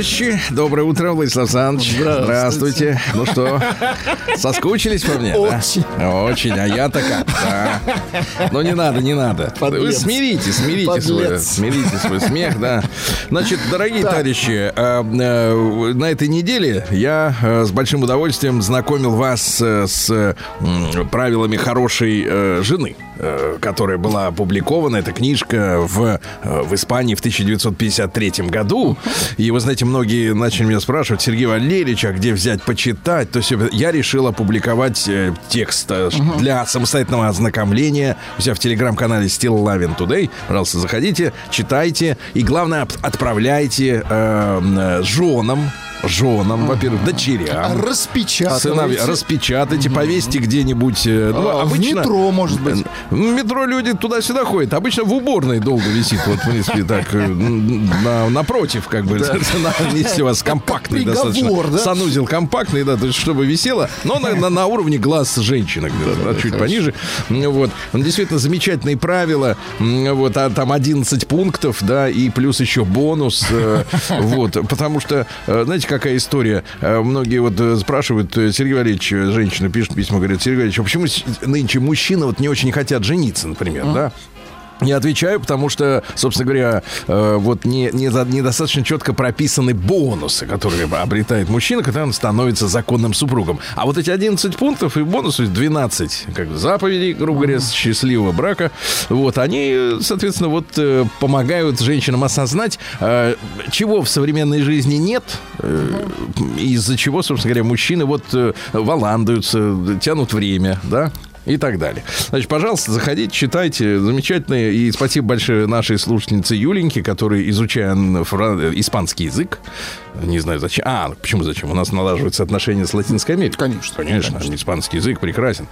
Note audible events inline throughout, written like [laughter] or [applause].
товарищи. Доброе утро, Владислав Александрович. Здравствуйте. Здравствуйте. Ну что, соскучились по мне? Очень. Да? Очень. А я-то как? Да. Ну не надо, не надо. Подлец. Вы смирите, смирите свой, смирите свой смех, да. Значит, дорогие так. товарищи, э, э, на этой неделе я э, с большим удовольствием знакомил вас э, с правилами хорошей жены. Э, которая была опубликована, эта книжка в, э, в Испании в 1953 году. И вы знаете, многие начали меня спрашивать, Сергей Валерьевич, а где взять почитать? То есть я решил опубликовать э, текст для самостоятельного ознакомления у себя в телеграм-канале Still Loving Today. Пожалуйста, заходите, читайте и, главное, отправляйте э, женам женам, во-первых, дочерям. Распечатайте. Сыновья, распечатайте, повесьте где-нибудь. Э, ну, а, обычно, в метро, может быть. В метро люди туда-сюда ходят. Обычно в уборной долго висит. Вот, в принципе, так, э, на, напротив, как бы, да. [laughs] если у вас компактный Приговор, достаточно. Да? Санузел компактный, да, то есть, чтобы висело, но на, на, на уровне глаз женщины, где-то, да, да, чуть хорошо. пониже. Вот. Действительно, замечательные правила. Вот, а там 11 пунктов, да, и плюс еще бонус. Э, [laughs] вот, потому что, знаете, какая история. Э, многие вот э, спрашивают, э, Сергей Валерьевич, женщина пишет письмо, говорит, Сергей Валерьевич, а почему нынче мужчины вот не очень хотят жениться, например, mm. да? Не отвечаю, потому что, собственно говоря, э, вот не, не недостаточно четко прописаны бонусы, которые обретает мужчина, когда он становится законным супругом. А вот эти 11 пунктов и бонусы 12 как заповедей, грубо говоря, счастливого брака, вот, они, соответственно, вот э, помогают женщинам осознать, э, чего в современной жизни нет, э, из-за чего, собственно говоря, мужчины вот э, валандаются, тянут время, да, и так далее. Значит, пожалуйста, заходите, читайте. Замечательные. И спасибо большое нашей слушательнице Юленьке, которая, изучая фран... испанский язык, не знаю зачем. А, почему зачем? У нас налаживаются отношения с Латинской Америкой. Конечно. Конечно. конечно. Испанский язык прекрасен.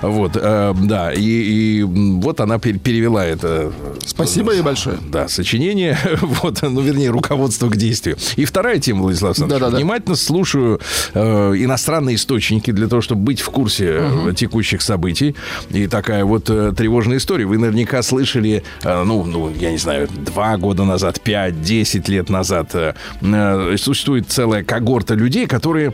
Вот, э, да. И, и вот она перевела это. Спасибо ей большое. Да, сочинение. [laughs] Вот, ну, вернее, руководство к действию. И вторая тема, Владислав Александрович. Да, да, Внимательно слушаю э, иностранные источники для того, чтобы быть в курсе угу. текущих событий. И такая вот э, тревожная история. Вы наверняка слышали, э, ну, ну, я не знаю, два года назад, пять, десять лет назад э, э существует целая когорта людей, которые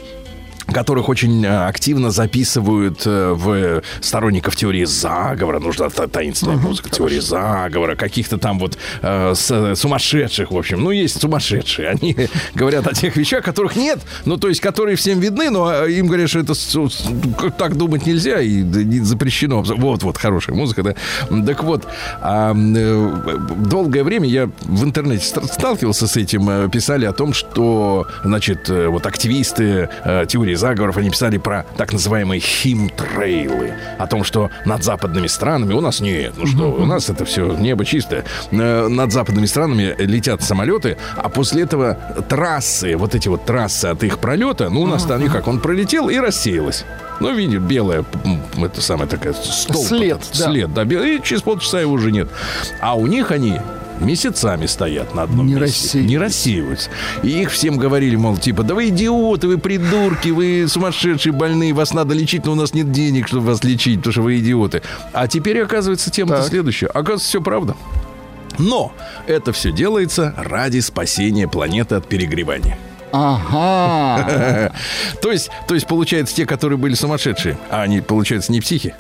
которых очень э, активно записывают э, в сторонников теории заговора, нужна таинственная uh-huh, музыка, теории заговора, каких-то там вот э, с, сумасшедших, в общем. Ну, есть сумасшедшие. [laughs] Они говорят о тех вещах, которых нет, ну, то есть, которые всем видны, но э, им говорят, что это так думать нельзя и запрещено. Вот-вот, хорошая музыка, да. Так вот, а, долгое время я в интернете сталкивался с этим, писали о том, что, значит, вот активисты теории заговоров, они писали про так называемые химтрейлы. О том, что над западными странами, у нас нет, ну что, у нас это все небо чистое. Э, над западными странами летят самолеты, а после этого трассы, вот эти вот трассы от их пролета, ну, у нас там как, он пролетел и рассеялась. Ну, видишь, белая, это самая такая столб. След, да. След, да. И через полчаса его уже нет. А у них они месяцами стоят на одном не месте. Рассеиваются. Не рассеиваются. И их всем говорили, мол, типа, да вы идиоты, вы придурки, вы сумасшедшие, больные, вас надо лечить, но у нас нет денег, чтобы вас лечить, потому что вы идиоты. А теперь, оказывается, тема следующая. Оказывается, все правда. Но это все делается ради спасения планеты от перегревания. Ага. [laughs] то есть, то есть, получается, те, которые были сумасшедшие, а они, получается, не психи.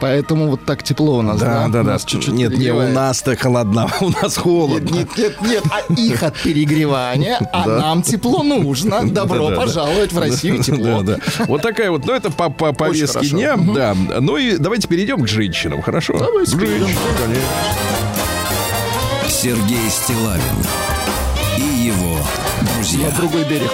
Поэтому вот так тепло у нас, да? Да, да, да. Чуть-чуть нет, не у нас-то холодно, [laughs] у нас холодно. Нет, нет, нет, а их от перегревания, а нам тепло нужно. Добро пожаловать в Россию тепло. Вот такая вот, ну это по, по повестке дня, да. Ну и давайте перейдем к женщинам, хорошо? Давайте перейдем. Сергей Стилавин и его друзья. На другой берег.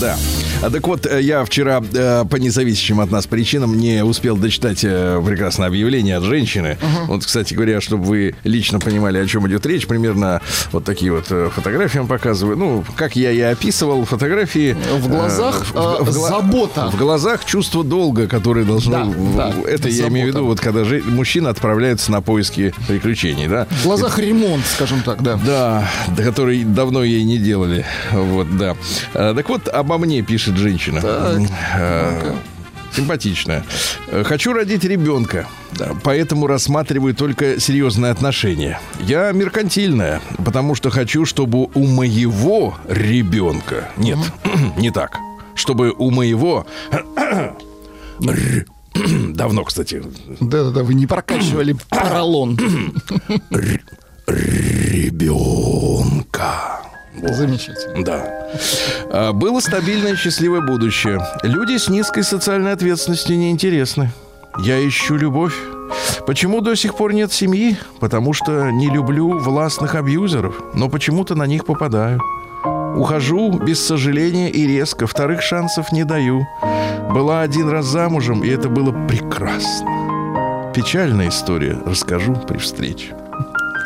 Да. А так вот, э, я вчера э, по независящим от нас причинам не успел дочитать э, прекрасное объявление от женщины. Uh-huh. Вот, кстати говоря, чтобы вы лично понимали, о чем идет речь, примерно вот такие вот фотографии вам показываю. Ну, как я и описывал, фотографии... В глазах э, в, в, забота. В глазах чувство долга, которое должно... Да, да, это я имею в виду, вот когда же, мужчина отправляется на поиски приключений, да? В глазах это, ремонт, скажем так, да. Да, который давно ей не делали. Вот, да. Так вот, обо мне пишет женщина. Так. Симпатичная. Хочу родить ребенка, поэтому рассматриваю только серьезные отношения. Я меркантильная, потому что хочу, чтобы у моего ребенка... Нет, [clears throat] не так. Чтобы у моего... [clears throat] Давно, кстати. Да-да-да, вы не прокачивали [clears throat] поролон. Ребенка. Замечательно. Да. А, было стабильное счастливое будущее. Люди с низкой социальной ответственностью неинтересны. Я ищу любовь. Почему до сих пор нет семьи? Потому что не люблю властных абьюзеров, но почему-то на них попадаю. Ухожу без сожаления и резко, вторых шансов не даю. Была один раз замужем, и это было прекрасно. Печальная история, расскажу при встрече.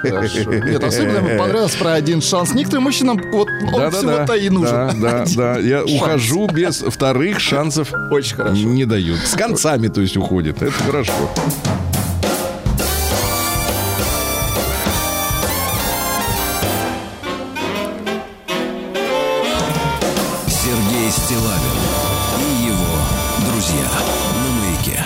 Хорошо. Нет, особенно мне понравилось про один шанс. Некоторым мужчинам вот он да, всего-то да, и нужен. Да, да, да. Я шанс. ухожу без вторых шансов. Очень хорошо. Не дают. С концами, то есть, уходит. Это хорошо.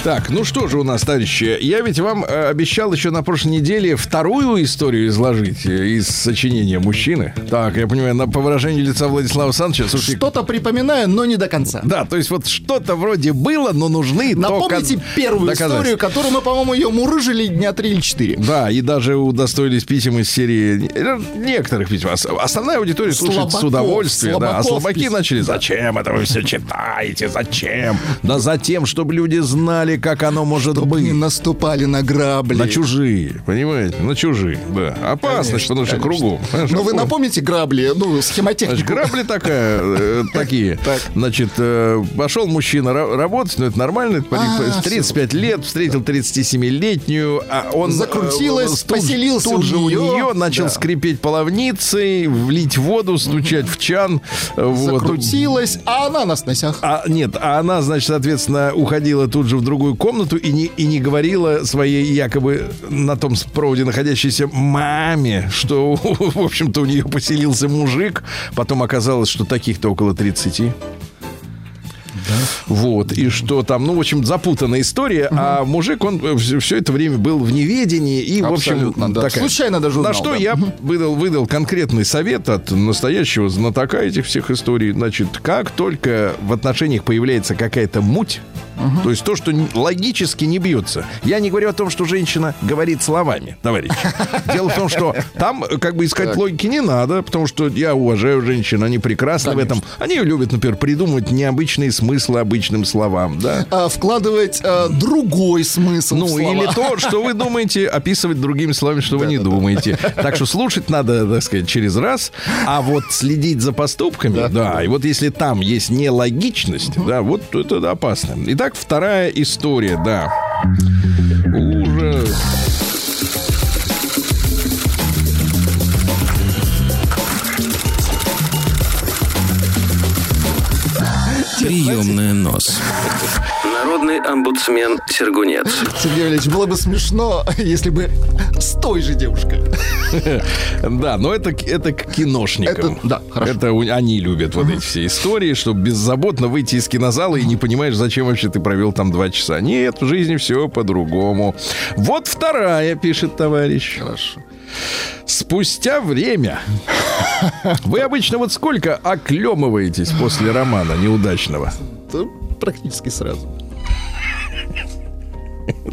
Так, ну что же у нас, товарищи, я ведь вам э, обещал еще на прошлой неделе вторую историю изложить э, из сочинения мужчины. Так, я понимаю, на, по выражению лица Владислава Александровича... Слушайте, что-то припоминаю, но не до конца. Да, то есть вот что-то вроде было, но нужны Напомните первую историю, которую мы, по-моему, ее мурыжили дня три или четыре. Да, и даже удостоились писем из серии... Э, некоторых писем. Основная аудитория слушает Слабаков, с удовольствием. да, а слабаки пис... начали, зачем это вы все читаете, зачем? Да затем, чтобы люди знали, как оно может Чтоб быть. не наступали на грабли. На чужие, понимаете? На чужие, да. Опасность, потому что кругом. Но вы напомните грабли, ну, схемотехнику. Грабли такая, э, [laughs] такие. Значит, э, пошел мужчина работать, ну, это нормально. 35 а, лет, встретил 37-летнюю, а он... Закрутилась, э, поселился тут же у нее, начал скрипеть половницей, влить воду, стучать в чан. Закрутилась, а она на сносях. А, нет, а она, значит, соответственно, уходила тут же в другую другую комнату и не, и не говорила своей якобы на том проводе находящейся маме, что, [laughs] в общем-то, у нее поселился мужик. Потом оказалось, что таких-то около 30. Вот, и что там, ну, в общем, запутанная история, а мужик, он все, все это время был в неведении, и, в общем. Случайно даже На что я выдал, выдал конкретный совет от настоящего знатока этих всех историй. Значит, как только в отношениях появляется какая-то муть, Угу. То есть то, что логически не бьется. Я не говорю о том, что женщина говорит словами, товарищ. [laughs] Дело в том, что там как бы искать так. логики не надо, потому что я уважаю женщин, они прекрасны Конечно. в этом. Они любят, например, придумывать необычные смыслы смысла обычным словам, да? А, вкладывать а, другой смысл Ну, или то, что вы думаете, описывать другими словами, что вы не думаете. Так что слушать надо, так сказать, через раз, а вот следить за поступками, да, и вот если там есть нелогичность, да, вот это да, опасно. Итак, вторая история, да. Ужас. Приемная нос. Народный омбудсмен Сергунец. Сергей Валерьевич, было бы смешно, [laughs] если бы с той же девушкой. [laughs] Да, но это, это к киношникам. Это- да, хорошо. Это они любят вот эти все истории, чтобы беззаботно выйти из кинозала и не понимаешь, зачем вообще ты провел там два часа. Нет, в жизни все по-другому. Вот вторая, пишет товарищ. Хорошо. Спустя время. [laughs] Вы обычно вот сколько оклемываетесь после романа неудачного? То практически сразу.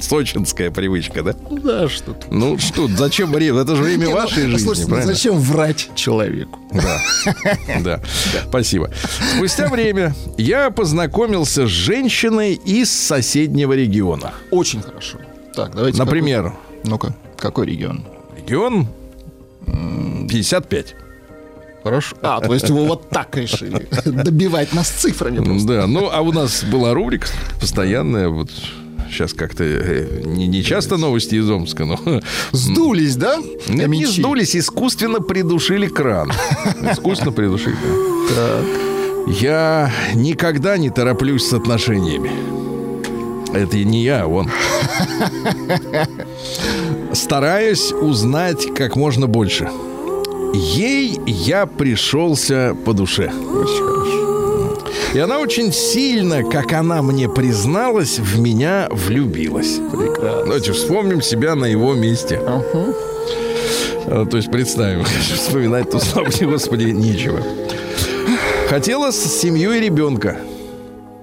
Сочинская привычка, да? Ну Да, что тут. Ну что, зачем время? Это же время ну, вашей жизни, слушайте, ну правильно? зачем врать человеку? Да. [laughs] Да. Спасибо. Спустя время я познакомился с женщиной из соседнего региона. Очень хорошо. Так, давайте. Например, Ну-ка, какой регион? регион 55. Хорошо. А, то есть вы вот так решили [laughs] добивать нас цифрами просто. Да, ну а у нас была рубрика постоянная, вот сейчас как-то э, не, не часто новости из Омска, но [laughs] Сдулись, да? Нет, не сдулись, искусственно придушили кран. [laughs] Искусственно придушили кран. Я никогда не тороплюсь с отношениями. Это не я, а он. [laughs] Стараюсь узнать как можно больше. Ей я пришелся по душе. Очень хорошо. И она очень сильно, как она мне призналась, в меня влюбилась. Прекрасно. Давайте вспомним себя на его месте. А, То есть представим, [laughs] вспоминать тут, слава Господи, нечего. Хотела с семью и ребенка.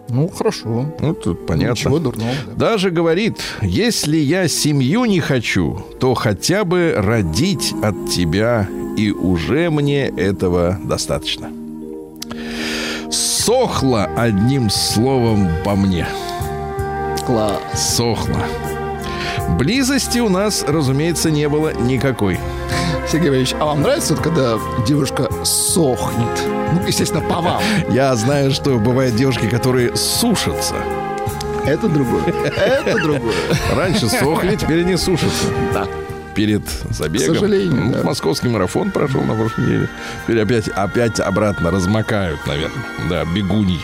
Ну, хорошо. Ну, тут понятно. Ничего дурного. да. Даже говорит, если я семью не хочу, то хотя бы родить от тебя, и уже мне этого достаточно. Сохла одним словом по мне. Класс. Сохла. Близости у нас, разумеется, не было никакой. Сергей Валерьевич, а вам нравится, вот, когда девушка сохнет? Ну, естественно, по вам. [laughs] Я знаю, что бывают девушки, которые сушатся. Это другое. Это другое. [laughs] Раньше сохли, теперь они сушатся. Да. Перед забегом. К сожалению, Ну, да. Московский марафон прошел на прошлой неделе. Теперь опять, опять обратно размокают, наверное. Да, бегуньи.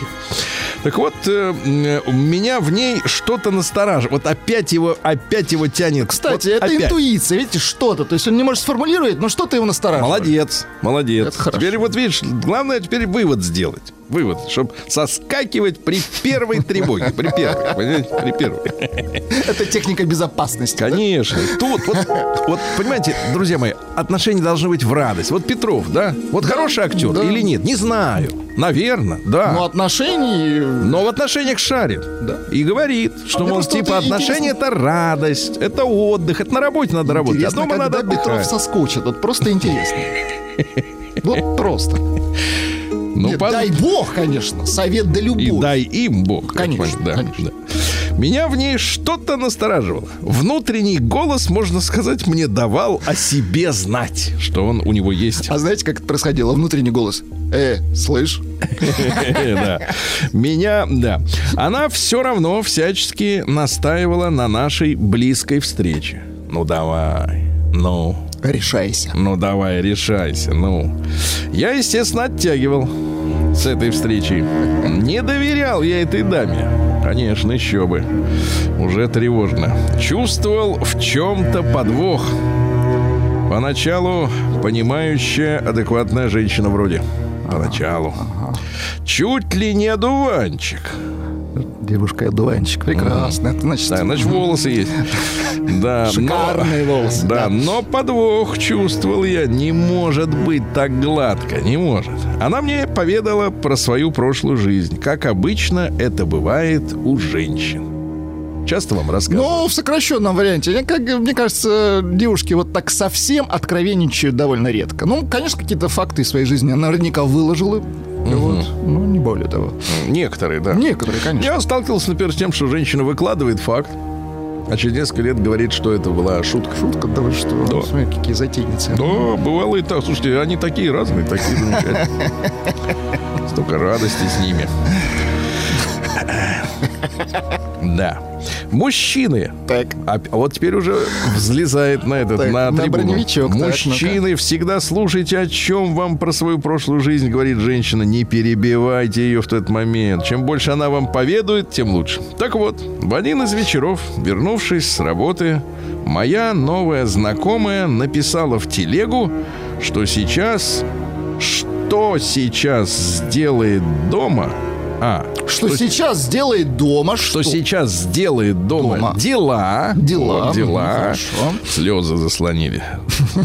Так вот, э, м, меня в ней что-то настораживает. Вот опять его, опять его тянет. Кстати, Вот это опять. интуиция, видите, что-то. То есть он не может сформулировать, но что-то его настораживает. Молодец, молодец. Это хорошо. Теперь вот видишь, главное теперь вывод сделать. Вывод, чтобы соскакивать при первой тревоге. При первой, понимаете, при первой. Это техника безопасности. да? Конечно. Тут, вот, вот, понимаете, друзья мои, отношения должны быть в радость. Вот Петров, да? Вот хороший актер да. или нет? Не знаю. Наверное, да. Но отношений... Но в отношениях шарит. Да. И говорит, что, А мол, типа вот отношения это радость, это отдых, это на работе надо работать, а Интересно, дома когда надо Петров отдыхать. соскочит. Вот просто интересно. Вот просто. Ну, Нет, под- дай бог, конечно. Совет да И любовь. дай им Бог. Конечно, да, конечно. да. Меня в ней что-то настораживало. Внутренний голос, можно сказать, мне давал о себе знать, что он у него есть. А знаете, как это происходило? Внутренний голос. Э, слышь? [laughs] Меня, да. Она все равно всячески настаивала на нашей близкой встрече. Ну давай, ну, Решайся. ну давай, решайся, ну. Я, естественно, оттягивал с этой встречи. Не доверял я этой даме. Конечно, еще бы. Уже тревожно. Чувствовал в чем-то подвох. Поначалу понимающая, адекватная женщина вроде. Поначалу. Чуть ли не одуванчик. Девушка одуванчик. Прекрасно. Это значит, Да, значит, волосы есть. [laughs] Да, Шикарные но, волосы, Да, да. но подвох чувствовал я. Не может быть так гладко, не может. Она мне поведала про свою прошлую жизнь. Как обычно это бывает у женщин. Часто вам рассказывают? Ну, в сокращенном варианте. Как, мне кажется, девушки вот так совсем откровенничают довольно редко. Ну, конечно, какие-то факты из своей жизни она наверняка выложила. Вот. Ну, не более того. Некоторые, да. Некоторые, конечно. Я сталкивался, например, с тем, что женщина выкладывает факт, а через несколько лет говорит, что это была шутка. Шутка, да вы что? Да. Смотри, какие затейницы. Да, бывало и так. Слушайте, они такие разные, такие замечательные. [laughs] Столько радости с ними. [laughs] Да. Мужчины. Так. А вот теперь уже взлезает на этот, Так, на на трибуну. так, Мужчины, всегда слушайте, о чем вам про свою прошлую жизнь говорит женщина. Не перебивайте ее в тот момент. Чем больше она вам поведает, тем лучше. Так вот, в один из вечеров, вернувшись с работы, моя новая знакомая написала в телегу, что сейчас... Что сейчас сделает дома... А, Что, сейчас сделает дома? что Что, сейчас сделает дома, Дома. дела. Дела. Вот дела. Хорошо. Слезы заслонили.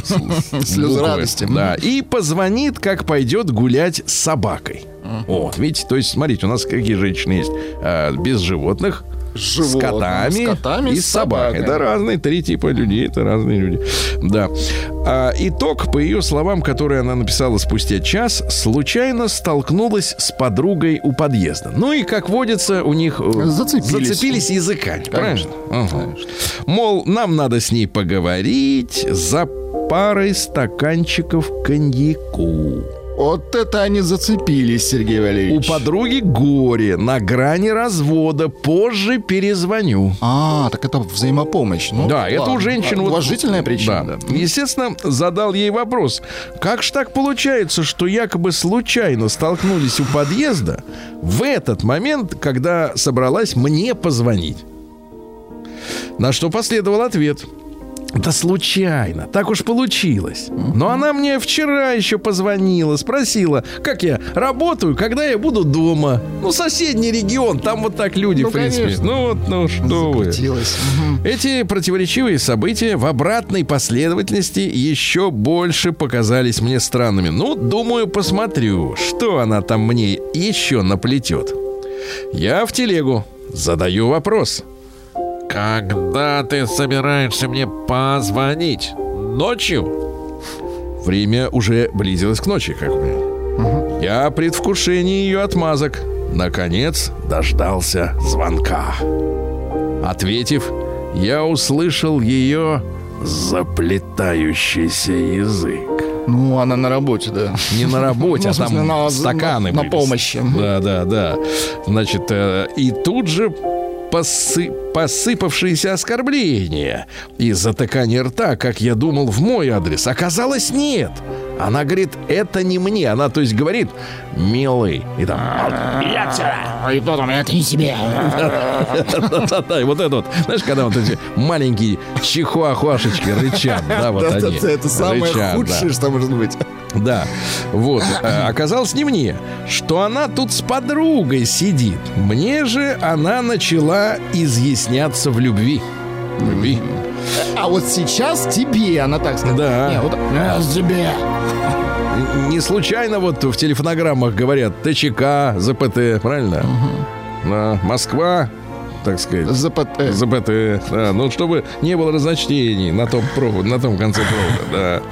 [laughs] Слезы радости. Да. И позвонит, как пойдет гулять с собакой. Вот, видите, то есть, смотрите, у нас какие женщины есть? А, без животных, с Животных, котами, с котами, и с с собакой. собаками. Это разные три типа людей, это разные люди. Да. А, итог, по ее словам, которые она написала спустя час, случайно столкнулась с подругой у подъезда. Ну и, как водится, у них э, Зацепились. зацепились языками. Конечно, Правильно? Ага. Мол, нам надо с ней поговорить за парой стаканчиков коньяку. Вот это они зацепились, Сергей У Валерьевич. подруги горе, на грани развода. Позже перезвоню. А, так это взаимопомощь. Ну, Да, это ладно. у женщин... вот- Уважительная причина, Да. да. Естественно, задал ей вопрос. Как ж так получается, что якобы случайно столкнулись у подъезда в этот момент, когда собралась мне позвонить? На что последовал ответ. Да случайно, так уж получилось. Но она мне вчера еще позвонила, спросила, как я работаю, когда я буду дома. Ну, соседний регион, там вот так люди, Ну, в принципе. конечно. Ну вот, ну что вы. Эти противоречивые события в обратной последовательности еще больше показались мне странными. Ну, думаю, посмотрю, что она там мне еще наплетет. Я в телегу задаю вопрос. Когда ты собираешься мне позвонить? Ночью? Время уже близилось к ночи, как бы. Я в предвкушении ее отмазок. Наконец дождался звонка. Ответив, я услышал ее заплетающийся язык. Ну, она на работе, да. Не на работе, Ну, а смысле, там на- стаканы на- на помощи. Да, да, да. Значит, э, и тут же посы- посыпавшиеся оскорбления и затыкание рта, как я думал, в мой адрес. Оказалось, нет. Она говорит, это не мне. Она, то есть, говорит, милый. И там, И потом, это не себе. Да-да-да, и вот это вот. Знаешь, когда вот эти маленькие чихуахуашечки рычат, да, вот они. Это самое худшее, что может быть. Да, вот. Э, Оказалось не мне, что она тут с подругой сидит. Мне же она начала изъясняться в любви. В любви. А вот сейчас тебе она так сказала. Да. Не, вот «Э, тебе. Не случайно вот в телефонограммах говорят ТЧК, ЗПТ, правильно? Да, Москва, так сказать. ЗПТ. ЗПТ, да, ну, чтобы не было разночтений на том, провод, на том конце провода,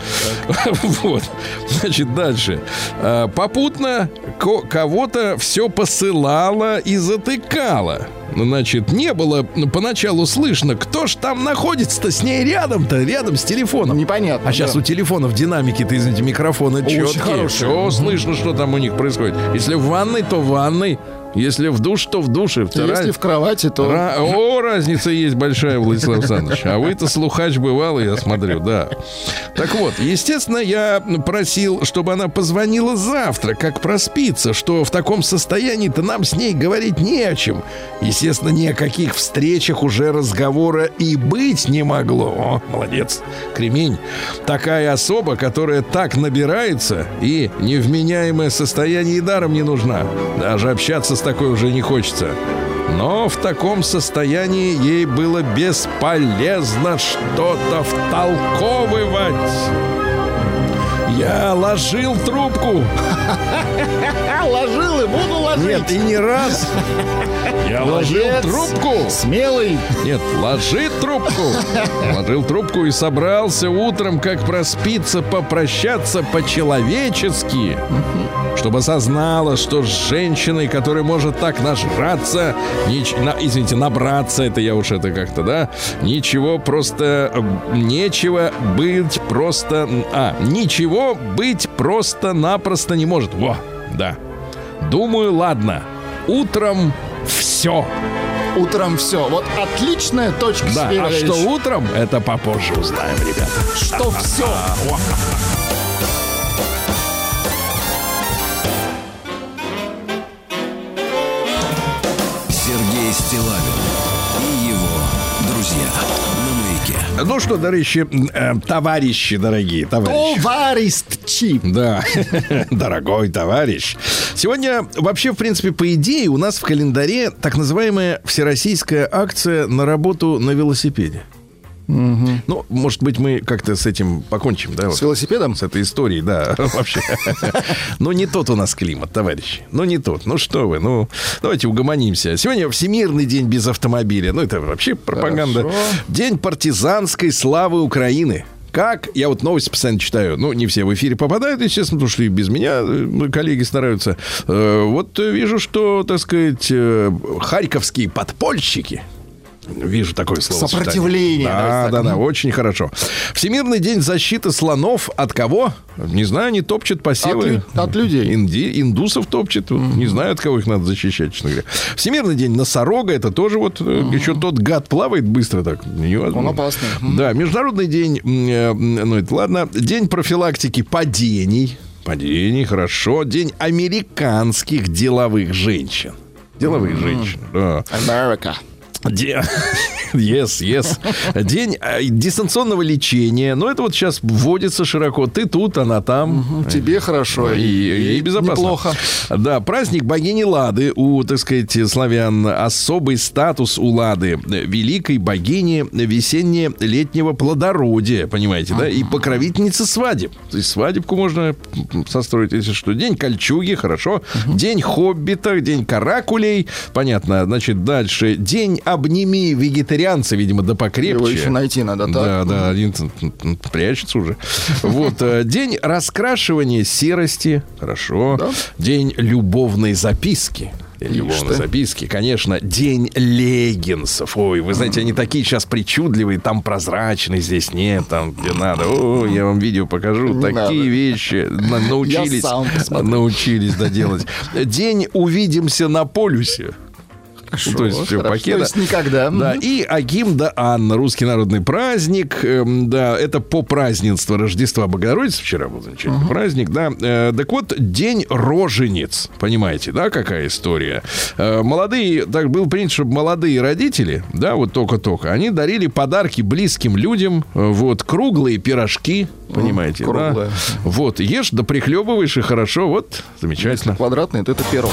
да. [laughs] Вот, значит, дальше. А, Попутно ко- кого-то все посылала и затыкала. Ну, Значит, не было ну, поначалу слышно, кто ж там находится-то с ней рядом-то, рядом с телефоном. Непонятно. А сейчас да. у телефонов динамики-то, извините, микрофоны Очень четкие. хорошие. Все слышно, что там у них происходит. Если в ванной, то в ванной. Если в душ, то в душе. Вторая- Если в кровати, то... Ра- О, разница есть большая, Владислав Александрович. А вы-то слухач бывал, я смотрю, да. Так вот, естественно, я просил, чтобы она позвонила завтра, как проспится, что в таком состоянии-то нам с ней говорить не о чем. Естественно, ни о каких встречах уже разговора и быть не могло. О, молодец, кремень. Такая особа, которая так набирается и невменяемое состояние и даром не нужна. Даже общаться с такой уже не хочется. Но в таком состоянии ей было бесполезно что-то втолковывать. Я ложил трубку, [laughs] ложил и буду ложить. Нет, и не раз. [laughs] Я ложил трубку. Смелый. Нет, ложи трубку. Ложил трубку и собрался утром, как проспиться, попрощаться по-человечески. Чтобы осознала, что с женщиной, которая может так нажраться, нич- на- извините, набраться, это я уж это как-то, да, ничего просто, э, нечего быть просто, а, ничего быть просто-напросто не может. Во, да. Думаю, ладно, утром все. Утром все. Вот отличная точка, Да, Сергей а что утром, это попозже узнаем, ребята. Что все. Сергей Стилавин Ну что, товарищи, э, товарищи дорогие, товарищи. Товарищи. Да, [laughs] дорогой товарищ. Сегодня вообще, в принципе, по идее, у нас в календаре так называемая всероссийская акция на работу на велосипеде. Ну, может быть, мы как-то с этим покончим, да? вот? С велосипедом? С этой историей, да, [laughs] вообще. Ну, не тот у нас климат, товарищи. Ну, не тот. Ну, что вы, ну, давайте угомонимся. Сегодня Всемирный день без автомобиля. Ну, это вообще пропаганда. Хорошо. День партизанской славы Украины. Как? Я вот новости постоянно читаю. Ну, не все в эфире попадают, естественно, потому что и без меня э, коллеги стараются. Э, Вот э, вижу, что, так сказать, харьковские подпольщики Вижу такое слово. Сопротивление, Да, да, да, очень хорошо. Всемирный день защиты слонов от кого? Не знаю, они топчут посевы. От лю- от людей. Инди- индусов топчет. Вот Не знаю, от кого их надо защищать, честно говоря. Всемирный день носорога. Это тоже вот э, еще тот гад плавает быстро так. невозможно. Он опасный. Да, Международный день, э, ну это ладно, день профилактики падений. Падений, хорошо. День американских деловых женщин. Деловых женщин, да. Америка. Де- [laughs] Yes, yes. День э, дистанционного лечения. Ну, это вот сейчас вводится широко. Ты тут, она там. Тебе хорошо. И, и безопасно. Неплохо. Да, праздник богини Лады. У, так сказать, славян особый статус у Лады. Великой богини весенне-летнего плодородия, понимаете, да? И покровительницы свадеб. То есть свадебку можно состроить, если что. День кольчуги, хорошо. День хоббита, день каракулей. Понятно. Значит, дальше. День обними вегетарианца, видимо, да покрепче. Его еще найти надо, так? Да, да, один прячется уже. [laughs] Вот, э, день раскрашивания серости. Хорошо. Да. День любовной записки. Любовной записки, конечно. День леггинсов. Ой, вы знаете, они такие сейчас причудливые. Там прозрачные, здесь нет, там где надо. О, я вам видео покажу. Не такие надо. вещи на- научились. научились да, делать. День увидимся на полюсе. Ну, то есть все хорошо. пакета. То есть никогда. Да, и Агим да Анна, русский народный праздник. Эм, да, это по празднество Рождества Богородицы. Вчера был замечательный праздник, да. Э, так вот, День рожениц. Понимаете, да, какая история? Э, молодые, так было принято, чтобы молодые родители, да, вот только-только, они дарили подарки близким людям. э, Вот, круглые пирожки, понимаете, да? круглые. Вот, ешь, да прихлебываешь, и хорошо, вот, замечательно. Квадратный, то это пирог.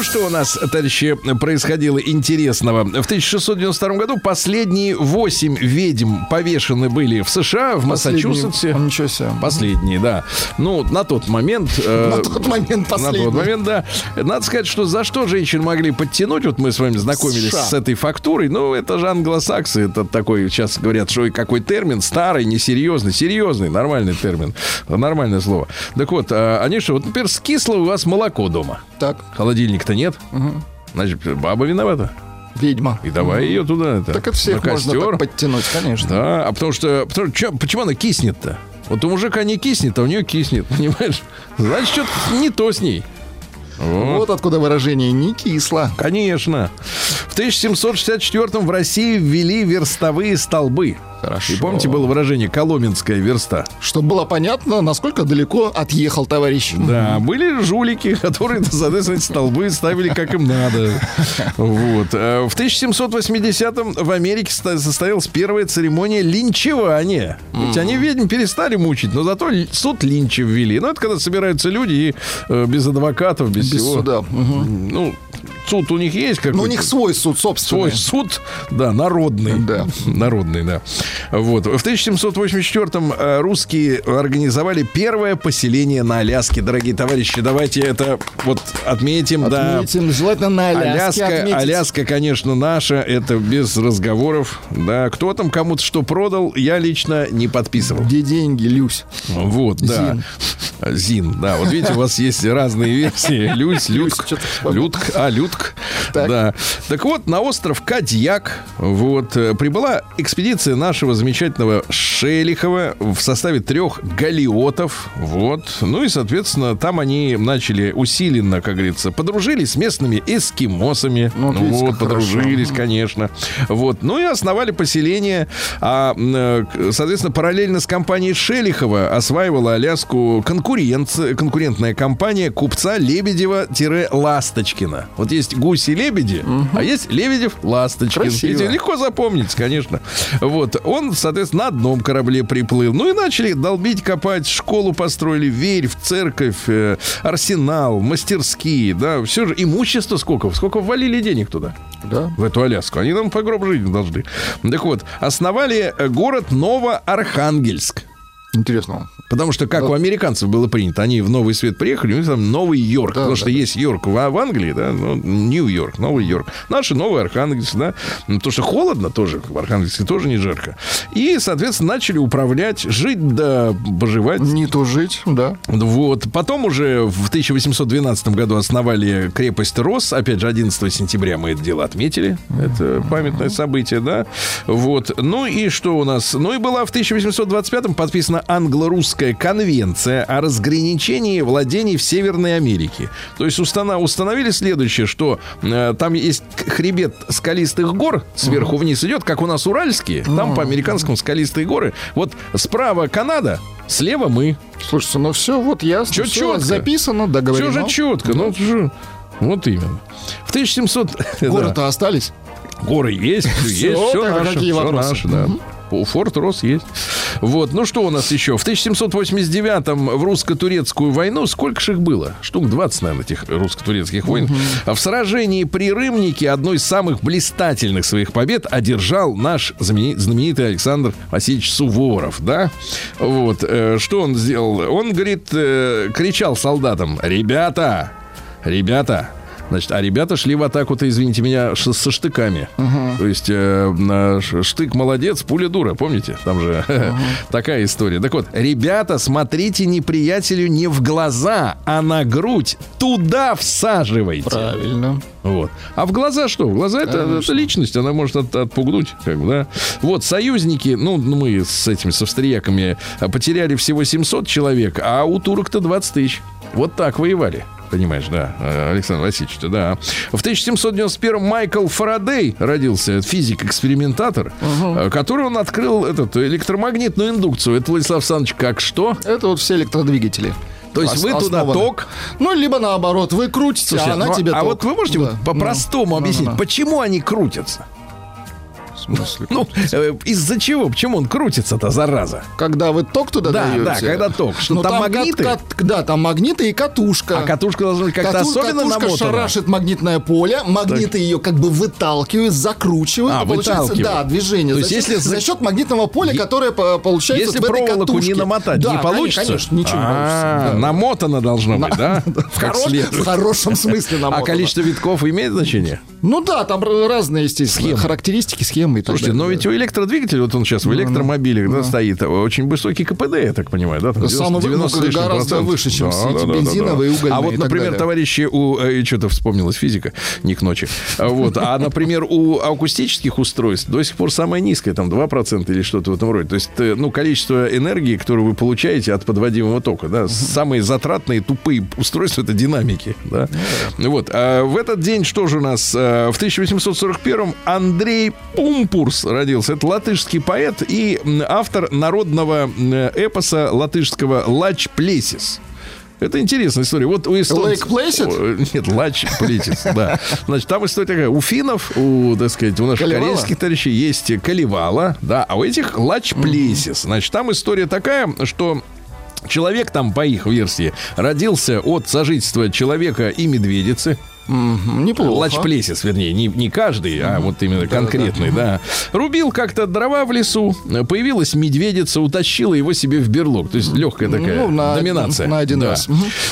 На. Ну, что у нас, товарищи, происходило интересного? В 1692 году последние восемь ведьм повешены были в США, в Массачусетсе. Последний. Ничего себе. Последние, да. Ну, на тот момент... э, На тот момент На последний. тот момент, да. Надо сказать, что за что женщин могли подтянуть, вот мы с вами знакомились США. с этой фактурой, ну, это же англосаксы, это такой, сейчас говорят, что и какой термин, старый, несерьезный, серьезный, нормальный термин, нормальное слово. Так вот, а, они что, вот, например, скисло у вас молоко дома, Так, холодильника-то нет, значит, баба виновата. ведьма. И давай ее туда, это, Так это всех можно так подтянуть, конечно. Да, а потому что, потому что почему она киснет-то? Вот у мужика не киснет, а у нее киснет, понимаешь? Значит, что-то не то с ней. Вот. Вот откуда выражение «не кисло». Конечно. В 1764 в России ввели верстовые столбы. Хорошо. И помните, было выражение «коломенская верста». Чтобы было понятно, насколько далеко отъехал товарищ. Да, были жулики, которые, соответственно, эти столбы ставили как им надо. Вот. А В 1780-м в Америке состоялась первая церемония линчевания. Ведь они ведьм перестали мучить, но зато суд линча ввели. Ну, это когда собираются люди и э, без адвокатов, без, Без всего. суда. Ну, суд у них есть какой-то? Ну, у них свой суд, собственный. Свой суд, да, народный. Да. [laughs] Народный, да. Вот. В 1784-м э, русские организовали первое поселение на Аляске. Дорогие товарищи, давайте это вот отметим, да. Отметим, желательно на Аляске Аляска, отметить. Аляска, конечно, наша, это без разговоров. Да, кто там кому-то что продал, я лично не подписывал. Где деньги, Люсь? Вот, да. Зин, да. Вот видите, у вас есть разные версии. Люсь, Людк, что-то вспомнил. Людк, Людк. Так. Да. Так вот, на остров Кадьяк вот э, прибыла экспедиция нашего замечательного Шелихова в составе трех галиотов. Вот. Ну и, соответственно, там они начали усиленно, как говорится, подружились с местными эскимосами. Ну, вот видите, вот, как хорошо. подружились, конечно. Вот. Ну и основали поселение. А, э, соответственно, параллельно с компанией Шелихова осваивала Аляску конкуренц- конкурентная компания купца Лебедева-Ласточкина. Вот есть гуси-лебеди, а есть Лебедев-Ласточкин. Красиво. Видите, легко запомнить, конечно. Вот. Он, соответственно, на одном корабле приплыл. Ну и начали долбить, копать. Школу построили, верь, церковь, э, арсенал, мастерские, да. Все же имущество сколько? Сколько ввалили денег туда? Да. в эту Аляску. Они нам по гроб жизни должны. Так вот, основали э, город Новоархангельск. Интересно. Потому что, как у американцев было принято, они в Новый Свет приехали, у них там Новый Йорк. Да, потому да, что да. есть Йорк в, в Англии, да, ну, Нью-Йорк, Новый Йорк. Наши Новый Архангельск, да. Ну, Потому что холодно тоже, в Архангельске тоже не жарко. И, соответственно, начали управлять, жить да поживать. Не тужить, да. Вот. Потом уже в 1812 году основали крепость Рос. Опять же, 11 сентября мы это дело отметили. Это памятное событие, да. Вот. Ну и что у нас? Ну и была в 1825 подписана англо-русская конвенция о разграничении владений в Северной Америке. То есть устана- установили следующее, что э, там есть хребет скалистых гор, сверху вниз идет, как у нас уральские, там по американскому скалистые горы. Вот справа Канада, слева мы. Слушайте, ну все, вот ясно. Чё всё чётко? записано, договорено. Все же четко. Ну, же- вот именно. В 1700... [laughs] Горы-то остались. Горы есть, всё [laughs] есть, все тогда наше, какие вопросы? наше, да. У Форт Рос есть. Вот, ну что у нас еще? В 1789-м в русско-турецкую войну сколько же их было? Штук 20, наверное, этих русско-турецких войн. А В сражении при Рымнике одной из самых блистательных своих побед одержал наш знамени- знаменитый Александр Васильевич Суворов, да? Вот, э, что он сделал? Он, говорит, э, кричал солдатам, ребята, ребята, Значит, а ребята шли в атаку-то, извините меня, со штыками. То есть э, штык молодец, пуля дура, помните? Там же [laughs] такая история. Так вот, ребята, смотрите неприятелю не в глаза, а на грудь. Туда всаживайте. Правильно. Вот. А в глаза что? В глаза это, это личность, она может от- отпугнуть, как бы, да. Вот, союзники, ну, ну, мы с этими, с австрияками а, потеряли всего 700 человек, а у турок-то 20 тысяч. Вот так воевали. Понимаешь, да, э, Александр Васильевич, да. В 1791 Майкл Фарадей родился, физик-экспериментатор, э, который он открыл этот, электромагнитную индукцию. Это, Владислав Александрович, как что? Это вот все электродвигатели. То есть Ос- вы туда основаны. ток, Ну, либо наоборот, вы крутите, Слушайте, а она ну, тебе а ток. вот вы можете Да. вот по-простому Ну, объяснить, ну, ну. почему они крутятся? Смысле? Ну, э, из-за чего? Почему он крутится-то, зараза? Когда вы ток туда Да, даете? да, когда ток. Что Ну, там кат- магниты? кат- да, там магниты и катушка. А катушка должна быть как-то Кату- особенно катушка намотана. шарашит магнитное поле, магниты ее как бы выталкивают, закручивают. А, выталкивают. Да, движение. То за, есть счет, если за- за счет магнитного поля, Е- которое по- получается Если в этой проволоку катушке. не намотать, Да, не получится? Конечно, ничего не получится. А, да. Намотано должно быть, да? [laughs] В, хорош- в хорошем смысле [laughs] А намотано. количество витков имеет значение? Ну да, там разные, естественно, Схемы. характеристики, схемы и так Слушайте, далее. но ведь у электродвигателя, вот он сейчас в электромобилях да, стоит, очень высокий КПД, я так понимаю, да? Там Самый 90 вы- с лишним гораздо процентов. выше, чем все эти бензиновые, угольные А вот, например, товарищи, у... э, Что-то вспомнилась физика, не к ночи. А Вот. А, например, у акустических устройств до сих пор самое низкое, там 2% или что-то в этом роде. То есть, э, ну, количество энергии, которую вы получаете от подводимого тока, да, самые затратные, тупые устройства — это динамики, да. Вот. А в этот день что же у нас? Э, В 1841-м Андрей Пумпурс родился. Это латышский поэт и автор народного м, эпоса латышского «Лач Плесис». Это интересная история. Вот у эстонцев... Lake Placid? О, Нет, Лач Плесис, да. Значит, там история такая. У финнов, у, так сказать, у наших Калевала? корейских товарищей есть Каливала, да, а у этих Лач Плесис. Значит, там история такая, что Человек там, по их версии, родился от сожительства человека и медведицы. Неплохо. Лач-плесис, вернее, не, не каждый, а вот именно конкретный, да. Рубил как-то дрова в лесу, появилась медведица, утащила его себе в берлог. То есть легкая такая Ну, на- доминация. на один Да. раз.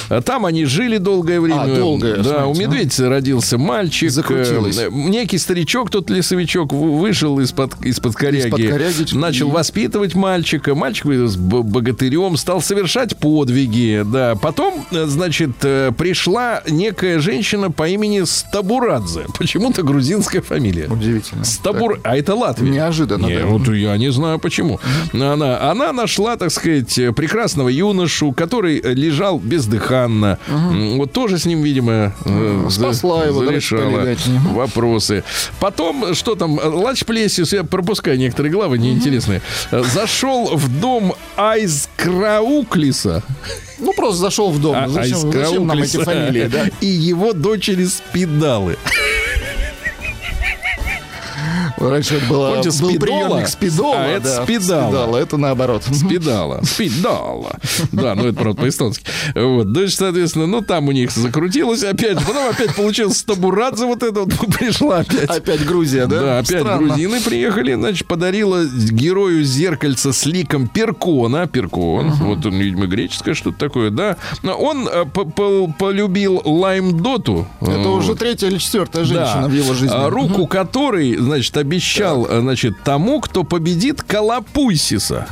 А Там они жили долгое время. А, долгое, Да, у смотрите, медведицы родился мальчик. Закрутилось. Э, Некий старичок, тот лесовичок, вышел из-под из-под коряги, Из-под коряги, начал и- воспитывать мальчика. Мальчик б- богатырем, стал совершать подвиги. Да. Потом, э, значит, э, пришла некая женщина по имени Стабурадзе. Почему-то грузинская фамилия. Удивительно. Стабур... А это Латвия. Неожиданно, Не, да. вот я не знаю почему. Она, она нашла, так сказать, прекрасного юношу, который лежал бездыханно. М, Вот тоже с ним, видимо, э, за- Спасла его, зарешала полегать. Мгм. вопросы. Потом, что там, Лач Плесис, я пропускаю некоторые главы неинтересные, э, зашел в дом Айскрауклиса. Ну, просто зашел в дом. А- зачем, зачем нам эти фамилии, да? И его дочери Спидалы. Раньше это было, Помните, был спидола? приемник спидола. А, это да, спидала. это наоборот. Спидала. [laughs] Спидала. Да, ну это, правда, по-эстонски. Вот. Дальше, соответственно, ну там у них закрутилось опять. Потом опять получилось Стабурадзе вот это вот [laughs] пришла опять. Опять Грузия, да? Да, опять Странно. грузины приехали, значит, подарила герою зеркальце с ликом Перкона. Перкон, вот он, видимо, греческое что-то такое, да. Но Он э, по- по- полюбил Лаймдоту. Это уже третья или четвертая женщина да. в его жизни. А, Руку которой, значит, обещал, э, значит, тому, кто победит Калапуйсиса.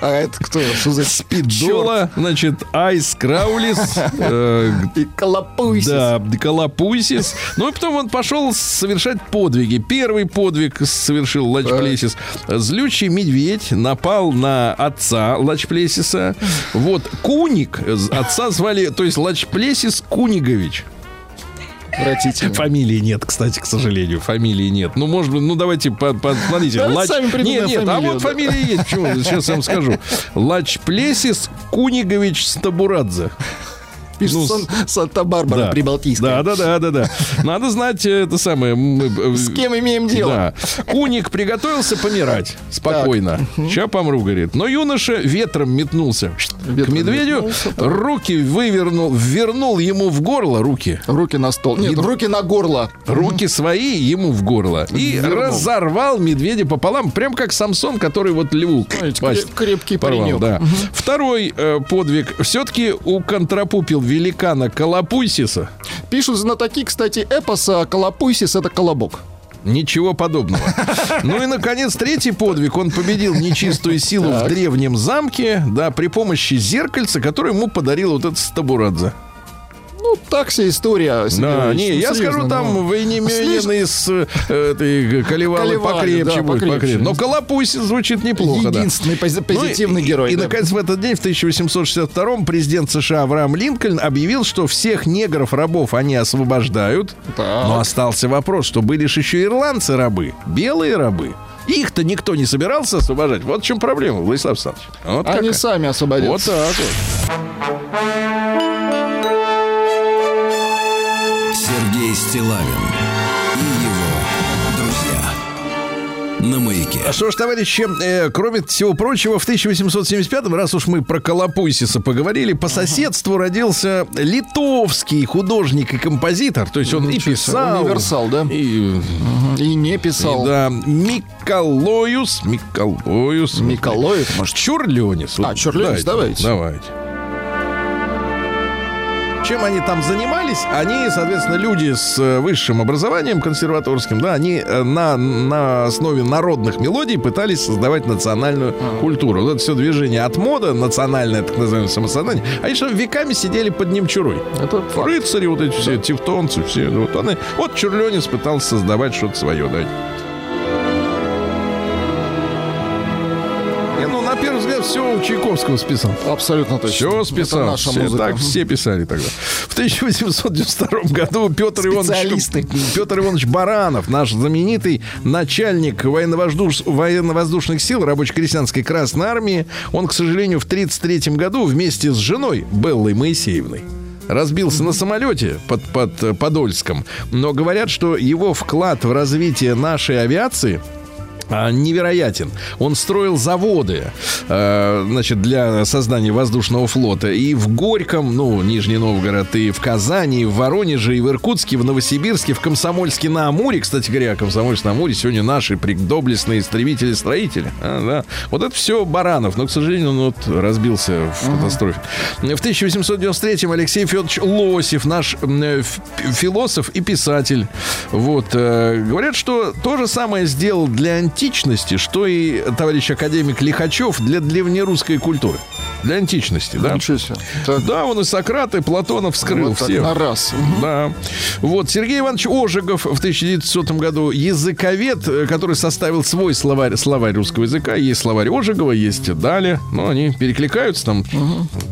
А это кто? Что за Спидола, значит, Айс Краулис, э, И колопуйся. да, Калапуйсис. Ну и потом он пошел совершать подвиги. Первый подвиг совершил Лачплесис. Злючий медведь напал на отца Лачплесиса. Вот Куник, з- отца звали, то есть Лачплесис Кунигович. Отвратительно. Фамилии нет, кстати, к сожалению. Фамилии нет. Ну, может быть, ну давайте по- по- посмотрите. Придумаем Нет, нет, а вот фамилия есть. Почему? Сейчас я вам скажу. Лачплесис Кунигович Стабурадзе. Пишет Ну, Сан- Санта-Барбара Да. Прибалтийская. Да, да, да, да, да. Надо знать э, это самое. м, э, С кем имеем дело? Да. Куник приготовился помирать спокойно. Ща помру, говорит. Но юноша ветром метнулся к Ветром медведю, метнулся, так. руки вывернул, вернул ему в горло руки. Руки на стол. Нет, И- руки на горло. Руки свои ему в горло. И Вернул. разорвал медведя пополам, прям как Самсон, который вот льву Знаете, пасть креп- крепкий порвал, паренек. да. Второй э, подвиг. Все-таки уконтрапупил великана Калапуйсиса. Пишут знатоки, кстати, эпоса «Колопуйсис» — это колобок. Ничего подобного. [laughs] Ну и, наконец, третий подвиг. Он победил нечистую силу в древнем замке, да, при помощи зеркальца, которое ему подарил вот этот Стабурадзе. Ну, так себе история. Да, не, ну, я скажу, там ну. военемены с э, этой колевалы Колевали, покрепче будет. покрепче. Но Колопуйсин звучит неплохо. Единственный Ну, позитивный герой. И, наконец, в этот день, в 1862-м, президент США Авраам Линкольн объявил, что всех негров-рабов они освобождают. Но остался вопрос, что были же еще ирландцы-рабы, белые рабы. Их-то никто не собирался освобождать. Вот в чем проблема, Владислав Александрович. Вот Они какая. сами Вот освободятся. так вот. Стилавин и его друзья. На маяке. А Что ж, товарищи, э, кроме всего прочего, в 1875-м, раз уж мы про Колопуйсиса поговорили, по соседству родился литовский художник и композитор. То есть он и Ничего себе, писал... универсал, да? И, И не писал. и, да, Миколоюс, Миколоюс. Миколоев, может. Чурлёнис. А, Чурлёнис, давайте. Давайте. Чем они там занимались? Они, соответственно, люди с э, высшим образованием консерваторским, да, они э, на, на основе народных мелодий пытались создавать национальную культуру. Вот это все движение от мода, национальное так называемое самосознание. Они что, веками сидели под немчурой. Это факт. Рыцари вот эти все, тевтонцы, все. Вот, они, вот Чурлёнис пытался создавать что-то свое, да. Все у Чайковского списал. Абсолютно точно. Все списал. Это наша Все, музыка. Так все писали тогда. В 1892 году Петр Иванович. Петр Иванович Баранов, наш знаменитый начальник военно-воздуш- военно-воздушных сил рабоче-крестьянской Красной Армии, он, к сожалению, в 1933 году вместе с женой Беллой Моисеевной разбился на самолете под, под э, Подольском. Но говорят, что его вклад в развитие нашей авиации невероятен. Он строил заводы, э, значит, для создания воздушного флота и в Горьком, ну, Нижний Новгород, и в Казани, и в Воронеже, и в Иркутске, в Новосибирске, в Комсомольске на Амуре. Кстати говоря, Комсомольск на Амуре сегодня наши доблестные истребители-строители. А, да. Вот это все Баранов, но, к сожалению, он вот разбился в катастрофе. В 1893-м Алексей Федорович Лосев, наш э, философ и писатель. Вот. Э, говорят, что то же самое сделал для античности, что и товарищ академик Лихачев для древнерусской культуры. Для античности, да? Ничего себе. Да, он и Сократ, и Платонов вскрыл Вот так всех. на раз. Да. Вот Сергей Иванович Ожегов в 1900 году языковед, э, который составил свой словарь, словарь русского языка. Есть словарь Ожегова, есть Дали. Но они перекликаются там.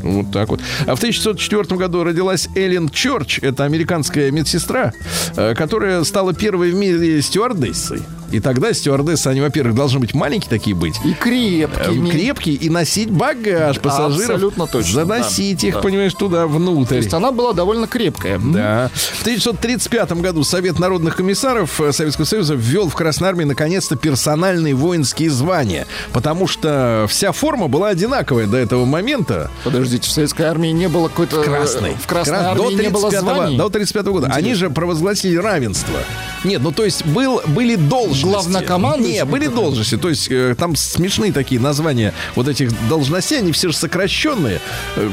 Вот так вот. А в 1904 году родилась Эллен Чорч. Это американская медсестра, э, которая стала первой в мире стюардессой. И тогда стюардессы, они, во-первых, должны быть маленькие такие быть. И Э, крепкими. Крепкие и носить багаж пассажиров. Абсолютно точно, Заносить да, их, да. понимаешь, туда внутрь. То есть она была довольно крепкая. Да. В 1935 году Совет народных комиссаров э, Советского Союза ввел в Красной Армии наконец-то персональные воинские звания. Потому что вся форма была одинаковая до этого момента. Подождите, в советской армии не было какой-то... Красной. В Красной Крас- армии до не было 35-го званий. До 35 года. Они же провозгласили равенство. Нет, ну то есть был, были должности. Главнокомандующий? Не, были должности. То есть э, там смешные такие названия вот этих должностей, они все же сокращенные. Э,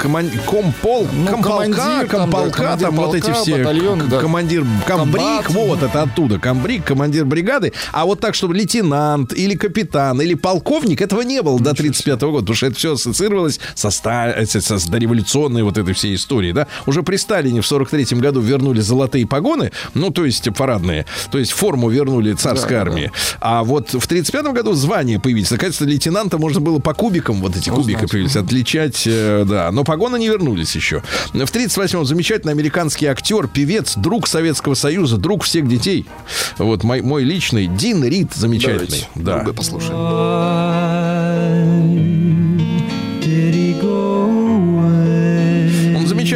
коман- Компол, Ну, комполка, командир там, да, комполка, командир там вот эти полка, все. батальон, да. Командир, комбриг, Комбат. вот это оттуда. Комбриг, командир бригады. А вот так, чтобы лейтенант или капитан или полковник, этого не было до 35 года. Потому что это все ассоциировалось со, ста- э, со, с дореволюционной вот этой всей историей. Да? Уже при Сталине в 43 году вернули золотые погоны, ну, то есть парадные. То есть форму вернули царской армии. А вот в 35 году звание появились. Наконец-то лейтенанта можно было по кубикам, вот эти кубики появились, отличать, э, да. Но погоны не вернулись еще. В 38-м замечательный американский актер, певец, друг Советского Союза, друг всех детей. Вот мой, мой личный Дин Рид замечательный. Давайте, да. послушаем.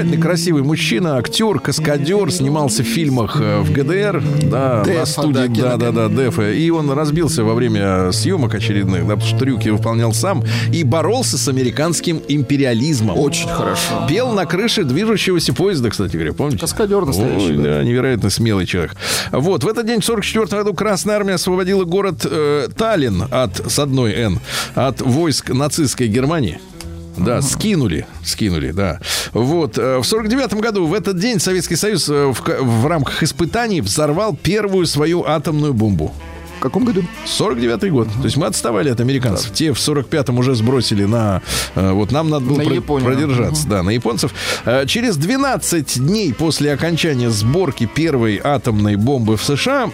Замечательный, красивый мужчина, актер, каскадер, снимался в фильмах э, в ГДР, да, Дефа, на студии, да, да, да, да, Дефа. И он разбился во время съемок очередных, да, потому что трюки выполнял сам и боролся с американским империализмом. Очень хорошо. Пел на крыше движущегося поезда, кстати говоря, помните? Каскадер настоящий, Ой, да. да, невероятно смелый человек. Вот, в этот день, в 44 году, Красная Армия освободила город э, Таллин от, с одной «Н», от войск нацистской Германии. Да, скинули, скинули, да. Вот, э, в 49 году, в этот день, Советский Союз э, в, в рамках испытаний взорвал первую свою атомную бомбу. В каком году? 49 год. То есть мы отставали от американцев. Те в 45-м уже сбросили на... э, Вот нам надо было На про- Японию. продержаться, да, на японцев. Через 12 дней после окончания сборки первой атомной бомбы в США,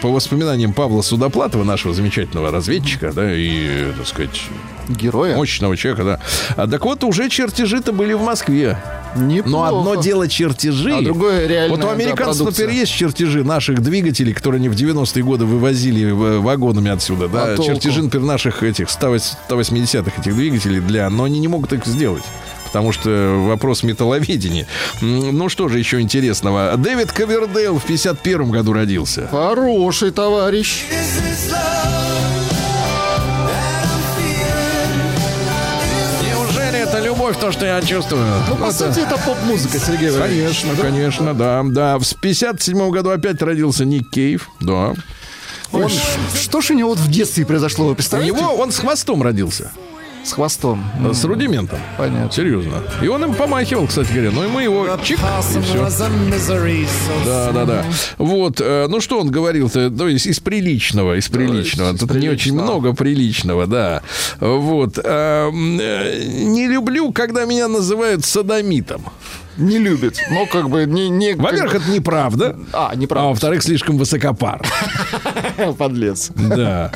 по воспоминаниям Павла Судоплатова, нашего замечательного разведчика, да, и, так сказать, Героя? мощного человека, да. А, так вот, уже чертежи-то были в Москве. Неплохо. Но одно дело чертежи. А другое реальная, Вот у да, американцев, продукция. например, есть чертежи наших двигателей, которые они в 90-е годы вывозили в- вагонами отсюда. Да? А чертежи, например, наших этих 180-х этих двигателей для... Но они не могут их сделать. Потому что вопрос металловедения. Ну что же еще интересного? Дэвид Ковердейл в 51 году родился. Хороший товарищ. Неужели это любовь, то, что я чувствую? Ну, по сути, это поп-музыка, Сергей Валерьевич. Конечно, конечно, да. Да, в 57 году опять родился Ник Кейв. Да. Он- что ж у него вот в детстве произошло, вы У представляете? него он с хвостом родился. С хвостом. С рудиментом. Понятно. Серьезно. И он им помахивал, кстати говоря. Но ему его чик, и все. Да, да, да. Вот, э, ну что он говорил-то, то есть из приличного, из приличного. Тут не очень много приличного, да. Вот. э, м, э, Не люблю, когда меня называют садомитом. Не любит. Ну, как бы, не... не Во-первых, это неправда. А, А неправда. во-вторых, слишком высокопар. [laughs] Подлец. Да.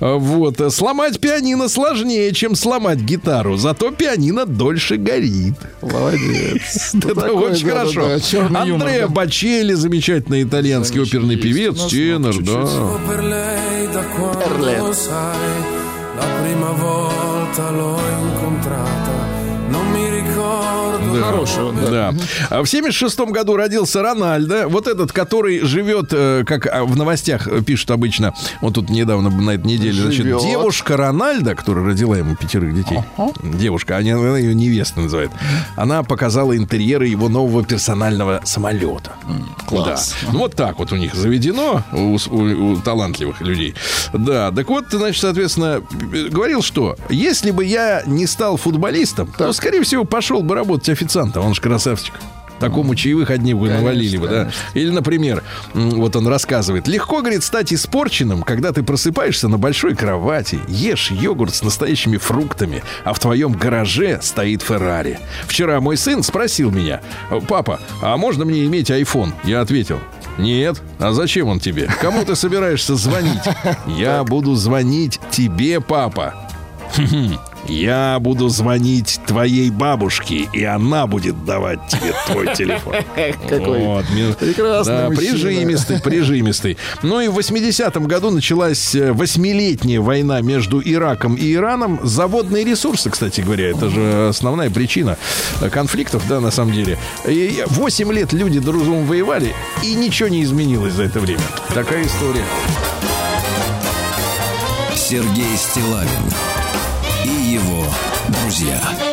Вот. Сломать пианино сложнее, чем сломать гитару. Зато пианино дольше горит. Молодец. [laughs] Ну, Это очень хорошо. Андреа да. Бачелли, замечательный итальянский оперный певец, тенор, да. la prima volta l'ho incontrata Хороший он, да. Да. А В 76 году родился Рональдо. Вот этот, который живет, э, как а, в новостях э, пишут обычно, вот тут недавно на этой неделе, значит, Живет. девушка Рональдо, которая родила ему пятерых детей, девушка, они, она ее невеста называет, она показала интерьеры его нового персонального самолета. класс. Да. Ну, вот так вот у них заведено, у, у- у талантливых людей. Да, так вот, значит, соответственно, говорил, что если бы я не стал футболистом, то, скорее всего, пошел бы работать официантом. Он же красавчик. Такому чаевых одни бы Конечно, навалили бы, да? конечно. Или, например, вот он рассказывает, легко, говорит, стать испорченным, когда ты просыпаешься на большой кровати, ешь йогурт с настоящими фруктами, а в твоем гараже стоит Феррари. Вчера мой сын спросил меня, папа, а можно мне иметь iPhone? Я ответил, нет. А зачем он тебе? Кому ты собираешься звонить? [laughs] Я буду звонить тебе, папа. [laughs] Я буду звонить твоей бабушке, и она будет давать тебе твой [laughs] телефон. Какой Вот, прекрасный да, мужчина. прижимистый, прижимистый. Ну и в 80-м году началась э, восьмилетняя война между Ираком и Ираном. Заводные ресурсы, кстати говоря, это же основная причина конфликтов, да, на самом деле. И 8 лет люди друг с другом воевали, и ничего не изменилось за это время. Такая история. Сергей Стилавин его друзья.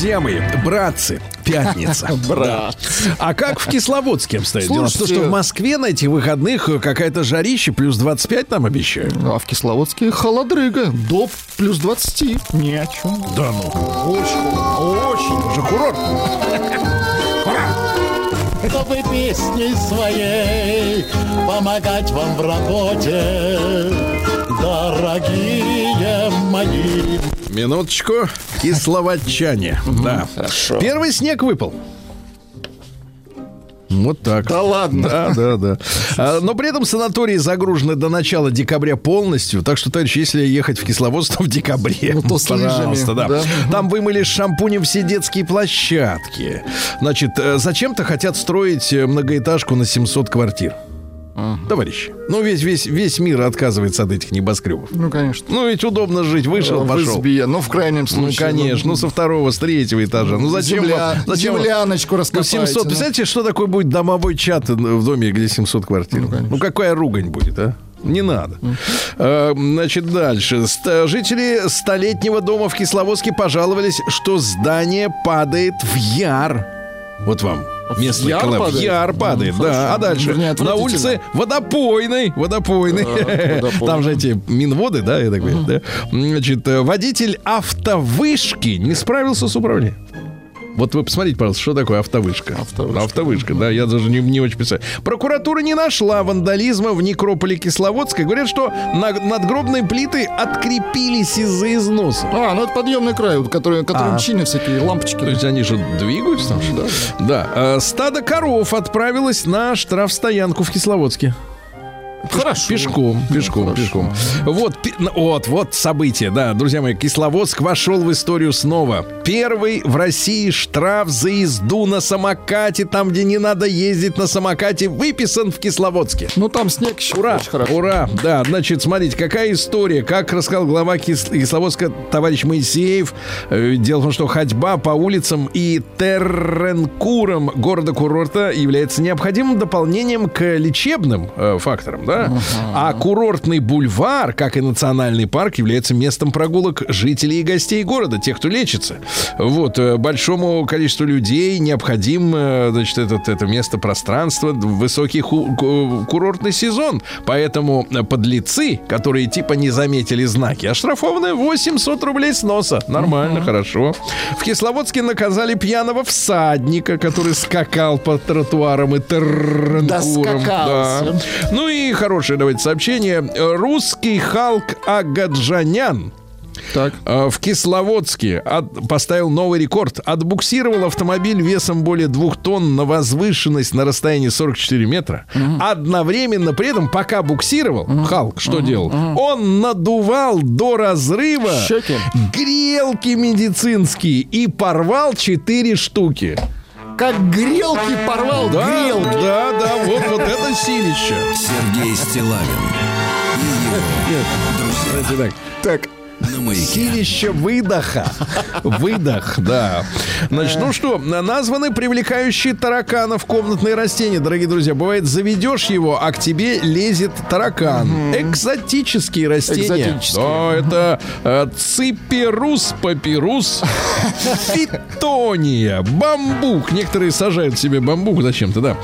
Друзья. Мои, братцы, пятница. [laughs] Брат. А как в Кисловодске обстоит дело? Потому что в Москве на этих выходных какая-то жарища, плюс 25 там обещают. А в Кисловодске холодрыга. До плюс 20. Ни о чем. Да ну. Очень, очень. Уже курорт. чтобы песней своей помогать вам в работе, дорогие мои. Минуточку. Кисловодчане. Да. Хорошо. Первый снег выпал. Вот так. Да ладно. Да, да, да. А, но при этом санатории загружены до начала декабря полностью. Так что, товарищи, если ехать в Кисловодск, то в декабре. Ну, то с лыжами, да. да. Там вымыли шампунем все детские площадки. Значит, э, зачем-то хотят строить э, многоэтажку на 700 квартир. Товарищи, ну весь, весь, весь мир отказывается от этих небоскребов. Ну, конечно. Ну ведь удобно жить, вышел, в пошел. избе, ну, в крайнем Ну, случае. конечно, ну, со второго, с третьего этажа. Ну, зачем Земля- вам- зачем земляночку Ну, раскопайте. 700, ну. представляете, что такое будет домовой чат в доме, где 700 квартир? Ну, какая ругань будет, а? Не надо. Э, Значит, дальше. Жители столетнего дома в Кисловодске пожаловались, что здание падает в яр. Вот вам. Местный яр коллап. В падает? яр падает, Ну, да. А дальше Вернее, на улице водопойной, водопойной. водопойной. Там же эти минводы, да, я так понимаю, да? Значит, э, водитель автовышки не справился с управлением. Вот вы посмотрите, пожалуйста, что такое автовышка. Автовышка. Автовышка, да, я даже не, не очень представляю. Прокуратура не нашла вандализма в некрополе Кисловодской. Говорят, что на- надгробные плиты открепились из-за износа. А, ну это подъемный край, вот, который, которым А. чинят всякие лампочки. То есть они же двигаются там? что ли? Да. э, стадо коров отправилось на штрафстоянку в Кисловодске. Хорошо. Пешком, пешком, хорошо. пешком. Вот, ну, вот, вот событие, да, друзья мои. Кисловодск вошел в историю снова. Первый в России штраф за езду на самокате, там, где не надо ездить на самокате, выписан в Кисловодске. Ну там снег еще Ура! очень хорошо. Ура! Да, значит, смотрите, какая история. Как рассказал глава Кис- Кисловодска товарищ Моисеев. Э, Дело в том, что ходьба по улицам и терренкурам города-курорта является необходимым дополнением к лечебным э, факторам, да? А курортный бульвар, как и национальный парк, является местом прогулок жителей и гостей города, тех, кто лечится. Вот, э, большому количеству людей необходим, э, значит, этот, это место пространство, высокий ху- ку- курортный сезон. Поэтому подлецы, которые типа не заметили знаки, оштрафованы 800 рублей с носа. Нормально, хорошо. В Кисловодске наказали пьяного всадника, который скакал по тротуарам и терренкурам. Доскакался. Ну и хорошее, давайте, сообщение. Русский Халк Агаджанян Так. э, в Кисловодске от- поставил новый рекорд. Отбуксировал автомобиль весом более двух тонн на возвышенность на расстоянии 44 метра. Одновременно при этом, пока буксировал, Халк что делал? Он надувал до разрыва Щеки. грелки медицинские и порвал 4 штуки. Как грелки порвал Да, грелки. да, да, вот, вот это силище. Сергей Стилавин и его друзья так. На маяке. Силище выдоха. Выдох, да. Значит, ну что, названы привлекающие тараканов комнатные растения, дорогие друзья. Бывает, заведешь его, а к тебе лезет таракан. Экзотические растения. Экзотические. Да, это э, циперус папирус, [laughs] фитония, бамбук. Некоторые сажают себе бамбук зачем-то, да.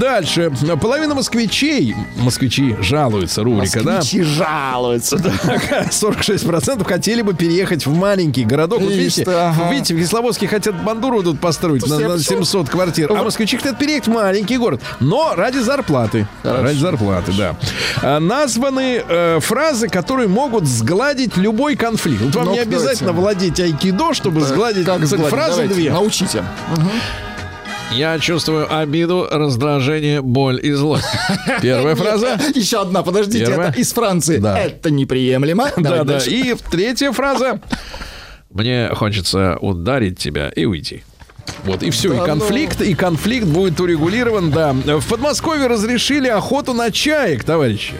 Дальше. Половина москвичей, москвичи жалуются, рубрика, да? москвичи жалуются. 46% [laughs] хотели бы переехать в маленький городок. Вот видите, ага. видите, в Кисловодске хотят бандуру тут построить на, Слушайте, на почему- 700 квартир, а москвичи хотят переехать в маленький город. Но ради зарплаты. Ради зарплаты, да. А, названы э, фразы, которые могут сгладить любой конфликт. Вот вам Ну, не обязательно владеть айкидо, чтобы сгладить Как сгладить? фразы Давайте, две. Научите. Я чувствую обиду, раздражение, боль и злость. [laughs] Первая фраза. [laughs] Еще одна, подождите, это из Франции. Это неприемлемо. [laughs] Да, да. И третья фраза. Мне хочется ударить тебя и уйти. Вот, и все, Да и ну. конфликт, и конфликт будет урегулирован, да. В Подмосковье разрешили охоту на чаек, товарищи.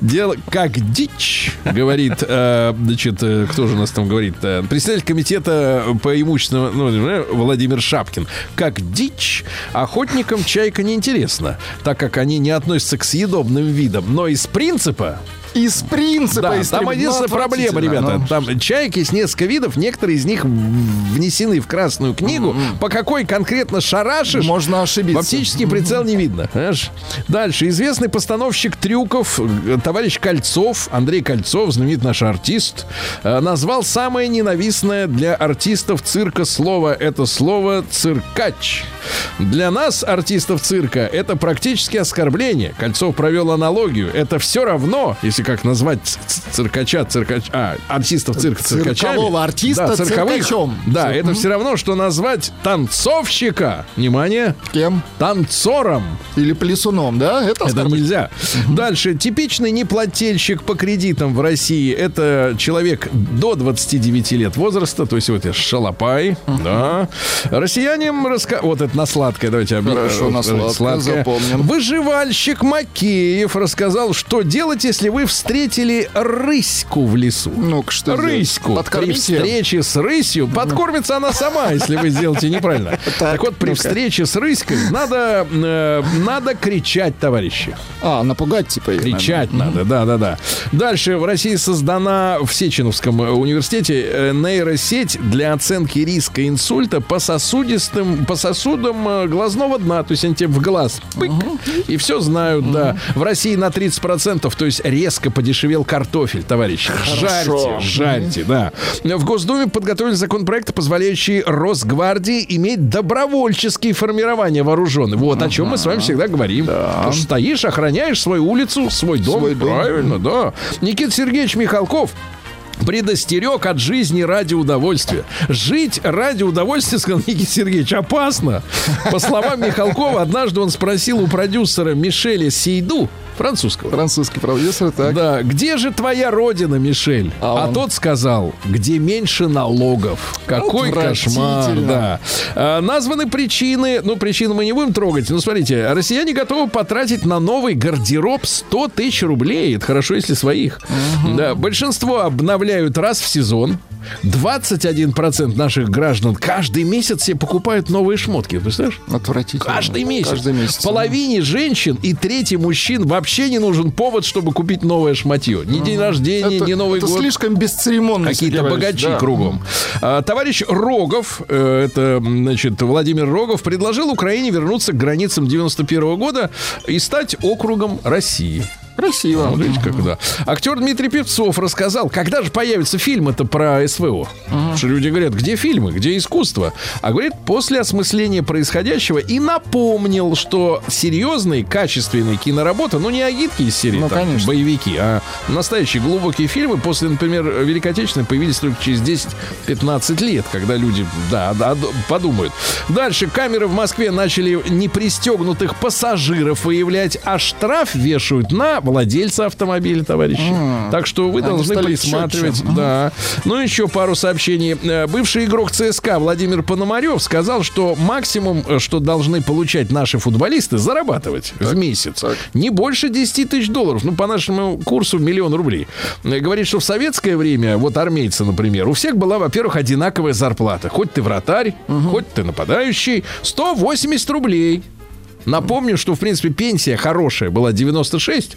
Дело как дичь, говорит, э, значит, э, кто же у нас там говорит? э, Председатель комитета по имущественному, ну, Владимир Шапкин. Как дичь, охотникам чайка неинтересна, так как они не относятся к съедобным видам, но из принципа Из принципа. да, там единственная ну, проблема, ребята. отвратительно. Там чайки есть несколько видов, некоторые из них внесены в Красную книгу. По какой конкретно шарашишь, Можно ошибиться. в оптический прицел не видно. понимаешь? Дальше. Известный постановщик трюков, э, товарищ Кольцов, Андрей Кольцов, знаменитый наш артист, э, назвал самое ненавистное для артистов цирка слово. Это слово «циркач». Для нас, артистов цирка, это практически оскорбление. Кольцов провел аналогию. Это все равно, если как назвать циркача, циркач, а, артистов цирка циркачами. Циркового артиста да, цирковых. циркачом. Да, это все равно, что назвать танцовщика, внимание, Кем? танцором. Или плесуном, да? Это, Это нельзя. Дальше. Типичный неплательщик по кредитам в России. Это человек до 29 лет возраста. То есть вот шалопай. Да. Россиянам раска... Вот это на сладкое. Давайте объ- Хорошо, на э, сладкое, запомним. Выживальщик Макеев рассказал, что делать, если вы встретили рыську в лесу. Ну-ка, что? Рыську. При встрече с рысью подкормится она сама, если вы сделаете неправильно. [laughs] Так вот, при встрече с рыськой надо, э, надо кричать, товарищи. А, напугать типа ее, Кричать надо, да, да, да. Дальше в России создана в Сеченовском э, университете э, нейросеть для оценки риска инсульта по сосудистым, по сосудам глазного дна. То есть они тебе в глаз пык, и все знают, да. В России на 30%, то есть резко подешевел картофель, товарищи. Жарьте, жарьте, да. В Госдуме подготовили законопроект, позволяющий Росгвардии иметь добровольческие формирования вооруженных. Вот о чем мы с вами всегда говорим. Потому что стоишь, охраняешь свою улицу, свой дом. Свой дом. Правильно, да. Никита Сергеевич Михалков предостерег от жизни ради удовольствия. Жить ради удовольствия, сказал Никита Сергеевич, опасно. По словам Михалкова, однажды он спросил у продюсера Мишеля Сейду, французского, Французский продюсер, так. да, где же твоя родина, Мишель? А А, он? тот сказал, где меньше налогов. Какой кошмар, да. А, названы причины, ну, причины мы не будем трогать. Ну, смотрите, россияне готовы потратить на новый гардероб 100 тысяч рублей. Это хорошо, если своих. Да, большинство обновляют раз в сезон. 21% наших граждан каждый месяц себе покупают новые шмотки. Представляешь? Отвратительно. Каждый месяц. Каждый месяц. Половине женщин и трети мужчин вообще не нужен повод, чтобы купить новое шматье. Ни день рождения, Это, ни Новый это год. слишком бесцеремонно. Какие-то богачи да. кругом. А, товарищ Рогов, э, это, значит, Владимир Рогов, предложил Украине вернуться к границам 91 года и стать округом России. Красиво. Видите, как, да. Актер Дмитрий Певцов рассказал, когда же появится фильм это про СВО. Потому Что люди говорят, где фильмы, где искусство? А говорит, после осмысления происходящего и напомнил, что серьезные, качественные киноработы, ну не агитки из серии Ну, там, конечно. боевики, а настоящие глубокие фильмы после, например, Великой Отечественной появились только через 10-15 лет, когда люди, да, да, подумают. Дальше камеры в Москве начали непристегнутых пассажиров выявлять, а штраф вешают на владельца автомобиля, товарищи. Так что вы Они должны присматривать. четче. Да. Ну, еще пару сообщений. Э, Бывший игрок ЦСКА Владимир Пономарев сказал, что максимум, э, что должны получать наши футболисты, зарабатывать в месяц, не больше 10 тысяч долларов. Ну, по нашему курсу миллион рублей. Э, Говорит, что в советское время, вот армейцы, например, у всех была, во-первых, одинаковая зарплата. Хоть ты вратарь, хоть ты нападающий. 180 рублей. Напомню, что, в принципе, пенсия хорошая была 96.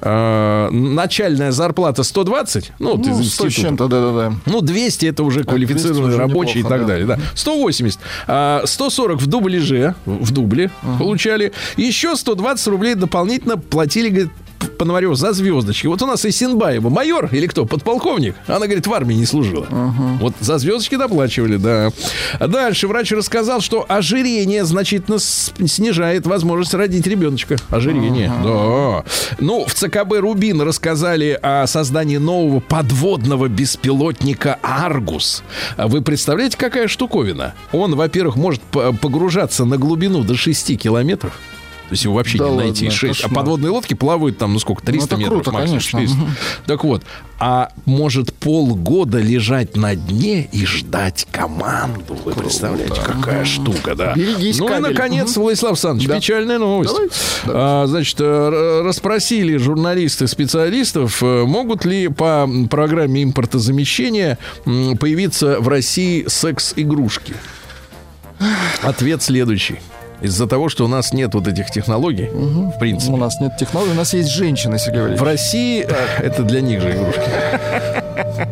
Э, начальная зарплата 120. Ну, Ну, 100 с чем-то, да-да-да. Ну, 200 это уже квалифицированный 200 уже рабочий и так да. далее. Да. 180. А, 140 в дубляже, в дубле получали. Еще 120 рублей дополнительно платили, говорит, Пономарев за звездочки. Вот у нас Исенбаева майор или кто, подполковник. Она, говорит, в армии не служила. Вот за звездочки доплачивали, да. А Дальше врач рассказал, что ожирение значительно снижает возможность родить ребеночка. Ожирение, да. Ну, в ЦКБ «Рубин» рассказали о создании нового подводного беспилотника «Аргус». А Вы представляете, какая штуковина? Он, во-первых, может погружаться на глубину до 6 километров. То есть его вообще Да не ладно, найти. 6. А подводные лодки плавают там, ну сколько, 300 это метров круто, максимум, конечно. 400. Так вот, а может полгода лежать на дне и ждать команду. Вы представляете, какая штука, да. Берегись, ну и, кабель. наконец, Владислав Александрович, Да. печальная новость. Давайте, А, значит, э, расспросили журналисты специалистов, э, могут ли по программе импортозамещения появиться в России секс-игрушки. Ответ следующий. Из-за того, что у нас нет вот этих технологий, в принципе, У нас нет технологий, у нас есть женщины, Сергей в Валерьевич. России это для них же игрушки. [laughs]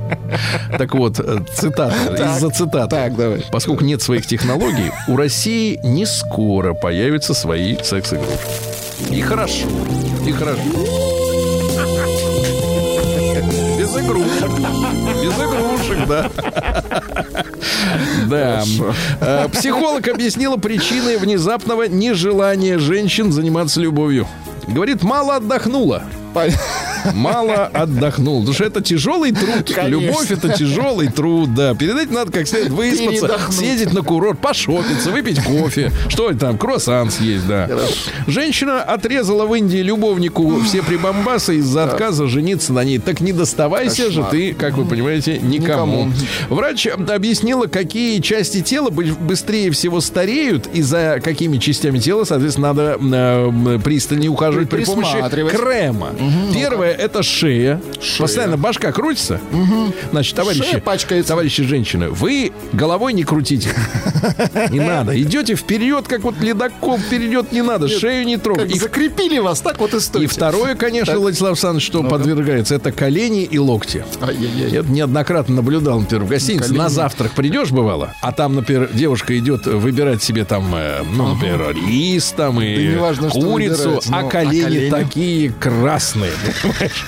Так вот, э, цитата, из-за цитаты. Так, давай. Поскольку нет своих технологий, у России не скоро появятся свои секс-игрушки. И хорошо. И хорошо. [laughs] да. Да. Э, Психолог объяснила причины внезапного нежелания женщин заниматься любовью. Говорит, мало отдохнула. Мало отдохнул. Потому что это тяжелый труд. Конечно. Любовь это тяжелый труд, да. Перед этим надо как следует выспаться, съездить на курорт, пошопиться, выпить кофе. Что там, круассан съесть, да. Женщина отрезала в Индии любовнику все прибамбасы из-за отказа жениться на ней. Так не доставайся же ты, как вы понимаете, никому. Никому. Врач объяснила, какие части тела бы- быстрее всего стареют и за какими частями тела, соответственно, надо э, пристальнее ухаживать при помощи Присматривать. Крема. Первое это шея. Постоянно башка крутится. Значит, товарищи, Шея пачкается. товарищи женщины, вы головой не крутите. Не надо. Идете вперед, как вот ледокол вперед не надо. Шею не И закрепили вас, так вот и и стойте. второе, конечно. Владислав Александрович, что подвергается, это колени и локти. Я неоднократно наблюдал, например, в гостинице. На завтрак придешь, бывало, а там, например, девушка идет выбирать себе там, э, ну, например, рис там и курицу, а а колени? такие красные. Понимаешь?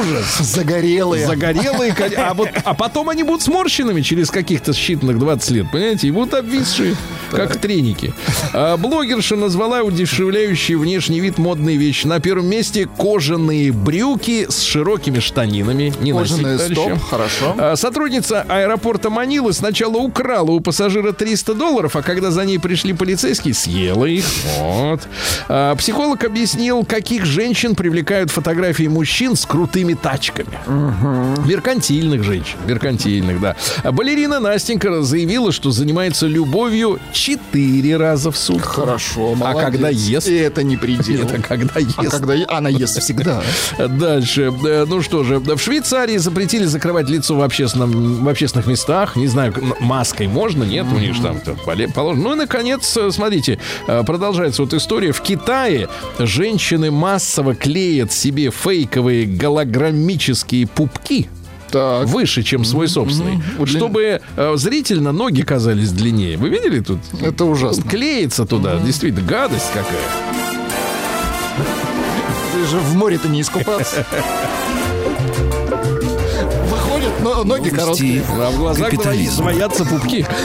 Ужас. Загорелые. Загорелые, а вот, а потом они будут сморщенными через каких-то считанных 20 лет, понимаете, и будут обвисшие, как треники. А, блогерша назвала удешевляющий внешний вид модные вещи. На первом месте кожаные брюки с широкими штанинами. Не носить, Кожаные товарищи. стоп, хорошо. А, Сотрудница аэропорта Манилы сначала украла у пассажира 300 долларов, а когда за ней пришли полицейские, съела их. Вот. А, Психолог объяснил, каких женщин привлекают фотографии мужчин с крутыми тачками. Меркантильных женщин. Меркантильных, да. А Балерина Настенька заявила, что занимается любовью 4 раза в сутки. Хорошо, молодец. когда ест? И это не предел. А когда А ест? когда е- она ест всегда. Дальше. Э, Ну что же, в Швейцарии запретили закрывать лицо в, общественном, в общественных местах. Не знаю, маской можно, нет, у них же там это положено. Ну и, наконец, э, смотрите, э, продолжается вот история. В Китае женщины массово клеят себе фейковые голограммические пупки Так. выше, чем свой собственный, чтобы э, зрительно ноги казались длиннее. Вы видели тут? Это ужасно. Клеится туда, действительно, гадость какая. Ты же в море-то не искупаться. [laughs] Но ноги короткие. А в глазах своятся пупки. [laughs]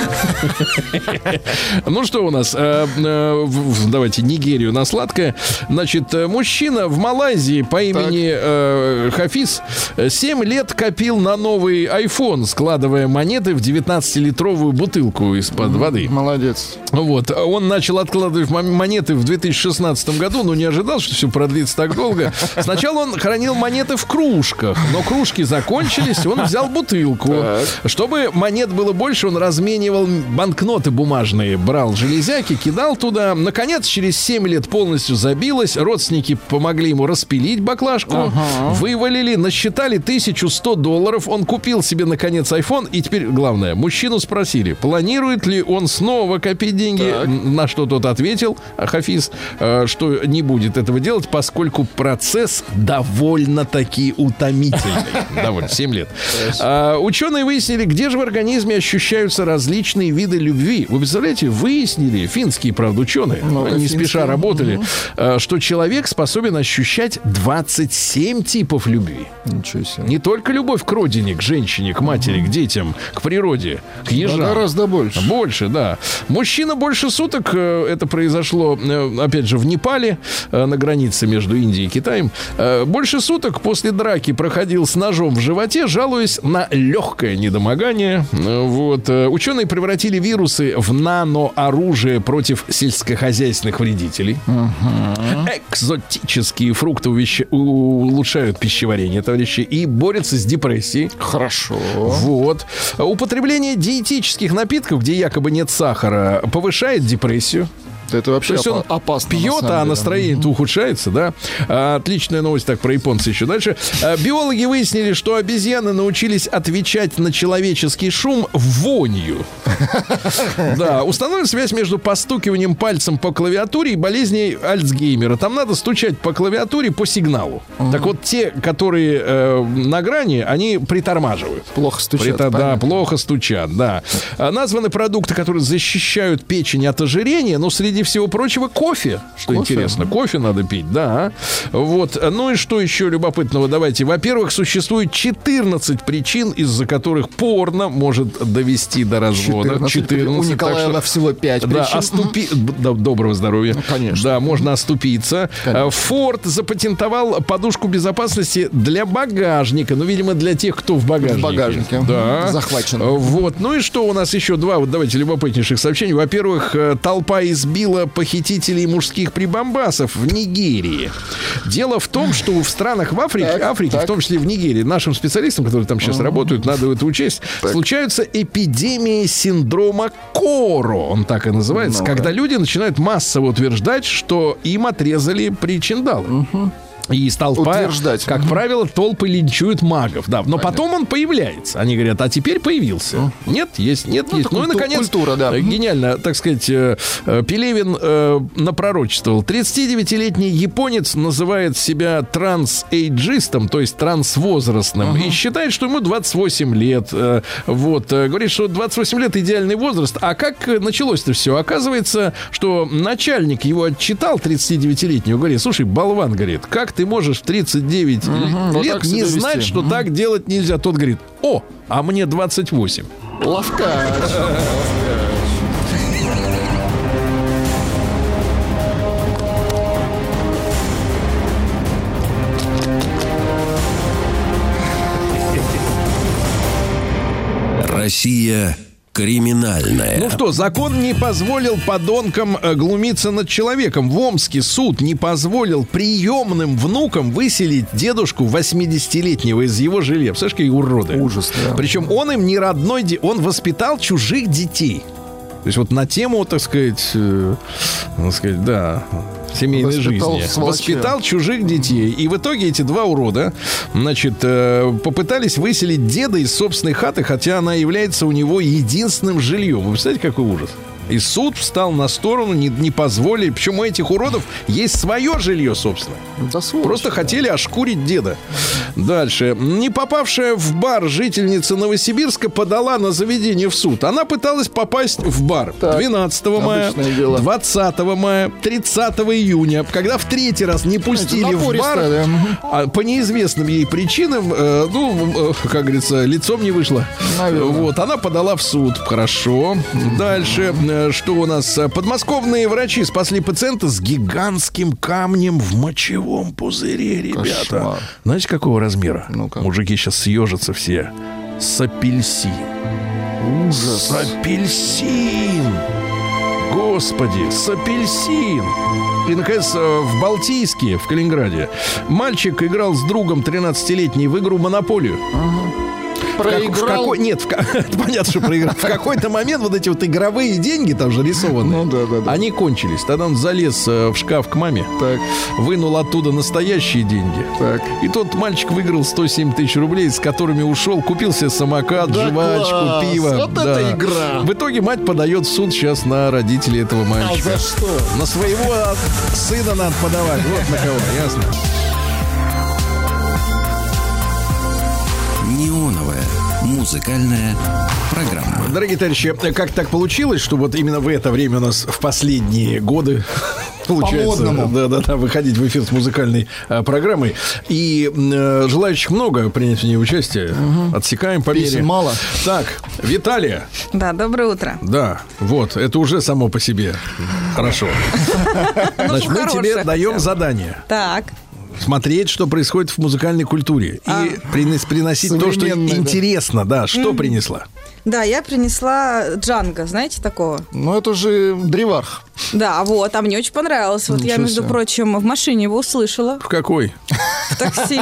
Ну что у нас? Э, э, Давайте Нигерию на сладкое. Значит, э, мужчина в Малайзии по имени Хафиз 7 лет копил на новый iPhone, складывая монеты в 19-литровую бутылку из-под воды. Молодец. Вот. Он начал откладывать мон- монеты в 2016 году, но не ожидал, что все продлится так долго. Сначала он хранил монеты в кружках, но кружки закончились, он взял бутылку. Чтобы монет было больше, он разменивал банкноты бумажные, брал железяки, кидал туда. Наконец, через 7 лет полностью забилось. Родственники помогли ему распилить баклажку, вывалили, насчитали 1100 долларов. Он купил себе, наконец, iPhone. И теперь, главное, мужчину спросили, планирует ли он снова копить деньги. Н- На что тот ответил, Хафиз, э, что не будет этого делать, поскольку процесс довольно-таки утомительный. [laughs] Довольно, 7 лет. А, Ученые выяснили, где же в организме ощущаются различные виды любви. Вы представляете, выяснили, финские, правда, ученые, они не спеша финские. работали, э, что человек способен ощущать 27 типов любви. Ничего себе. Не только любовь к родине, к женщине, к матери, к детям, к природе, к ежам. Гораздо больше. Больше, да. Мужчина больше суток, э, это произошло, э, опять же, в Непале, э, на границе между Индией и Китаем, больше суток после драки проходил с ножом в животе, жалуясь на легкое недомогание. Вот. э, Ученые превратили вирусы в нанооружие против сельскохозяйственных вредителей. Экзотические фрукты увещ- улучшают пищеварение, товарищи, и борются с депрессией. Хорошо. Вот. Употребление диетических напитков, где якобы нет сахара, повышает депрессию. Это вообще То есть он опа- опасно. на пьет, а настроение-то ухудшается, да? А, Отличная новость так про японца еще дальше. А, Биологи выяснили, что обезьяны научились отвечать на человеческий шум вонью. [laughs] Да, установлена связь между постукиванием пальцем по клавиатуре и болезней Альцгеймера. Там надо стучать по клавиатуре по сигналу. Так вот, те, которые э, на грани, они притормаживают. Плохо стучат. Да, плохо стучат, да. А, Названы продукты, которые защищают печень от ожирения, но среди среди всего прочего, кофе. Что интересно, кофе надо пить, да. Вот. Ну и что еще любопытного? Давайте. Во-первых, существует 14 причин, из-за которых порно может довести до развода. 14. У так Николаева что- всего 5 да, оступи... да, Доброго здоровья. Ну, конечно. Да, можно оступиться. Конечно. Форд запатентовал подушку безопасности для багажника. Ну, видимо, для тех, кто в багажнике. В багажнике. Да. Захвачен. Вот. Ну и что у нас еще? Два, вот давайте, любопытнейших сообщений. Во-первых, э, толпа избила похитителей мужских прибамбасов в Нигерии. Дело в том, что в странах в Африке, Так, Африке, так. в том числе в Нигерии, нашим специалистам, которые там сейчас работают, надо это учесть, случаются эпидемии синдрома Коро, он так и называется, Ну-ка. когда люди начинают массово утверждать, что им отрезали причиндалы. И толпа, Утверждать. как правило, толпы линчуют магов, да. Но потом он появляется. Они говорят, а теперь появился. Нет, есть, нет, Ну, есть. Ну и, наконец, культура, да. э, гениально, так сказать, э, э, Пелевин э, напророчествовал. 39-летний японец называет себя трансэйджистом, то есть трансвозрастным, и считает, что ему 28 лет. Вот, говорит, что 28 лет идеальный возраст. А как началось-то все? Оказывается, что начальник его отчитал, 39-летнего, говорит, слушай, болван, говорит, как ты можешь в 39 вот лет так не себя знать, что так делать нельзя? Тот говорит, о, а мне 28. Ловкач. Россия криминальная. Ну что, закон не позволил подонкам э, глумиться над человеком. В Омске суд не позволил приемным внукам выселить дедушку 80-летнего из его жилья. Представляешь, какие уроды. Ужас, да. Причем он им не родной, де- он воспитал чужих детей. То есть вот на тему, так сказать, э, так сказать, да, семейной Воспитал жизни. сволочей. Воспитал чужих детей. И в итоге эти два урода, значит, э, попытались выселить деда из собственной хаты, хотя она является у него единственным жильем. Вы представляете, какой ужас? И суд встал на сторону, не, не позволили. Причем у этих уродов есть свое жилье, собственно. Да сволочь. Просто хотели ошкурить деда. Дальше. Не попавшая в бар жительница Новосибирска подала на заведение в суд. Она пыталась попасть в бар Так, 12 мая, обычное дело. 20 мая, 30 июня. Когда в третий раз не пустили в бар, да. А по неизвестным ей причинам, э, ну, э, как говорится, лицом не вышло. Наверное. Вот, она подала в суд. Хорошо. Дальше, что у нас? Подмосковные врачи спасли пациента с гигантским камнем в мочевом пузыре, ребята. Кошмар. Знаете, какого размера? Ну-ка. Мужики сейчас съежатся все. С апельсин. Ужас. С апельсин. Господи, с апельсин. И, наконец, э, в Балтийске, в Калининграде, мальчик играл с другом 13-летний в игру «Монополию». В как- Проиграл. какой- нет, в [laughs] понятно, что проиграл. В какой-то момент вот эти вот игровые деньги там же рисованы. Ну да, да, да. Они кончились. Тогда он залез э, в шкаф к маме, Так, вынул оттуда настоящие деньги. так. И тот мальчик выиграл 107 тысяч рублей, с которыми ушел, купил себе самокат, Да жвачку, класс! пиво. Вот это игра! В итоге мать подает в суд сейчас на родителей этого А мальчика. за что? На своего сына надо подавать. Вот на кого, ясно? Музыкальная программа. Дорогие товарищи, как так получилось, что вот именно в это время у нас в последние годы [laughs] получается, да, да, да, выходить в эфир с музыкальной а, программой. И э, желающих много принять в ней участие. Отсекаем по мере. Мало. Так, Виталия. Да, доброе утро. Да, вот, это уже само по себе хорошо. [laughs] Значит, мы тебе даем задание. Так, Смотреть, что происходит в музыкальной культуре. А. И принес- приносить то, что да. интересно. Да, что принесла? Да, я принесла Джанго, знаете такого? Ну, это же древарх. Да, вот, а мне очень понравилось. Вот я, Ничего между себе. прочим, в машине его услышала В какой? в такси.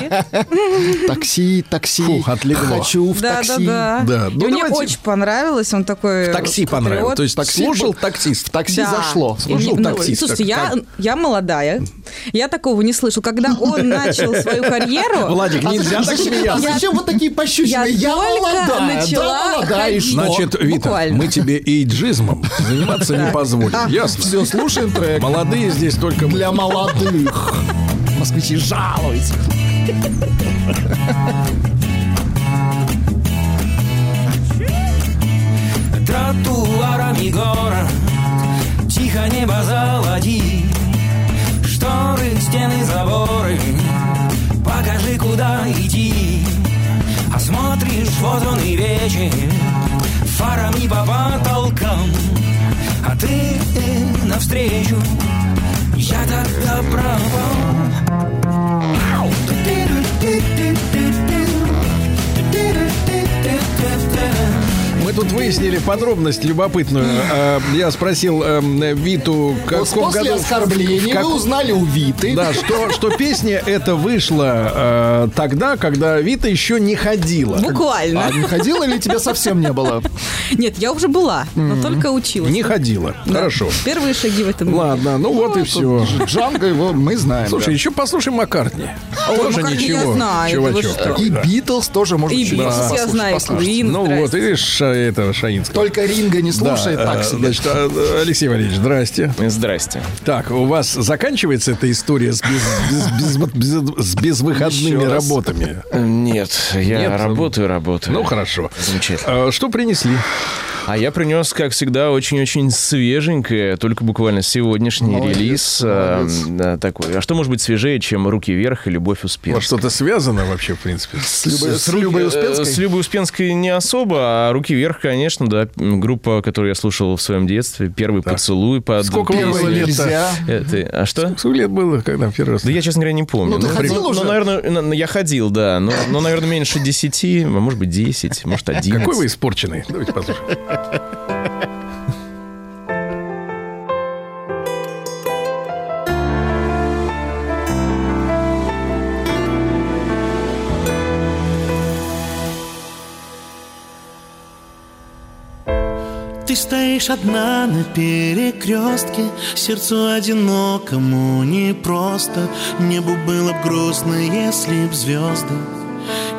Такси, такси. Фух, отлегло. Хочу в Да, да, такси. да. Да, И ну мне очень понравилось, он такой... В такси понравилось. То есть Такси был- таксист. В такси Да. зашло. Слушал ну, таксист, Слушайте, как- я, я молодая. Я такого не слышал. Когда он начал свою карьеру... Владик, нельзя [laughs] так А смеяться. зачем вот такие пощечины? Я Я, только молодая, начала да, и что? Значит, Вита, Буквально. мы тебе иджизмом заниматься не позволим. Ясно? Все, слушаем трек. Молодые здесь только... Для молодых. Москвичи, жалуются. Тротуарами город Тихо небо заводи Шторы, стены, заборы Покажи, куда идти а смотришь, вот он и вечер. Фарами по потолкам А ты навстречу. Я тогда пропал Мы тут выяснили подробность любопытную. Э, Я спросил э, Виту, каком после году... оскорбления как- вы узнали у Виты. Да, что, что песня эта вышла э, тогда, когда Вита еще не ходила. Буквально. А не ходила или тебя совсем не было? Нет, я уже была, но только училась. Не ходила. Да. Хорошо. Первые шаги в этом. Ладно, ну вот и все. Джанго его мы знаем. Слушай, еще послушай Маккартни. Тоже Маккартни я ничего. знаю, Чувачок И. Битлз тоже можно И Битлз я знаю, Ну вот, видишь, ша- этого Шаинского. Только Ринга не слушает Да, так э, себе. Значит, э, Алексей Валерьевич, здрасте. Здрасте. Так, у вас заканчивается эта история с, без- без- без- без- с безвыходными работами? Нет, я Нет? работаю, работаю. Ну, хорошо. Замечательно. А, Что принесли? А я принес, как всегда, очень-очень свеженькое, только буквально сегодняшний Молодец, релиз. а, молодец. да, такой. А что может быть свежее, чем «Руки вверх» и «Любовь Успенская»? что-то связано вообще, в принципе? С Любой, с Руки- Любой э, Успенской? С Любой Успенской не особо, а «Руки вверх», конечно, да. Группа, которую я слушал в своем детстве. «Первый поцелуй» под Сколько было? Нельзя. Это- А что? Сколько лет было, когда в первый раз? Да я, честно говоря, не помню. Ну, ты ходил ну, уже? ну, наверное, на- на- я ходил, да. Но, но, наверное, меньше 10, а может быть, 10, может, [laughs] 11. Какой вы испорченный? Давайте послушаем. Ты стоишь одна на перекрестке Сердцу одинокому непросто. Небу было б грустно, если б звезды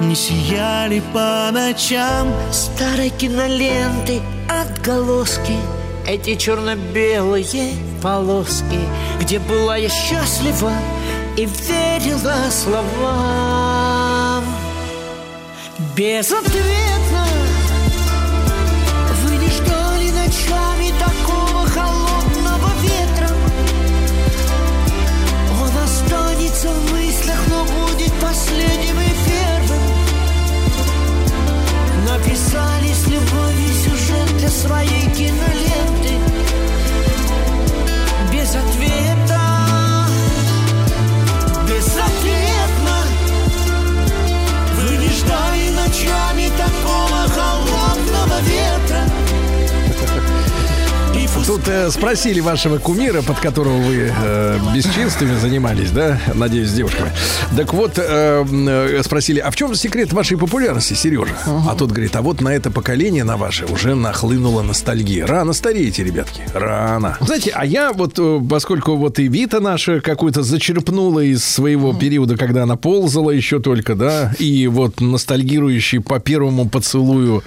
Не сияли по ночам. Старой киноленты отголоски. Эти черно-белые полоски Где была я счастлива и верила словам. Безответно. Вы не ждали ночами такого холодного ветра? Он останется в мыслях, но будет последним своей киноленты Без ответа Безответно. Вы не ждали ночами такого Тут э, спросили вашего кумира, под которого вы э, бесчинствами занимались, да? Надеюсь, с девушками. Так вот, э, э, спросили, а в чем секрет вашей популярности, Сережа? А тот говорит, а вот на это поколение, на ваше, уже нахлынула ностальгия. Рано стареете, ребятки, рано. Знаете, а я вот, э, поскольку вот и Вита наша какую-то зачерпнула из своего периода, когда она ползала еще только, да, и вот ностальгирующий по первому поцелую,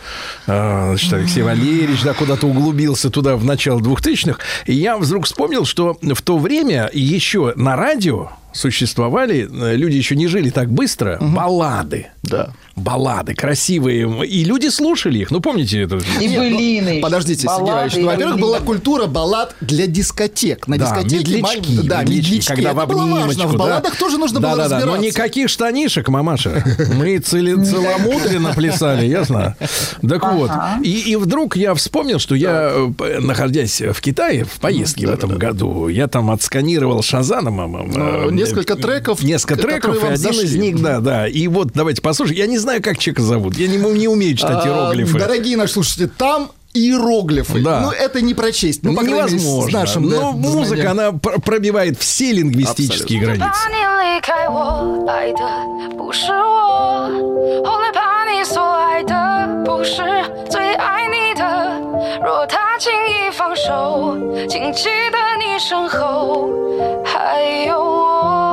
э, значит, Алексей Валерьевич, да, куда-то углубился туда в начало двухтысячных, и я вдруг вспомнил, что в то время еще на радио существовали, э, люди еще не жили так быстро, баллады. Да. Баллады красивые. И люди слушали их. Ну, помните это? И былины. Подождите, Сергей баллады Иванович. и Ну, во-первых, была культура баллад для дискотек. На Да, дискотеке... медлячки, мал- Да, медлячки, медлячки. когда Это в было важно. обнимочку. В да. балладах тоже нужно было да, да, да, разбираться. но никаких штанишек, мамаша. Мы цели- [laughs] целомудренно плясали, ясно? Так вот, и, и вдруг я вспомнил, что я, э, находясь в Китае, в поездке в этом году, я там отсканировал Шазаном Ну, несколько треков, Несколько треков, и один из них, да, да. И вот давайте послушаем. Я не знаю, как человека зовут. Я не, не умею читать А, иероглифы. Дорогие наши слушатели, там иероглифы. Да. Ну, это не прочесть. Ну, по крайней мере, Невозможно. с нашим, да, Но музыка, знанием. она пр- пробивает все лингвистические границы. 把你离开我，爱的不是我，后来怕你所爱的不是最爱你的。若他轻易放手，请记得你身后还有我。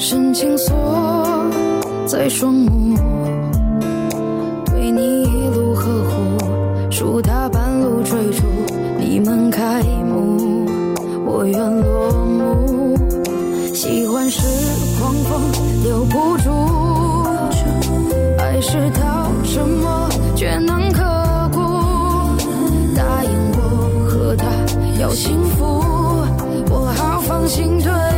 深情锁在双目，对你一路呵护，数他半路追逐，你们开幕，我愿落幕。喜欢是狂风留不住，爱是到什么却能刻骨。答应我和他要幸福，我心退出。从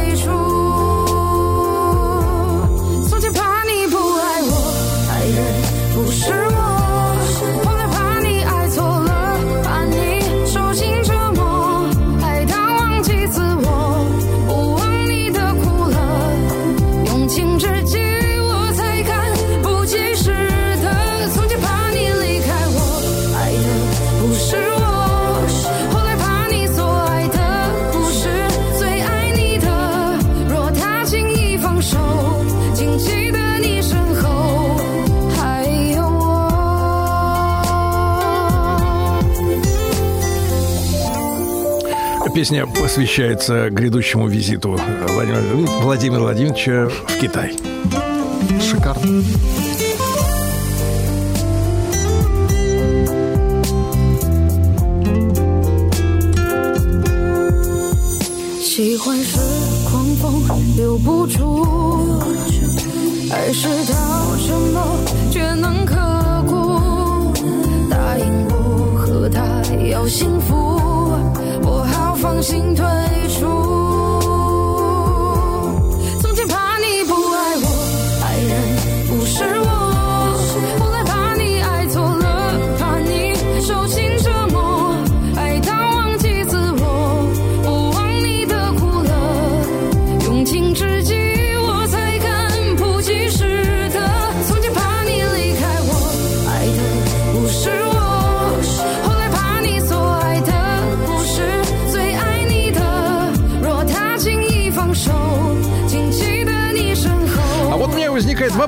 Песня посвящается грядущему визиту Владимира, Владимира Владимировича в Китай. Шикарно. 喜欢是狂风留不住，爱是到沉默却能刻骨。答应我和他要幸福，我好 放心退出。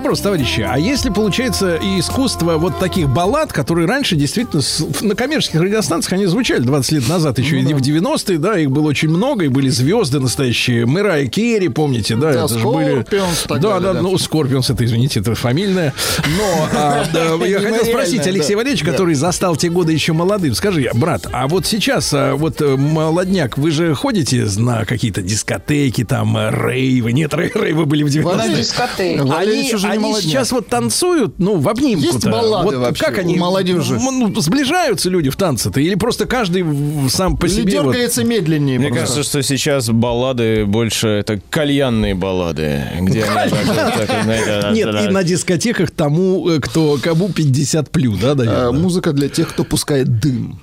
Вопрос, товарищи, а если получается и искусство вот таких баллад, которые раньше действительно с- на коммерческих радиостанциях они звучали 20 лет назад, еще и в 90-е, да, их было очень много, и были звезды настоящие, Мэрайя Керри, помните, да, Да, это же были... Да, далее, да, да. ну, Скорпионс, это, извините, это фамильное. Но а, [laughs] да, я хотел спросить Алексея да. Валерьевича, Да. который застал те годы еще молодым. Скажи, брат, а вот сейчас, а, вот э, молодняк, вы же ходите на какие-то дискотеки, там, э, рейвы? Нет, рей- рейвы были в 90-е. Валерий- Дискотеки. Валерий Они, они молодняк. сейчас вот танцуют, ну, в обнимку Есть баллады вообще как у они, молодежи? ну, сближаются люди в танце-то? Или просто каждый сам по Или себе? вот- дергается медленнее. Мне просто. кажется, что сейчас баллады больше это кальянные баллады, где вот, вот, Нет, и на дискотеках тому, э, кто кому 50 плю, да, Э, наверное? Музыка для тех, кто пускает дым,